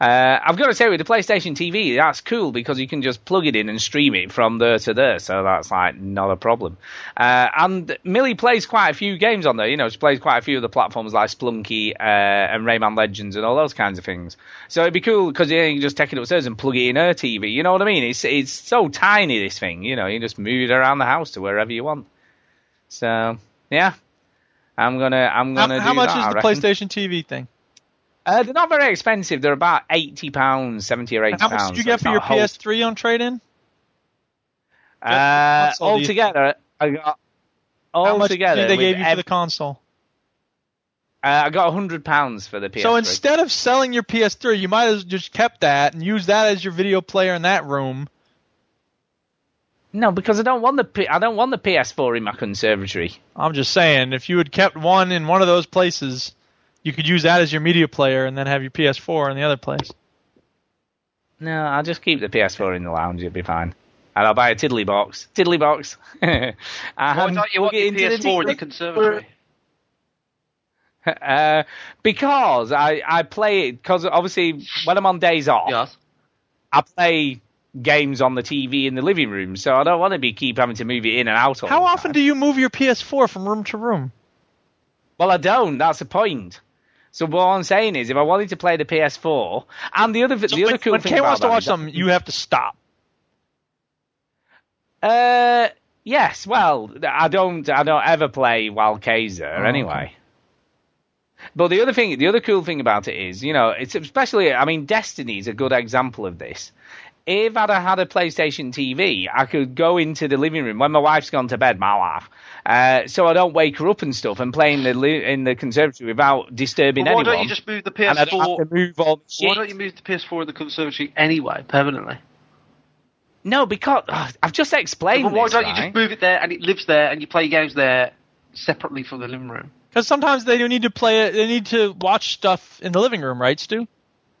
Uh, I've got to say, with the PlayStation TV, that's cool because you can just plug it in and stream it from there to there, so that's like not a problem. Uh, and Millie plays quite a few games on there. You know, she plays quite a few of the platforms like Spelunky uh, and Rayman Legends and all those kinds of things. So it'd be cool because you can just take it upstairs and plug it in her TV. You know what I mean? It's it's so tiny this thing. You know, you just move it around the house to wherever you want. So yeah, I'm gonna I'm How, gonna. how do much that, is the. PlayStation TV thing? Uh, they're not very expensive. They're about eighty pounds, seventy or eighty pounds. How much did you so get for your whole- PS3 on trade-in? Uh, console do you- altogether, I got How much altogether. they gave you for the console? uh, I got hundred pounds for the PS3. So instead of selling your PS3, you might have just kept that and used that as your video player in that room. no, because I don't want the P- I don't want the PS4 in my conservatory. I'm just saying, if you had kept one in one of those places, you could use that as your media player and then have your PS4 in the other place. No, I'll just keep the PS4 in the lounge. It'll be fine. And I'll buy a tiddly box. Tiddly box. and Why don't you plug want it your into the PS4 in the conservatory? Uh, because I, I play it, because obviously when I'm on days off, Yes. I play games on the TV in the living room, so I don't want to be keep having to move it in and out. All How the often time. do you move your PS4 from room to room? Well, I don't. That's the point. So what I'm saying is, if I wanted to play the PS4, and the other the other when cool when thing Kay wants to watch something, you have to stop. Uh, yes. Well, I don't. I don't ever play while Kay's there Oh, anyway. But the other thing, the other cool thing about it is, you know, it's especially. I mean, Destiny is a good example of this. If I'd have had a PlayStation TV, I could go into the living room when my wife's gone to bed. My wife, uh, so I don't wake her up and stuff, and play in the li- in the conservatory without disturbing But why anyone. don't you just move the and I don't PS4? have to move all the Why don't you move the PS4 in the conservatory anyway, permanently? No, because ugh, I've just explained. But why this, don't you just move it there and it lives there and you play games there separately from the living room? Because sometimes they do need to play it. They need to watch stuff in the living room, right, Stu?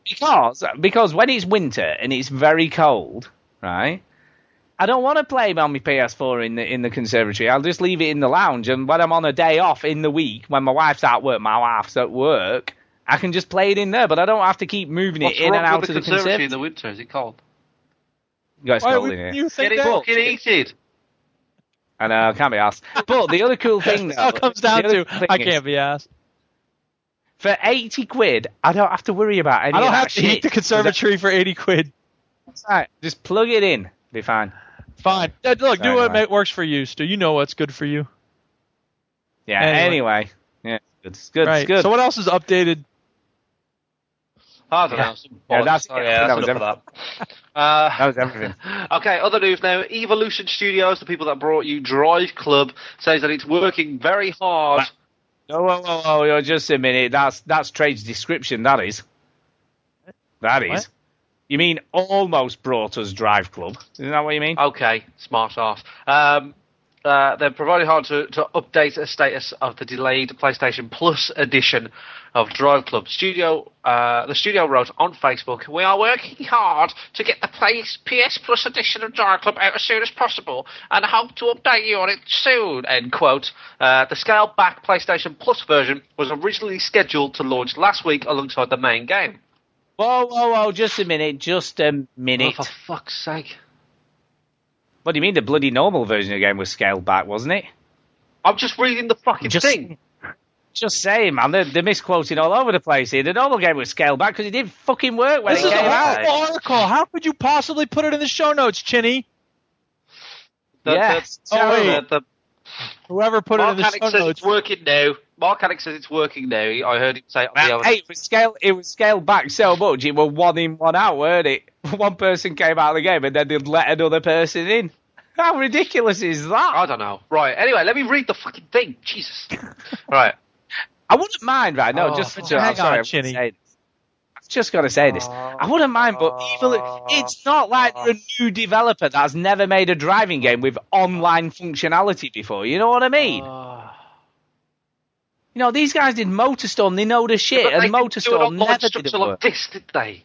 Because because when it's winter and it's very cold, right? I don't want to play on my PS4 in the in the conservatory. I'll just leave it in the lounge, and when I'm on a day off in the week, when my wife's at work, my wife's at work, I can just play it in there. But I don't have to keep moving What's it in and out with to the the conservatory conservatory. in the winter? Is it cold? You guys cold in here. you think Get it fucking heated. I know, can't be asked. But the other cool thing, That's though, it comes down the other to. cool thing I is, can't be asked. For eighty quid, I don't have to worry about any. I don't of have that to heat shit. the conservatory for eighty quid. That's right. Just plug it in. Be fine. Fine. Uh, Look, do what Mike. ma- works for you, Stu. You know what's good for you. Yeah. Anyway. Anyway. Yeah. It's good. It's good. right. It's good. So what else is updated? I don't Yeah. know. some Yeah, that's- Oh, yeah, yeah, that that's was enough of that. Uh, that was everything. Okay, other news now. Evolution Studios, the people that brought you Drive Club, says that it's working very hard. No, whoa, whoa, whoa, whoa, just a minute. That's that's trade's description. That is. That is. What? You mean almost brought us Drive Club? Isn't that what you mean? Okay, smart ass. Um, uh, they're providing hard to, to update a status of the delayed PlayStation Plus edition of Drive Club. Studio, uh, the studio wrote on Facebook, "We are working hard to get the PS, PS Plus edition of Drive Club out as soon as possible, and hope to update you on it soon." End quote. Uh, the scaled back PlayStation Plus version was originally scheduled to launch last week alongside the main game. Whoa, whoa, whoa! Just a minute. Just a Oh, minute. for fuck's sake! What do you mean? The bloody normal version of the game was scaled back, wasn't it? I'm just reading the fucking Just- thing. Just saying, man, they're, they're misquoting all over the place here. The normal game was scaled back because it didn't fucking work when This it is a came out. horrible article. How could you possibly put it in the show notes, Chinny? The, Yes. the, Oh, wait. the, the, Whoever put it in Mark the Hannick show says notes. it's working now. Mark Hannick says it's working now. I heard him say it on the Man, other. hey, it was scaled. It was scaled back so much. It was one in, one out, weren't it? One person came out of the game, and then they'd let another person in. How ridiculous is that? I don't know. Right. Anyway, let me read the fucking thing. Jesus. right. I wouldn't mind, right? No, Oh, just to, I'm hang sorry, on, I'm Chinny. I've just got to say this. I wouldn't mind, but evil. Oh. It's not like they're a new developer that's never made a driving game with online functionality before. You know what I mean? Oh. You know, these guys did MotorStorm. They know the shit, they and didn't do an MotorStorm never did it like work. this, did they?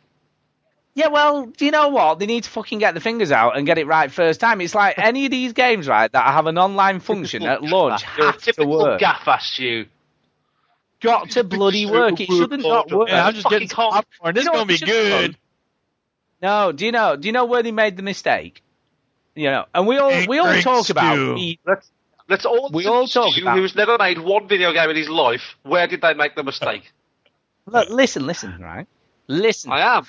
Yeah, well, do you know what? They need to fucking get the fingers out and get it right first time. It's like any of these games, right, that have an online function at launch have to typical work. gaff, Stu. Got to bloody work. It shouldn't not work. Yeah, I'm just getting some popcorn. This is You know gonna be what you should have good. done? No, do you know? Do you know where they made the mistake? You know, and we all we all Drink talk about Stu. the- Let's let's all We all talk Stu, about- who's never made one video game in his life. Where did they make the mistake? Look, listen, listen, right? Listen. I am.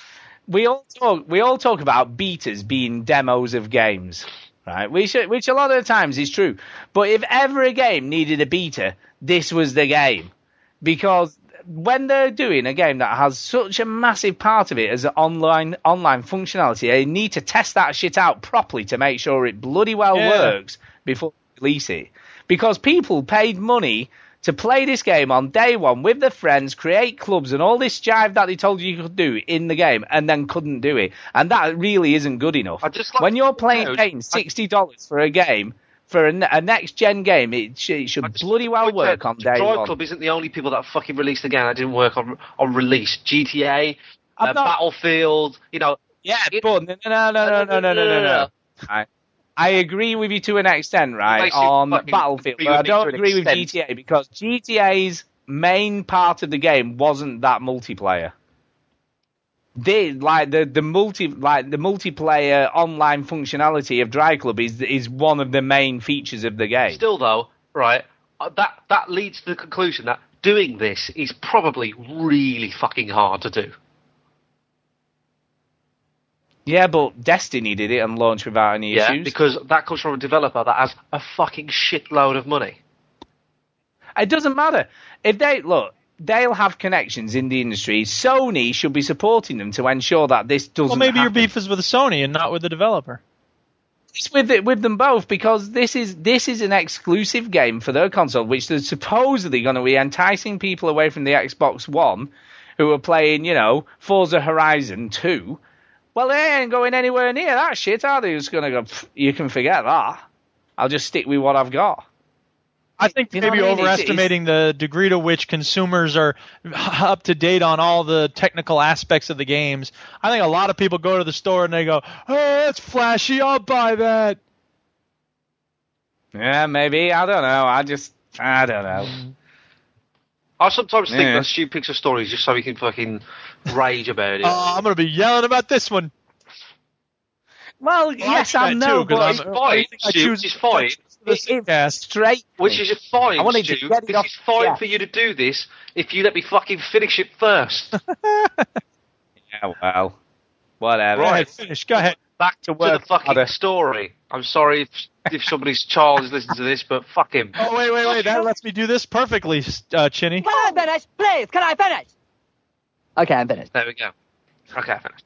we all talk we all talk about betas being demos of games, right? Which which a lot of the times is true. But if ever a game needed a beta, this was the game. Because when they're doing a game that has such a massive part of it as online online functionality, they need to test that shit out properly to make sure it bloody well Yeah. works before they release it. Because people paid money to play this game on day one with their friends, create clubs and all this jive that they told you you could do in the game, and then couldn't do it. And that really isn't good enough. I just like when you're playing paying sixty dollars for a game for a, a next gen game, it, sh- it should just bloody well work on day Drive one. Club isn't the only people that fucking released the game that didn't work on on release. GTA, uh, not- Battlefield, you know. Yeah, It- but no, no, no, no, no, no, no, no, no. I, I agree with you to an extent, right, on Battlefield, but I don't agree with. GTA because GTA's main part of the game wasn't that multiplayer. They like the the multi like the multiplayer online functionality of Drive Club is is one of the main features of the game. Still though, right? uh, That that leads to the conclusion that doing this is probably really fucking hard to do. Yeah, but Destiny did it and launched without any Yeah, issues. because that comes from a developer that has a fucking shitload of money. It doesn't matter. If they look, they'll have connections in the industry. Sony should be supporting them to ensure that this doesn't. Well, maybe your beef is with Sony and not with the developer. It's with it with them both because this is this is an exclusive game for their console, which is supposedly going to be enticing people away from the Xbox One, who are playing, you know, Forza Horizon Two. Well, they ain't going anywhere near that shit, are they? Just going to go. You can forget that. I'll just stick with what I've got. I think You maybe what I mean? It's- overestimating the degree to which consumers are up to date on all the technical aspects of the games. I think a lot of people go to the store and they go, "Oh, that's flashy. I'll buy that." Yeah, maybe. I don't know. I just. I don't know. I sometimes think Yeah. that Stu picks a stories just so he can fucking rage about it. Oh, I'm gonna be yelling about this one. Well, Well, yes, I I do that know, too, 'cause but I'm- it's it's I fine, I choose It's fine. It- it's straight. Which is fine, I wanted to Stu. get it This off- is fine yeah. for you to do this if you let me fucking finish it first. Yeah, well, whatever. Go ahead, finish. Go ahead. Back to, work the fucking harder. story. I'm sorry if if somebody's child is listening to this, but fuck him. Oh wait, wait, wait. That lets me do this perfectly, uh, Chinny. Can I finish? Please, can I finish? Okay, I'm finished. There we go. Okay, I finished.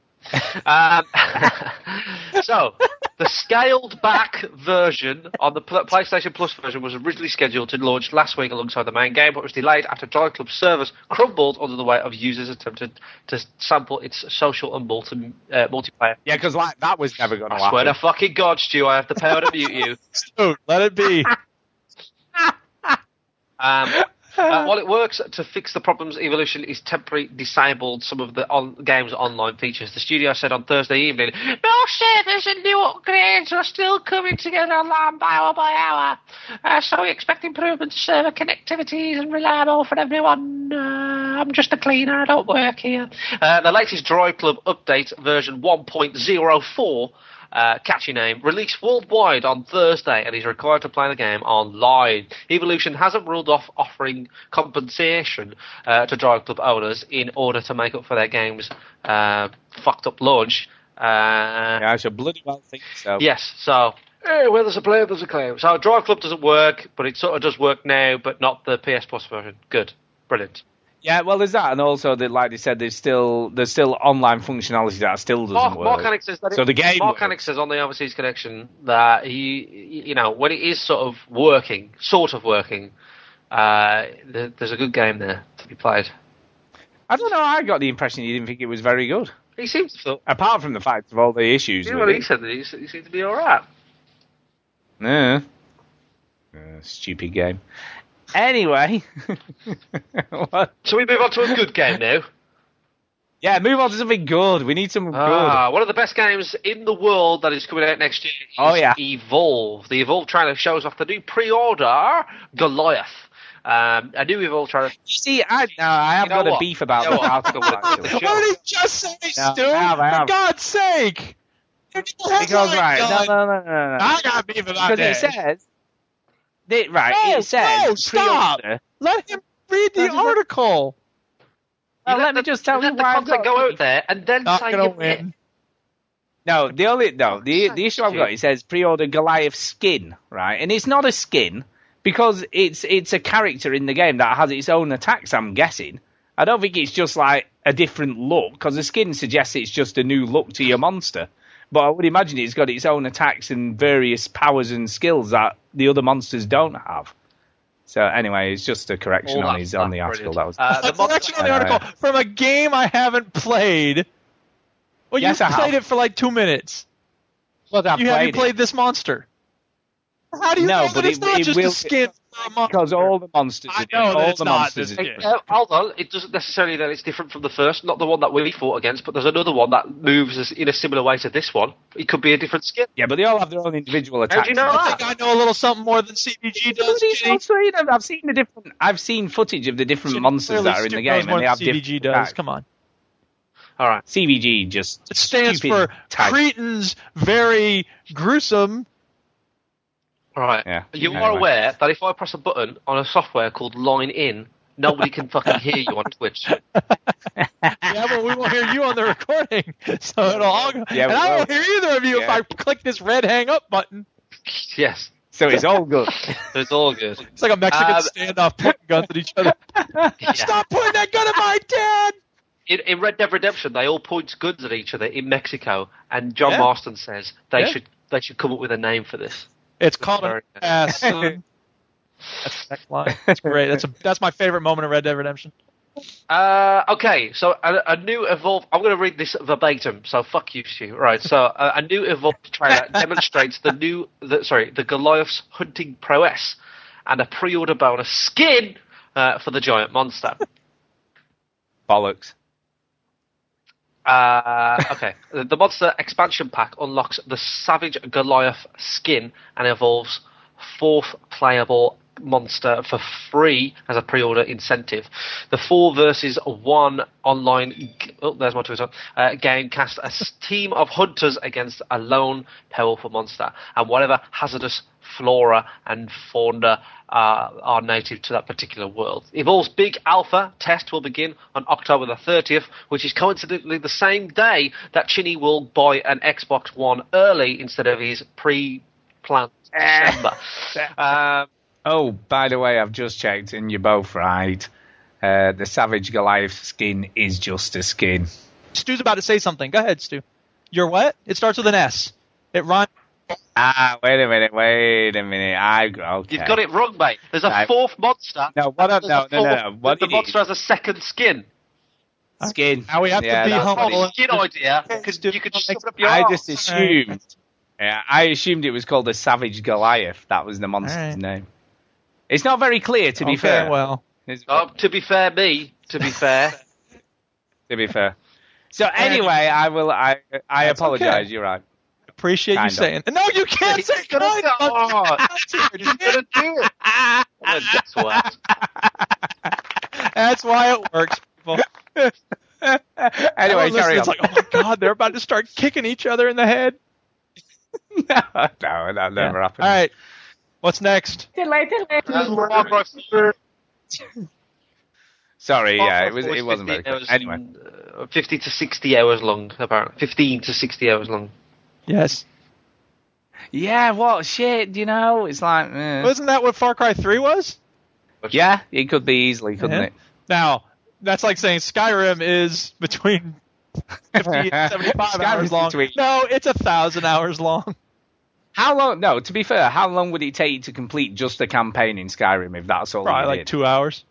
Um, so, the scaled back version on the PlayStation Plus version was originally scheduled to launch last week alongside the main game, but was delayed after Drive Club servers crumbled under the weight of users attempted to sample its social and multi- uh, multiplayer. Yeah, because like that was never going to I swear happen. to fucking God, Stu, I have the power to mute you. Dude, let it be. Um, uh, while it works to fix the problems, Evolution is temporarily disabled some of the on- game's online features. The studio said on Thursday evening, "No servers and new upgrades are still coming together online by hour by hour, uh, so we expect improvements to server connectivities and reliable for everyone. Uh, I'm just a cleaner; I don't work here." Uh, the latest Drive Club update, version 1.04. uh, catchy name, released worldwide on Thursday, and is required to play the game online. Evolution hasn't ruled off offering compensation uh, to Drive Club owners in order to make up for their game's uh, fucked up launch. Uh, Yeah, I should bloody well think so. Yes, so hey, where there's a player, there's a claim. So Drive Club doesn't work, but it sort of does work now, but not the PS Plus version. Good, brilliant. Yeah, well, there's that, and also that, like they said, there's still there's still online functionality that still doesn't Mark, work. Mark Hannick says that so it, the game. Mark works. Says on the Overseas Connection that he, you know, when it is sort of working, sort of working, uh, there's a good game there to be played. I don't know. I got the impression he didn't think it was very good. He seems to. Apart from the fact of all the issues. You know what he said? He, he seemed to be all right. Yeah. Uh, stupid game. Anyway. what? So we move on to a good game now. Yeah, move on to something good. We need some Ah, one of the best games in the world that is coming out next year is Oh, yeah. Evolve. The Evolve trailer shows off the new pre-order Goliath. Um, a new Evolve trailer. You see, I no, I have You know got a beef about You know the what? Falcon one, actually. What did he just say, No, Stu? I have, I For. God's sake! Because right, no, no, no, no, no. I got beef about Because that. it says, the, right, No, it says no, stop. pre-order. Let him read the No, just let- article. Well, You let me just tell you let the I've content go out there and then Not say gonna win. No, the only no oh, the the issue I've got it says pre-order Goliath skin, right? And it's not a skin because it's it's a character in the game that has its own attacks. I'm guessing. I don't think it's just like a different look because the skin suggests it's just a new look to your monster. But I would imagine it's got its own attacks and various powers and skills that the other monsters don't have. So anyway, it's just a correction All on his on the article. brilliant. That was Uh, the A mod- correction on the article yeah. from a game I haven't played. Well, Yes, you I have. played it for like two minutes. well, I've you have you played it. played this monster? How do you No, know but that it's it- not it just will- a skin for a monster? because all the monsters. I are know all the monsters this are game. different. Uh, hold on, it doesn't necessarily that it's different from the first, not the one that we fought against, but there's another one that moves in a similar way to this one. It could be a different skin. Yeah, but they all have their own individual How attacks. do you know I that? think I know a little something more than CVG does. Bloody Chinny. hell, Sweden, I've seen the different. I've seen footage of the different Chinny, monsters clearly that are in the game, and they have CVG different does. attacks. Come on. All right. CVG just It stands for type. Cretans Very Gruesome. Right. Yeah. You are aware that if I press a button on a software called Line In, nobody can fucking hear you on Twitch. yeah, but we won't hear you on the recording, so it'll all go. Yeah, and we I will. won't hear either of you if I click this red hang up button. yes. So it's all good. It's all good. It's like a Mexican Um, standoff pointing guns at each other. Yeah. Stop pointing that gun at my dad! In, in Red Dead Redemption, they all point guns at each other in Mexico, and John Yeah. Marston says they Yeah. should they should come up with a name for this. It's called Very an ass. son. That's the next line. That's great. That's a that's my favorite moment of Red Dead Redemption. Uh, okay, so a, a new Evolve. I'm going to read this verbatim. So fuck you, Stu. Right. So uh, a new Evolve trailer demonstrates the new, the, sorry, the Goliath's hunting prowess, and a pre-order bonus skin uh, for the giant monster. Bollocks. Uh, okay. The, the monster expansion pack unlocks the Savage Goliath skin and evolves fourth playable monster for free as a pre-order incentive. The four versus one online oh, there's my Twitter uh, game cast a team of hunters against a lone powerful monster and whatever hazardous flora and fauna uh, are native to that particular world. Evolve's big alpha test will begin on October the 30th, which is coincidentally the same day that Chinny will buy an Xbox One early instead of his pre-planned December. um, Oh, by the way, I've just checked, and you're both right. Uh, the Savage Goliath skin is just a skin. Stu's about to say something. Go ahead, Stu. You're what? It starts with an S. It rhymes. Ah, wait a minute, wait a minute. I okay. You've got it wrong, mate. There's a Right. fourth monster. No, what? I- No, a no, no, no. What the monster is- has a second skin. Skin. Now we have Yeah, to be that's what humble. Skin idea, because you could just shove up your I arse. just assumed. Yeah, I assumed it was called the Savage Goliath. That was the monster's Alright. name. It's not very clear, to be Okay, fair. well, Oh, to be fair, me. To be fair, to be fair. So anyway, I will. I I That's apologize. okay. You're right. Appreciate Kind you of. saying. No, you can't He's say gonna kind. go- of. He's gonna do it. Oh, that's what. That's why it works, people. anyway, Everyone carry listening, on. It's like, oh my god, they're about to start kicking each other in the head. no, no, that never Yeah. happened. All right. What's next? Delay, delay. Sorry, yeah, it was it wasn't very good. hours- Anyway, uh, 50 to 60 hours long, apparently. 15 to 60 hours long. Yes. yeah, what shit? You know, it's like, eh. Wasn't that what Far Cry 3 was? yeah, it could be easily, couldn't Yeah. it? Now, that's like saying Skyrim is between 50 and 75 hours long. between- No, it's a thousand hours long. How long? No, to be fair, how long would it take you to complete just a campaign in Skyrim if that's all Probably like did? two hours.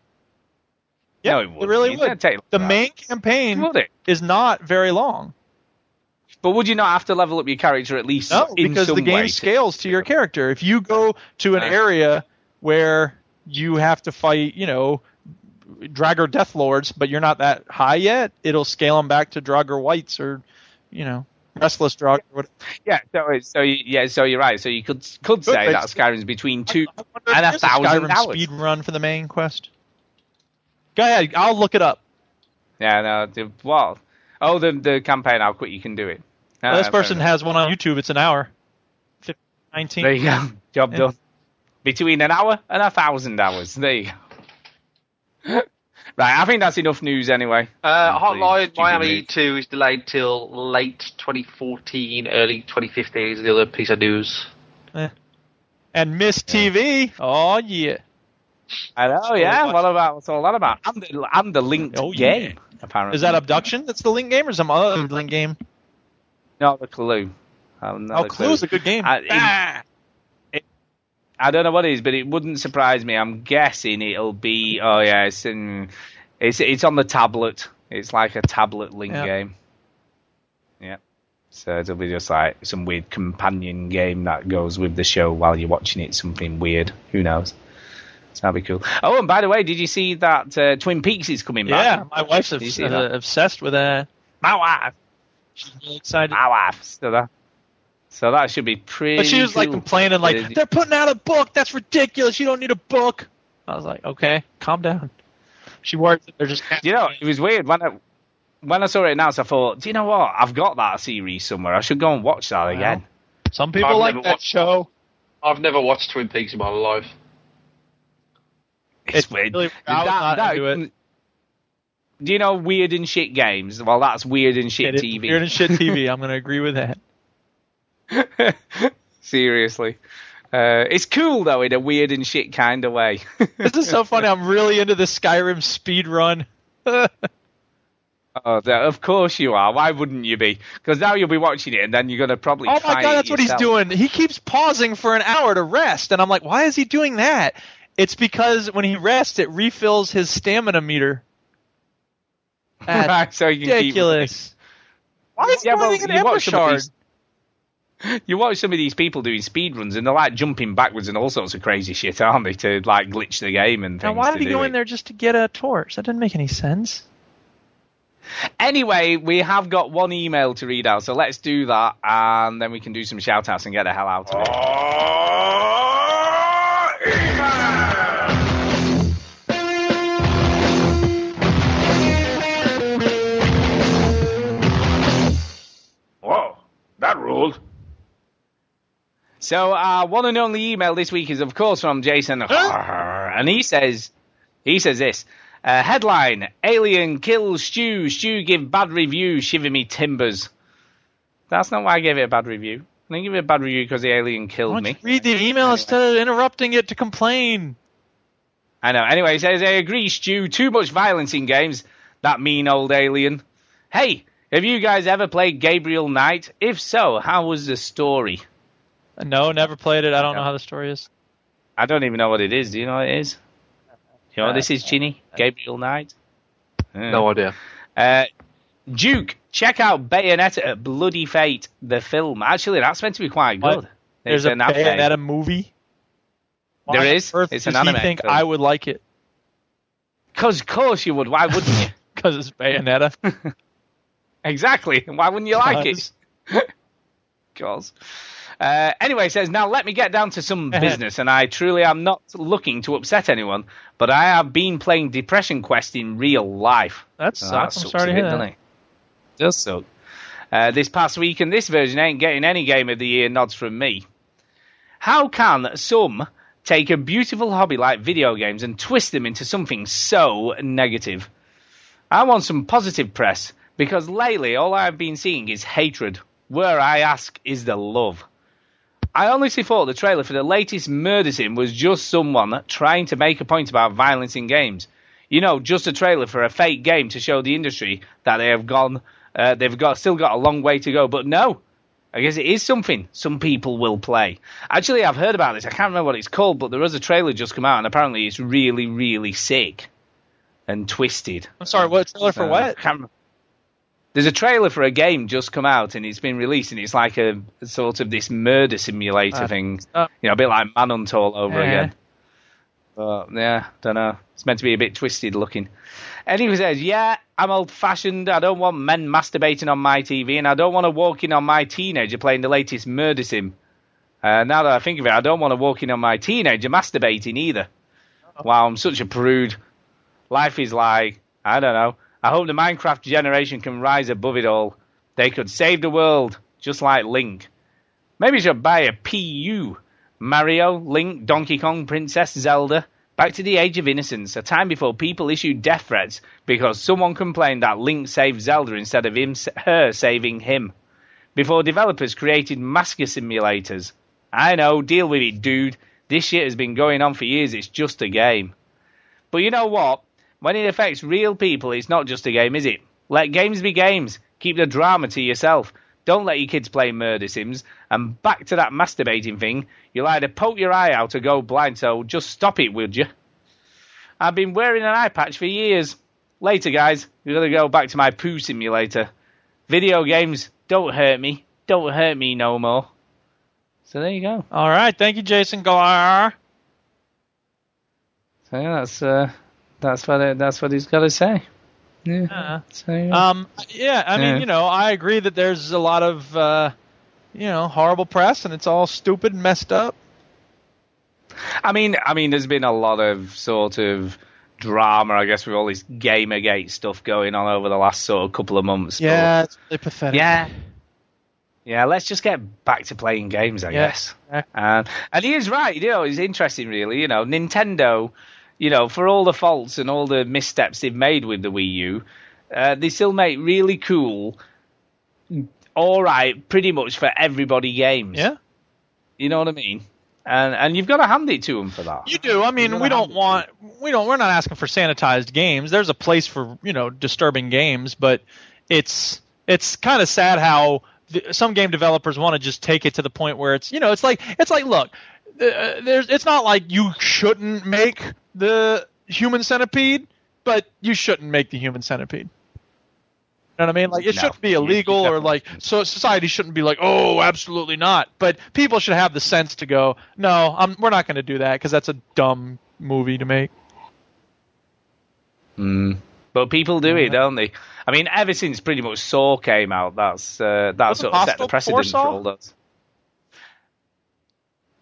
No, Yeah, it it really It'd would. take The that. main campaign Would it? is not very long. But would you not have to level up your character at least No, because the game way? to- scales to your character. If you go to an area where you have to fight, you know, Draugr Death Lords, but you're not that high yet, it'll scale them back to Draugr Wights or, you know, Restless Draugr. Yeah, so so you, yeah, so you're right. So you could could say but- that Skyrim's between two and a thousand Skyrim hours. speed run for the main quest. Go ahead, I'll look it up. Yeah, no, well, oh, the the campaign, how quick you can do it. Well, this person has one on YouTube. It's an hour. 15, 19. There you go, job done. Between an hour and a thousand hours. There you go. right, I think that's enough news anyway. Uh, Please, Hotline Miami news. 2 is delayed till late 2014, early 2015 is the other piece of news. And Miss TV. Oh yeah. I know, yeah. What about what's all that about? And the, and the linked Oh, yeah. apparently. Is that abduction? That's the Link game or some other Link game? Not the clue? Not Oh, Clue is a good game. I, it- Ah! it- I don't know what it is, but it wouldn't surprise me. I'm guessing it'll be. Oh yeah, it's in. It's it's on the tablet. It's like a tablet link Yeah. game. Yeah. So it'll be just like some weird companion game that goes with the show while you're watching it. Something weird. Who knows? So that'd be cool. Oh, and by the way, did you see that uh, Twin Peaks is coming back? Yeah, my wife's obs- uh, obsessed with that. My wife. She's really excited. My wife. So that. So that should be pretty. But she was like complaining, like, they're putting out a book. That's ridiculous. You don't need a book. I was like, okay, calm down. She worried that they're just. You know, it was weird when I when I saw it announced. I thought, do you know what? I've got that series somewhere. I should go and watch that again. Some people I've like that watched- show. I've never watched Twin Peaks in my life. It's, It's weird. really- I was not into it. Do you know weird and shit games? Well, that's weird and shit It TV. Weird and shit TV. I'm going to agree with that. Seriously. Uh, it's cool though in a weird and shit kind of way. This is so funny. I'm really into the Skyrim speed run. oh, that- of course you are. Why wouldn't you be? Because now you'll be watching it, and then you're gonna probably. Oh my god, that's what he's doing. He keeps pausing for an hour to rest, and I'm like, why is he doing that? It's because when he rests, it refills his stamina meter. That's so you can ridiculous. Why is he Yeah, well, an you watch some of Embershard? these- You watch some of these people doing speed runs, and they're like jumping backwards and all sorts of crazy shit, aren't they? To like glitch the game and Now, why to did he go it. in there just to get a torch? That didn't make any sense. Anyway, we have got one email to read out, so let's do that, and then we can do some shout outs and get the hell out of it. Whoa, oh. Ruled. So our one and only email this week is, of course, from Jason, and he says, he says this. Uh, headline: Alien kills Stu. Stu give bad review. Shiver me timbers. That's not why I gave it a bad review. I didn't give it a bad review because the alien killed me. read the email instead of interrupting it to complain? I know. Anyway, he says, I agree, Stu. Too much violence in games. That mean old alien. Hey, have you guys ever played Gabriel Knight? If so, how was the story? No, never played it. I don't know how the story is. I don't even know what it is. Do you know what it is? You know what this is, Chinny? Gabriel Knight? No idea. Uh, Duke, check out Bayonetta at Bloody Fate, the film. Actually, that's meant to be quite What? good. There's It's a an anime. Bayonetta movie. There Why on is. earth It's does an he anime think film. I would like it? Cause, of course you would. Why wouldn't you? Because it's Bayonetta. exactly. Why wouldn't you like it? Cause. Uh, anyway, it says, now let me get down to some business, and I truly am not looking to upset anyone, but I have been playing Depression Quest in real life. That Oh, sucks. I'm sucks sorry to hear that. doesn't it? Does suck. uh, this past week, and this version ain't getting any Game of the Year nods from me. How can some take a beautiful hobby like video games and twist them into something so negative? I want some positive press because lately all I've been seeing is hatred. Where I ask is the love. I honestly thought the trailer for the latest Murder Sim was just someone trying to make a point about violence in games. You know, just a trailer for a fake game to show the industry that they have gone, uh, they've got still got a long way to go. But no, I guess it is something some people will play. Actually, I've heard about this. I can't remember what it's called, but there was a trailer just come out, and apparently it's really, really sick and twisted. I'm sorry, what trailer for Uh, what? There's a trailer for a game just come out and it's been released and it's like a sort of this murder simulator Uh, thing. uh, you know, a bit like Manhunt all over Yeah. again. But yeah, don't know. It's meant to be a bit twisted looking. Anyway, says, yeah, I'm old fashioned. I don't want men masturbating on my TV and I don't want to walk in on my teenager playing the latest murder sim. Uh, now that I think of it, I don't want to walk in on my teenager masturbating either. Wow, I'm such a prude. Life is like, I don't know. I hope the Minecraft generation can rise above it all. They could save the world, just like Link. Maybe you should buy a PU. Mario, Link, Donkey Kong, Princess Zelda. Back to the age of innocence, a time before people issued death threats because someone complained that Link saved Zelda instead of him, her saving him. Before developers created masker simulators. I know, deal with it, dude. This shit has been going on for years, it's just a game. But you know what? When it affects real people, it's not just a game, is it? Let games be games. Keep the drama to yourself. Don't let your kids play murder sims. And back to that masturbating thing, you'll either poke your eye out or go blind, so just stop it, would you? I've been wearing an eye patch for years. Later, guys, we're going to go back to my poo simulator. Video games, don't hurt me. Don't hurt me no more. So there you go. All right, thank you, Jason Galar. So yeah, that's uh, that's what it, that's what he's got to say. Yeah. Uh, So, yeah. Um, yeah, I mean, you know, I agree that there's a lot of, uh, you know, horrible press, and it's all stupid and messed up. I mean, I mean, there's been a lot of sort of drama, I guess, with all this Gamergate stuff going on over the last sort of couple of months. but- Yeah, it's really pathetic. yeah, yeah. Let's just get back to playing games, I Yeah. guess. And and he is right. You know, it's interesting, really. You know, Nintendo. You know, for all the faults and all the missteps they've made with the Wii U, uh, they still make really cool, all right, pretty much for everybody games. Yeah. You know what I mean? And and you've got to hand it to them for that. You do. I mean, we don't want we don't we're not asking for sanitized games. There's a place for you know disturbing games, but it's it's kind of sad how the, some game developers want to just take it to the point where it's you know it's like it's like look, uh, there's it's not like you shouldn't make the human centipede, but you shouldn't make the human centipede. You know what I mean? Like it No. shouldn't be illegal or like so society shouldn't be like, oh, absolutely not. But people should have the sense to go, no, I'm, we're not going to do that because that's a dumb movie to make. Mm. But people do it, don't they? I mean, ever since pretty much Saw came out, that's uh, that sort of set the precedent for all those.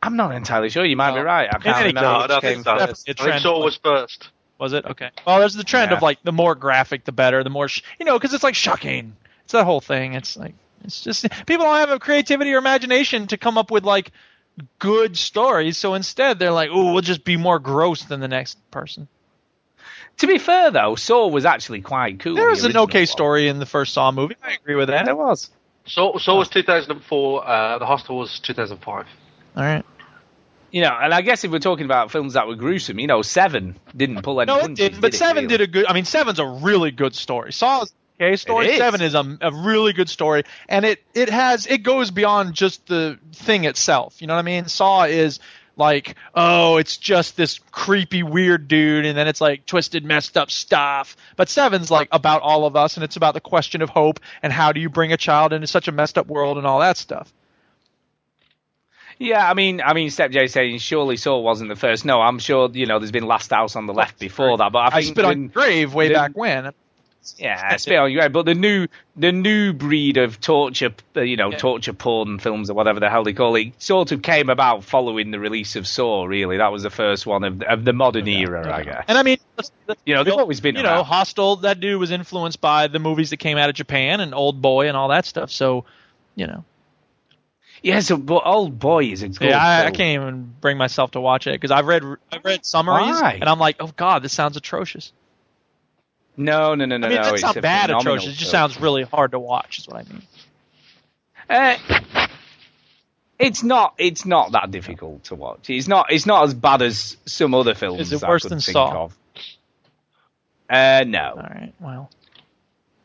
I'm not entirely sure. You might be right. I In can't any remember. No, I don't think so. I first. Definitely a think trend. Saw was first. Was it okay? Well, there's the trend Yeah. of like the more graphic, the better. The more sh- you know, because it's like shocking. It's that whole thing. It's like it's just people don't have a creativity or imagination to come up with like good stories. So instead, they're like, oh, we'll just be more gross than the next person. To be fair, though, Saw was actually quite cool. There the was an original okay one. story in the first Saw movie. I agree with that. There was. Saw, Saw was 2004. Uh, the Hostel was 2005. All right. You know, and I guess if we're talking about films that were gruesome, you know, Seven didn't pull any No, it didn't. But did it, Seven really? did a good. I mean, Seven's a really good story. Saw is okay story. It is. Seven is a, a really good story, and it it has it goes beyond just the thing itself. You know what I mean? Saw is like, oh, it's just this creepy weird dude, and then it's like twisted, messed up stuff. But Seven's like about all of us, and it's about the question of hope and how do you bring a child into such a messed up world and all that stuff. Yeah, I mean, I mean, Step J saying surely Saw wasn't the first. No, I'm sure you know there's been Last House on the Left before that, but I I spit on your grave way then- back when. Yeah, spit on your head. But the new the new breed of torture, uh, you know, torture porn films or whatever the hell they call it, sort of came about following the release of Saw. Really, that was the first one of of the modern era, I guess. And I mean, You know, they've always been you know, around. Hostel. That dude was influenced by the movies that came out of Japan and Old Boy and all that stuff. So, you know, Yeah, so but Old Boy is good yeah, I, I can't even bring myself to watch it because I've read I've read summaries Why? and I'm like, oh god, this sounds atrocious. No, no, no, no, I mean, no. it it's a bad atrocious. It just sounds really hard to watch. Is what I mean. Uh, it's not. It's not that difficult to watch. It's not. It's not as bad as some other films. Is it I worse than think Saw? Of. Uh, no. All right. Well,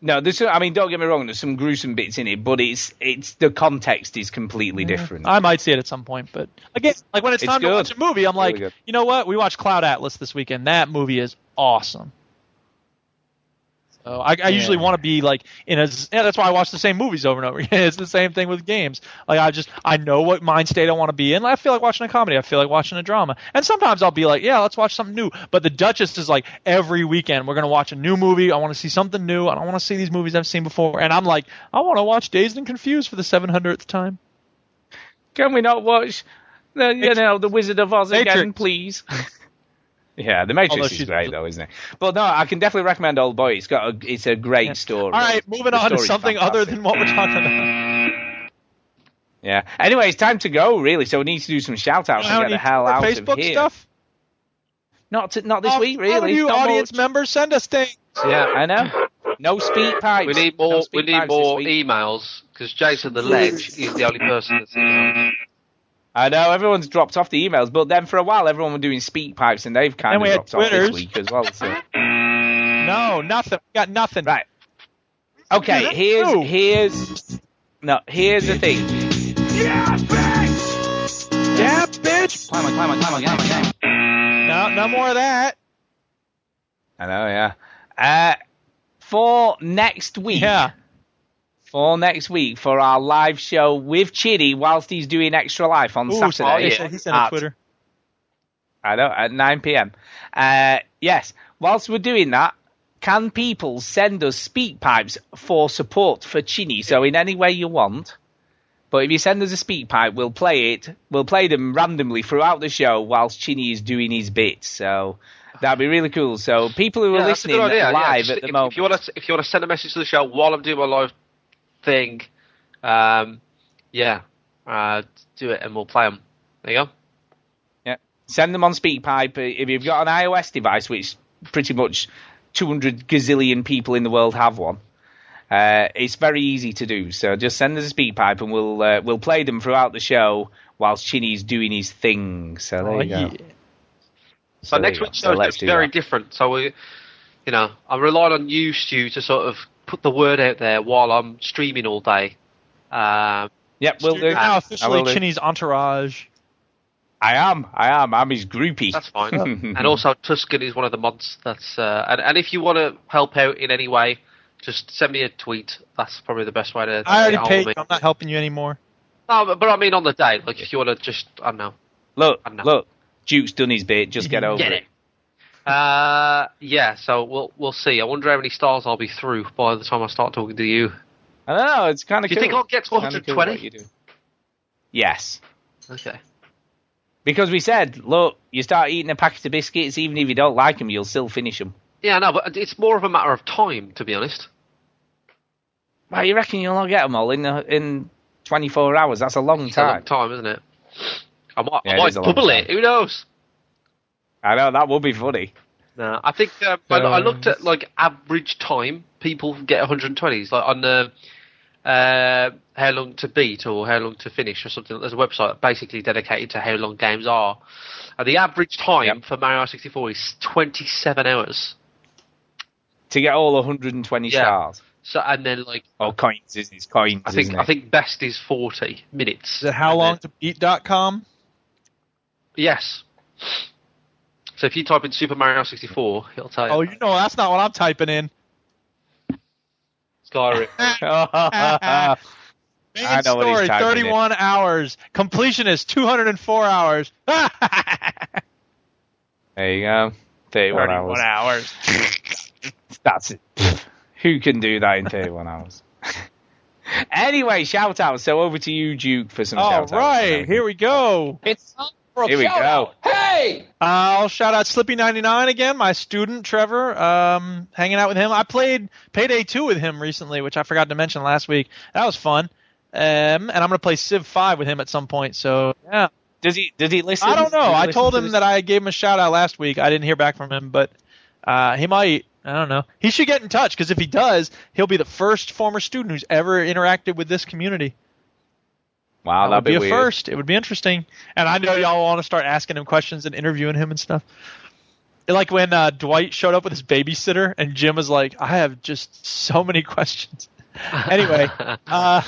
No, there's. I mean, don't get me wrong. There's some gruesome bits in it, but it's it's the context is completely different. I might see it at some point, but again, like when it's, It's time good. to watch a movie, I'm like, Really you know what? We watched Cloud Atlas this weekend. That movie is awesome. So I, I usually want to be like in a. Yeah, that's why I watch the same movies over and over again. It's the same thing with games. Like I just I know what mind state I want to be in. I feel like watching a comedy. I feel like watching a drama. And sometimes I'll be like, yeah, let's watch something new. But the Duchess is like every weekend we're gonna watch a new movie. I want to see something new. I don't want to see these movies I've seen before. And I'm like, I want to watch Dazed and Confused for the 700th time. Can we not watch the you know the Wizard of Oz again, please? yeah, the Matrix Although is great though, isn't it? But no, I can definitely recommend Old Boy. It's got a, it's a great story. All right, moving The on to story's something other than what we're talking about. Yeah. Anyway, it's time to go, really. So we need to do some shout outs and get the hell out Facebook of here. stuff? Not to, not this Oh, week, really. you Not audience much. members, send us things. Yeah. I know. No speak pipes. We need more. speed we need more emails because Jason the Ledge is the only person that's emailed. I know everyone's dropped off the emails, but then for a while everyone were doing speak pipes, and they've kind And of had dropped off Twitters. this week as well. So. No, nothing. We got nothing. Right. Okay. That's Here's true. here's no. Here's the thing. Yeah, bitch. Climb on, climb on, climb on, climb on, climb on. No, no more of that. I know. Yeah. Uh, for next week. Yeah. For next week for our live show with Chinny whilst he's doing extra life on Ooh, Saturday. he said- he sent a at- Twitter. I know, at 9 p.m. Uh, yes, whilst we're doing that, can people send us speak pipes for support for Chinny? So in any way you want. But if you send us a speak pipe, we'll play it. We'll play them randomly throughout the show whilst Chinny is doing his bit. So that'd be really cool. So people who are Yeah, listening good idea. yeah. live Just at the if, moment, If you want to, if you want to send a message to the show while I'm doing my live thing, um, yeah, uh, do it and we'll play them. There you go. Yeah. Send them on SpeakPipe. If you've got an iOS device, which pretty much 200 gazillion people in the world have one, uh, it's very easy to do. So just send us a SpeakPipe and we'll uh, we'll play them throughout the show whilst Chinny's doing his thing. So there Oh, you go. yeah. So, there next you go. week's So show is let's gonna be do very that. different. So we, you know, I'm relying on you, Stu, to sort of put the word out there while I'm streaming all day. Um, Yep, we'll You're do. now officially will. Chinny's entourage. I am. I am. I'm his groupie. That's fine. and also, Tuscan is one of the mods. That's uh, and, and if you want to help out in any way, just send me a tweet. That's probably the best way to. I already get hold of paid. I'm not helping you anymore. No, but, but I mean on the day. Like if you want to just, I don't know. Look, I know. look. Duke's done his bit. Just get over Get it. it. Uh, yeah. So we'll we'll see. I wonder how many stars I'll be through by the time I start talking to you. I don't know. It's kind of Do you cool. think I'll get to Kinda cool 120? you do. Yes. Okay. Because we said, look, you start eating a packet of biscuits, even if you don't like them, you'll still finish them. Yeah, no, but it's more of a matter of time, to be honest. Well, you reckon you'll not get them all in the, in 24 hours? That's a long It's a long time. time, isn't it? I might, Yeah, it I might long double it. Who knows? I know that would be funny. No, I think um, when I looked at like average time people get 120s, like on the uh, how long to beat or how long to finish or something. There's a website basically dedicated to how long games are, and the average time for Mario 64 is 27 hours. To get all 120 Yeah. stars. So and then like Oh, coins, isn't? It's coins, I think isn't it? I think best is 40 minutes. Is it how long to beat.com? Yes. So if you type in Super Mario 64, it'll tell you. Oh, you know that's not what I'm typing in. Skyrim. I Main know what he's story, typing in. 31 hours. Completionist, 204 hours. There you go. 31, 31 hours. hours. That's it. Who can do that in 31 hours? anyway, shout out. So over to you, Duke, for some All shout outs. right, here we go. It's a Here we go. out. Hey! I'll shout out Slippy99 again, my student Trevor. Um, hanging out with him. I played Payday 2 with him recently, which I forgot to mention last week. That was fun. Um, and I'm gonna play Civ 5 with him at some point. So yeah, Does he? Does he listen? I don't know. I told to him this? that I gave him a shout out last week. I didn't hear back from him, but uh, he might. I don't know. He should get in touch because if he does, he'll be the first former student who's ever interacted with this community. Wow, that would that'd be, be a first. It would be interesting. And I know y'all want to start asking him questions and interviewing him and stuff. Like when uh, Dwight showed up with his babysitter, and Jim was like, "I have just so many questions." anyway, uh,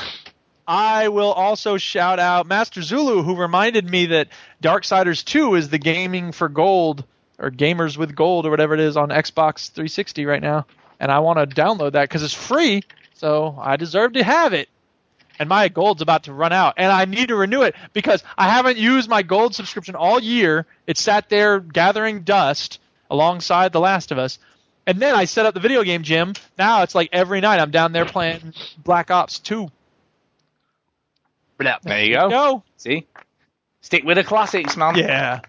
I will also shout out Master Zulu, who reminded me that Darksiders 2 is the gaming for gold or gamers with gold or whatever it is on Xbox 360 right now, and I want to download that because it's free, so I deserve to have it. And my gold's about to run out, and I need to renew it because I haven't used my gold subscription all year. It sat there gathering dust alongside The Last of Us. And then I set up the video game gym. Now it's like every night I'm down there playing Black Ops 2. There you go. Go. See, stick with the classics, man. Yeah.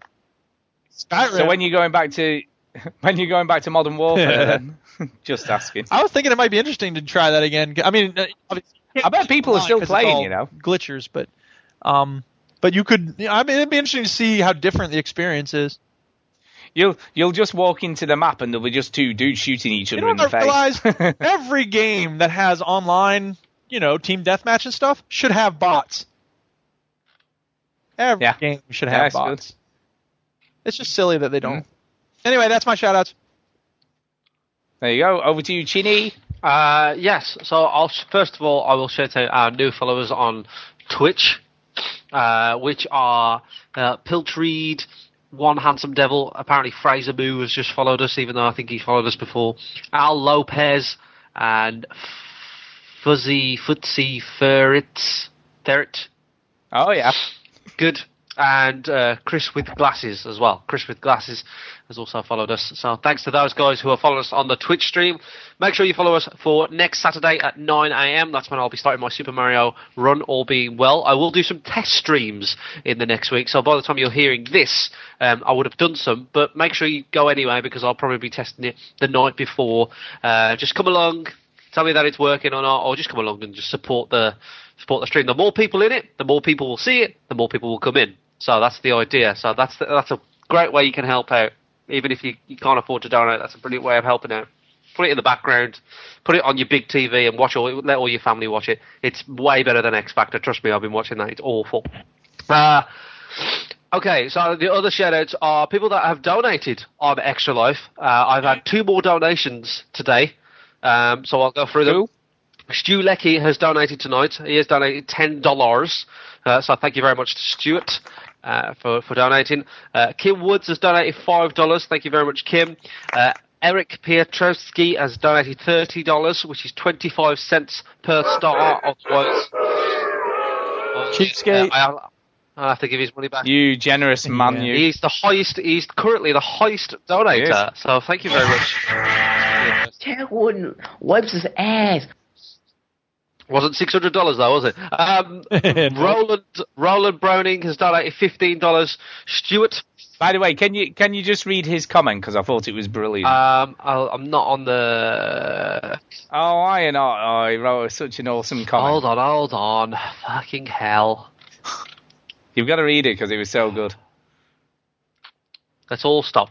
Skyrim. So when you're going back to when you're going back to Modern Warfare, Yeah. then just asking. I was thinking it might be interesting to try that again. I mean, uh, obviously you I bet people are still playing, you know. glitchers, but um, but you could. You know, I mean, it'd be interesting to see how different the experience is. You'll you'll just walk into the map and there'll be just two dudes shooting each You other know in the I face. realize? Every game that has online, you know, team deathmatch and stuff should have bots. Every Yeah. game should Yeah, have good. bots. It's just silly that they don't. Mhm. Anyway, that's my shout outs. There you go. Over to you, Chinny. Uh, yes. So I'll first of all I will shout out our new followers on Twitch, uh, which are uh, Piltreed, One Handsome Devil. Apparently Fraser Moo has just followed us, even though I think he followed us before. Al Lopez and Fuzzy Footsie Ferret. Ferret. Oh yeah. Good. And uh, Chris with glasses as well. Chris with glasses has also followed us. So thanks to those guys who are following us on the Twitch stream. Make sure you follow us for next Saturday at 9 a.m. That's when I'll be starting my Super Mario run, all being well. I will do some test streams in the next week. So by the time you're hearing this, um, I would have done some. But make sure you go anyway because I'll probably be testing it the night before. Uh, just come along, tell me that it's working or not, or just come along and just support the support the stream. The more people in it, the more people will see it, the more people will come in. So that's the idea. So that's the, that's a great way you can help out, even if you, you can't afford to donate. That's a brilliant way of helping out. Put it in the background, put it on your big TV, and watch all. Let all your family watch it. It's way better than X Factor. Trust me, I've been watching that. It's awful. Uh, Okay, so the other shout-outs are people that have donated on Extra Life. Uh, I've had two more donations today, um, so I'll go through them. Stu Leckie has donated tonight. He has donated ten dollars. Uh, so thank you very much to Stuart uh, for for donating. Uh, Kim Woods has donated five dollars. Thank you very much, Kim. Uh, Eric Pietrowski has donated thirty dollars, which is twenty five cents per star. Otherwise, Cheapskate. Uh, I'll, I'll have to give his money back. You generous man, you. He's the highest. He's currently the highest donator. So thank you very much. Ted Wooden wipes his ass. Wasn't six hundred dollars though, was it? Um, Roland Roland Browning has donated fifteen dollars. Stuart. By the way, can you can you just read his comment because I thought it was brilliant. Um, I'll, I'm not on the. oh, I and I, I wrote such an awesome comment. Hold on, hold on. Fucking hell. You've got to read it because it was so good. Let's all stop.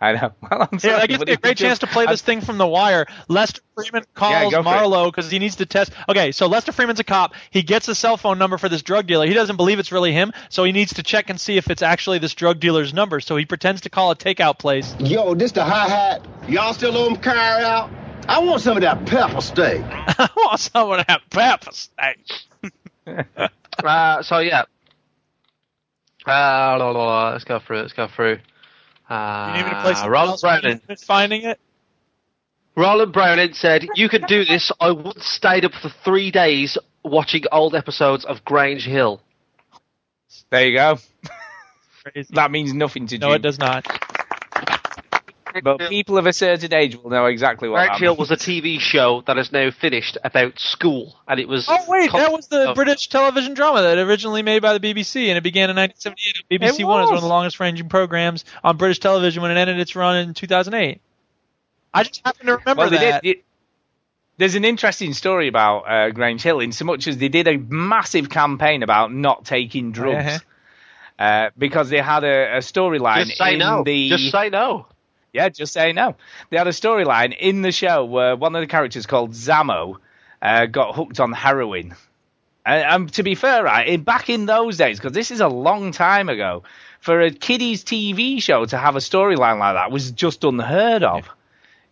I know. Well, I'm Yeah, sorry, that gives but me a great chance just- to play this thing from the wire. Lester Freeman calls go for it. Marlowe because he needs to test. Okay, so Lester Freeman's a cop. He gets a cell phone number for this drug dealer. He doesn't believe it's really him, so he needs to check and see if it's actually this drug dealer's number. So he pretends to call a takeout place. Yo, this the hi hat. Y'all still on car out? I want some of that pepper steak. I want someone to have pepper steak. Uh, so yeah. Uh, la, la, la, let's go through. Let's go through. Uh, You need me to play something Roland Browning. finding it? Roland Browning said, "You could do this. I once stayed up for three days watching old episodes of Grange Hill." There you go. That means nothing to you. No, it does not. But people of a certain age will know exactly what Grange that Hill means. was a TV show that is now finished about school, and it was. Oh wait, that was the Oh. British television drama that originally made by the BBC, and it began in 1978. BBC One is one of the longest-ranging programs on British television when it ended its run in 2008. I just happen to remember well, that. did. It, there's an interesting story about uh, Grange Hill in so much as they did a massive campaign about not taking drugs. Uh-huh. Uh, because they had a, a storyline Just say in no. the Just say no. Yeah, just say no. They had a storyline in the show where one of the characters called Zammo uh, got hooked on heroin. And, and to be fair, right, in, back in those days, because this is a long time ago, for a kiddies TV show to have a storyline like that was just unheard of.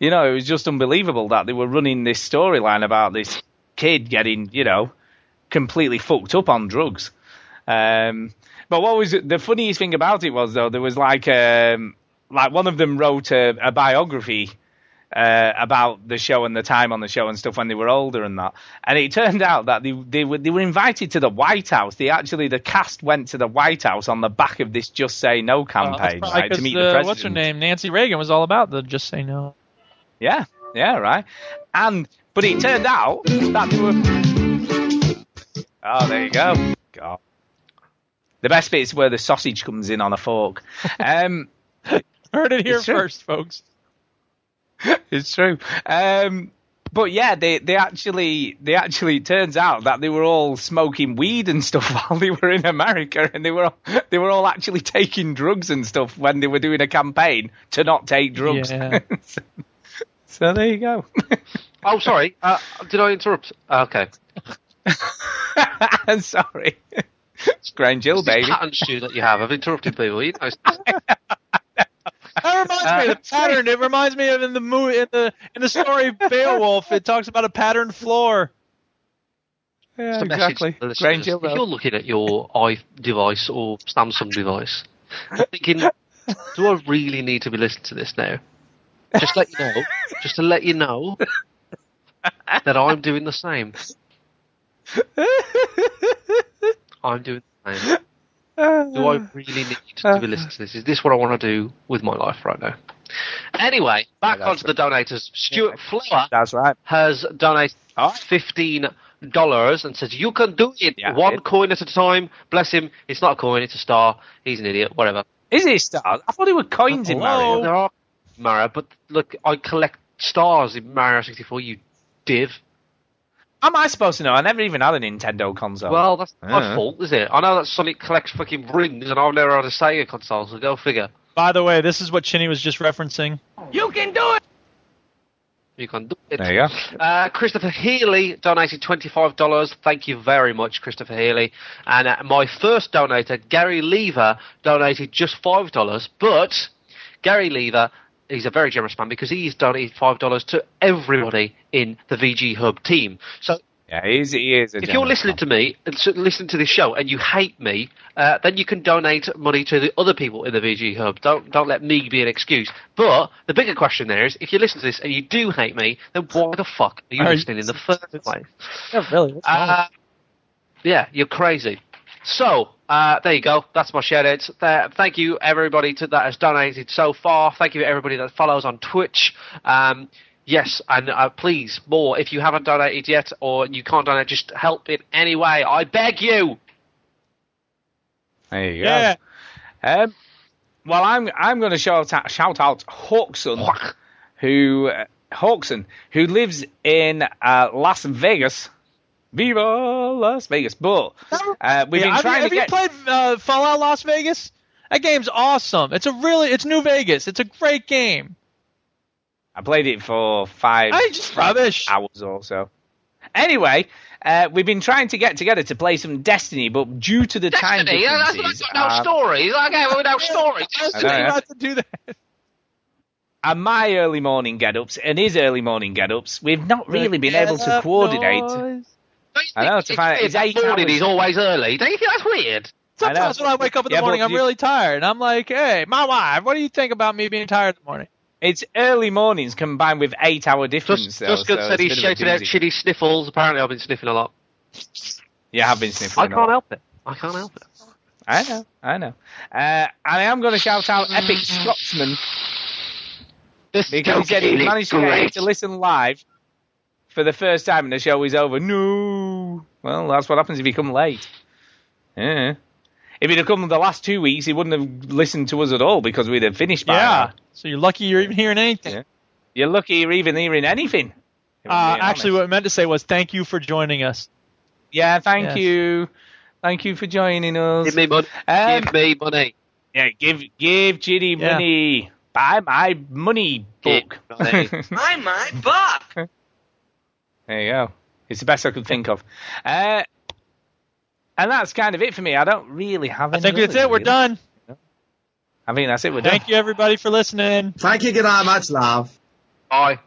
You know, it was just unbelievable that they were running this storyline about this kid getting, you know, completely fucked up on drugs. Um, but what was the funniest thing about it was though there was like um, like one of them wrote a, a biography uh, about the show and the time on the show and stuff when they were older and that. And it turned out that they they were they were invited to the White House. They actually the cast went to the White House on the back of this Just Say No campaign probably right, to meet uh, the president. What's her name? Nancy Reagan was all about the just say no. Yeah, yeah, right. And but it turned out that they were. Oh, there you go. God. The best bit is where the sausage comes in on a fork. Um, Heard it here first, folks. it's true. Um, but yeah, they, they actually they actually it turns out that they were all smoking weed and stuff while they were in America, and they were all, they were all actually taking drugs and stuff when they were doing a campaign to not take drugs. Yeah. so, so there you go. Oh, sorry. Uh, did I interrupt? Okay. I'm sorry. It's Grange Hill, baby. pattern Stu that you have I've interrupted people. You know, That reminds me of the pattern. It reminds me of in the movie in the in the story Beowulf. It talks about a patterned floor. Yeah, It's a message exactly. to the listeners. Grange Hill If you're looking at your i device or Samsung device, you're thinking, do I really need to be listening to this now? Just let you know, just to let you know that I'm doing the same. I'm doing the same. Do I really need to be listening to this? Is this what I want to do with my life right now? Anyway, back Yeah, that's onto the donators. Stuart Flower That's right. has donated fifteen dollars and says you can do it Yeah, one it- coin at a time. Bless him. It's not a coin. It's a star. He's an idiot. Whatever. Is it stars? I thought it were coins in Mario. There are Mario, but look, I collect stars in Mario 64. You div. How am I supposed to know? I never even had a Nintendo console. Well, that's not my fault, is it? I know that Sonic collects fucking rings, and I've never had a Sega console, so go figure. By the way, this is what Chinny was just referencing. You can do it! You can do it. there you go. Uh, Christopher Healy donated $25. Thank you very much, Christopher Healy. And uh, my first donator, Gary Lever, donated just $5. But Gary Lever, he's a very generous man because he's donated $5 to everybody in the VG Hub team. So Yeah, he is. He is a if you're listening to me and s- listening to this show and you hate me, uh, then you can donate money to the other people in the VG Hub. Don't don't let me be an excuse. But the bigger question there is, if you listen to this and you do hate me, then why the fuck are you Are you- listening in the first place? Yeah, really. What's wrong with Uh, yeah, you're crazy. So uh, there you go. That's my shout outs. There, thank you everybody to, that has donated so far. Thank you everybody that follows on Twitch. Um, yes, and uh, please more if you haven't donated yet or you can't donate, just help in any way. I beg you. There you go. Yeah. Um, well, I'm I'm going to shout out, shout out Hawkson, who uh, Hawkson, who lives in uh, Las Vegas. Viva Las Vegas! But uh, we've Yeah, been have trying you, have to you get. played uh, Fallout Las Vegas? That game's awesome. It's a really, it's New Vegas. It's a great game. I played it for five I just rubbish. hours or so. Anyway, uh, we've been trying to get together to play some Destiny, but due to the time Destiny, yeah, that's differences, no uh, stories. Okay, well, no stories. I was I just about to do that. and my early morning get-ups and his early morning get-ups, we've not really been able to coordinate. I know, to find it's eight morning hours. is always early. Don't you think that's weird? Sometimes when I wake up in the Yeah, morning, I'm you- really tired, and I'm like, "Hey, my wife, what do you think about me being tired in the morning?" It's early mornings combined with eight-hour difference. Just, though, just good so said it's he a bit of a shouted out doozy. chilly sniffles. Apparently, I've been sniffing a lot. Yeah, I have been sniffing. I can't help it. I can't help it. I know, I know. Uh, and I am going to shout out Epic Scotsman, because he said he managed to to listen live for the first time and the show is over. No. Well, that's what happens if you come late. Yeah. If he'd have come the last two weeks, he wouldn't have listened to us at all because we'd have finished by Yeah. now. So you're lucky you're even hearing anything. Yeah. You're lucky you're even hearing anything. Uh, actually, honest. what I meant to say was thank you for joining us. Yeah, thank Yes. you. Thank you for joining us. Give me money. Um, Give me money. Yeah, give give Chinny Yeah. money. Buy my money book. money. Buy my book. There you go. It's the best I could think of. Uh, and that's kind of it for me. I don't really have I any think that's others, it. We're done. I mean, that's it. We're done. Thank you, everybody, for listening. Thank you. Good night. Much love. Bye.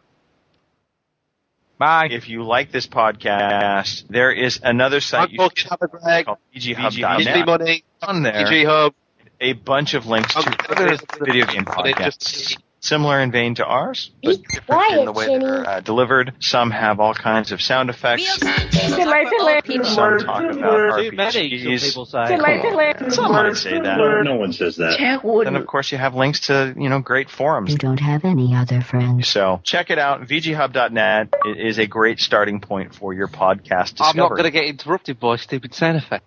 Bye. If you like this podcast, there is another site you should Have a Greg. called Give me money. On there, VG Hub. a bunch of links to other video game podcasts, just- similar in vein to ours, but different in the way that they're uh, delivered. Some have all kinds of sound effects. Tiddler, tiddler, people. Some talk about Too many, some RPGs. people say. Tiddler, tiddler. Some might say that. No one says that. Chat Then wouldn't. of course you have links to you know great forums. You don't have any other friends. So check it out. VGHub.net It is a great starting point for your podcast discovery. I'm not going to get interrupted by stupid sound effect.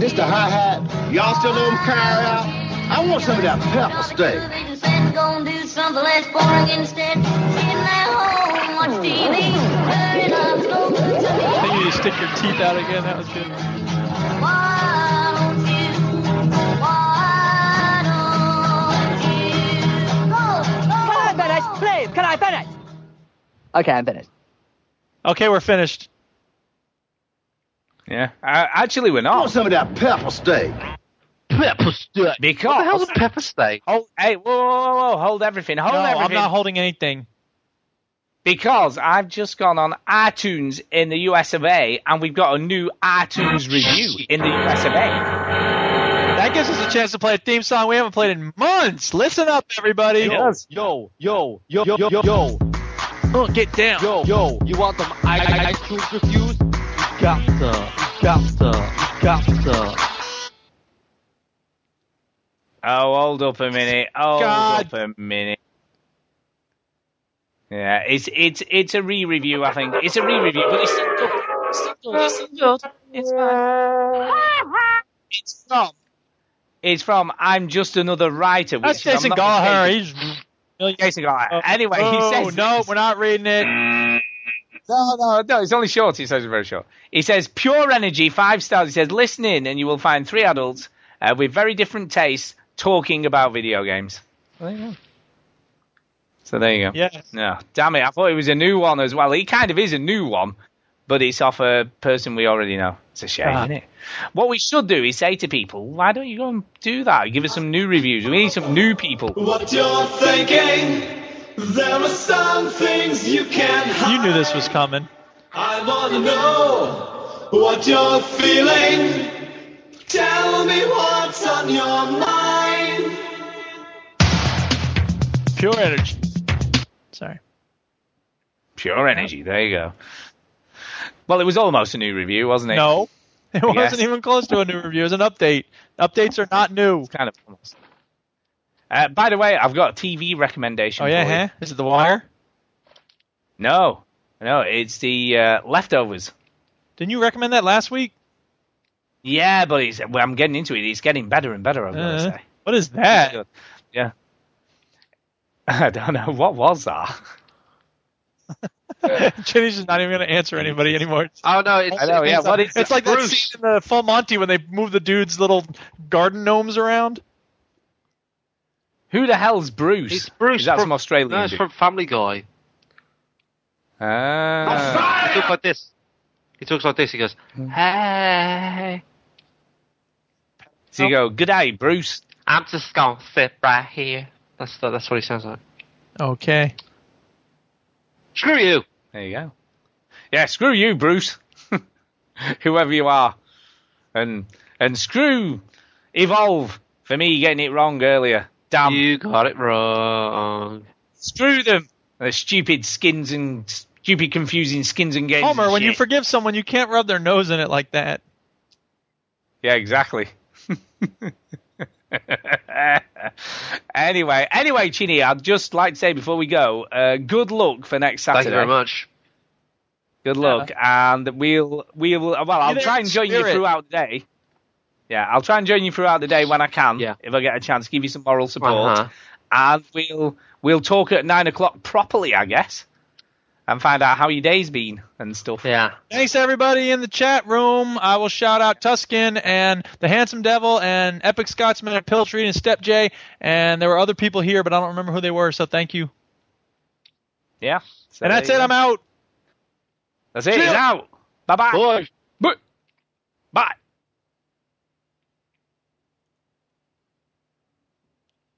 This the hi hat. Y'all still know them carry out? I want some of that pepper steak. Television set, gonna do something less boring instead. Sitting at home, watch TV, turning up, smoking I think you need to stick your teeth out again. That was good. Why don't you? Why don't you? Go, go, Can I finish, please? Can I finish? Okay, I'm finished. Okay, we're finished. Yeah. Uh, actually, we're I want some of that pepper steak. Pepper steak. Because. What the hell's a pepper steak? Hold, hey, whoa, whoa, whoa, whoa, hold everything. Hold no, everything. I'm not holding anything. Because I've just gone on iTunes in the US of A, and we've got a new iTunes review in the US of A. That gives us a chance to play a theme song we haven't played in months. Listen up, everybody. It does. Yo, yo, yo, yo, yo, yo, Oh, get down. yo, yo. You want them I, I, iTunes reviews? You got to, got to, got to. Oh, hold up a minute. Hold God. up a minute. Yeah, it's it's it's a re-review. I think it's a re-review, but it's still good. It's still good. It's still good. It's fine. It's from. It's from. I'm just another writer. Which, That's Jason not Gallagher. He's Jason Gallagher. Oh, anyway, oh, he says no, this. we're not reading it. No, no, no. It's only short. He says it's very short. He says pure energy, five stars. He says listen in, and you will find three adults uh, with very different tastes talking about video games. There you go. So there you go. Yes. No, damn it! I thought it was a new one as well. He kind of is a new one, but it's off a person we already know. It's a shame, Ah. isn't it? What we should do is say to people, why don't you go and do that? Give us some new reviews. We need some new people. What you're thinking, there are some things you can't hide. You knew this was coming. I wanna know what you're feeling. Tell me what's on your mind. Pure energy. Sorry. Pure energy. There you go. Well, it was almost a new review, wasn't it? No, it wasn't Yes. even close to a new review. It was an update. Updates are not new. kind of almost. Uh, by the way, I've got a TV recommendation. Oh yeah, for you. huh? Is it The Wire? No, no, it's the uh, leftovers. Didn't you recommend that last week? Yeah, but it's, well, I'm getting into it. It's getting better and better. I've got to Uh, say. what is that? Yeah. I don't know what was that. Chinny's just not even going to answer anybody anymore. Oh no, it's, I know, yeah, It's, what is It's like that scene in the Full Monty when they move the dude's little garden gnomes around. Who the hell's Bruce? It's Bruce That's that from- some Australian? no, it's from Family Guy. Ah. He talks like this. He talks like this. He goes, "Hey, So you go, good day, Bruce. I'm just gonna sit right here." That's the, that's what he sounds like. Okay. Screw you. There you go. Yeah, screw you, Bruce. Whoever you are. And and screw Evolve for me getting it wrong earlier. Damn. You got it wrong. Screw them. The stupid skins and stupid, confusing skins and games. Homer, and when you forgive someone, you can't rub their nose in it like that. Yeah, exactly. anyway, anyway, Chinny, I'd just like to say before we go, uh, good luck for next Saturday. Thank you very much. Good luck, and we'll we'll well, I'll try and join you throughout the day. Yeah, I'll try and join you throughout the day when I can, Yeah. if I get a chance. Give you some moral support, Uh-huh. and we'll we'll talk at nine o'clock properly, I guess, and find out how your day's been and stuff. Yeah. Thanks everybody in the chat room. I will shout out Tuscan and the Handsome Devil and Epic Scotsman and Piltry and Step J, and there were other people here, but I don't remember who they were. So thank you. Yeah. So and that's it. you I'm out. That's it. See He's out. Bye bye. Bye.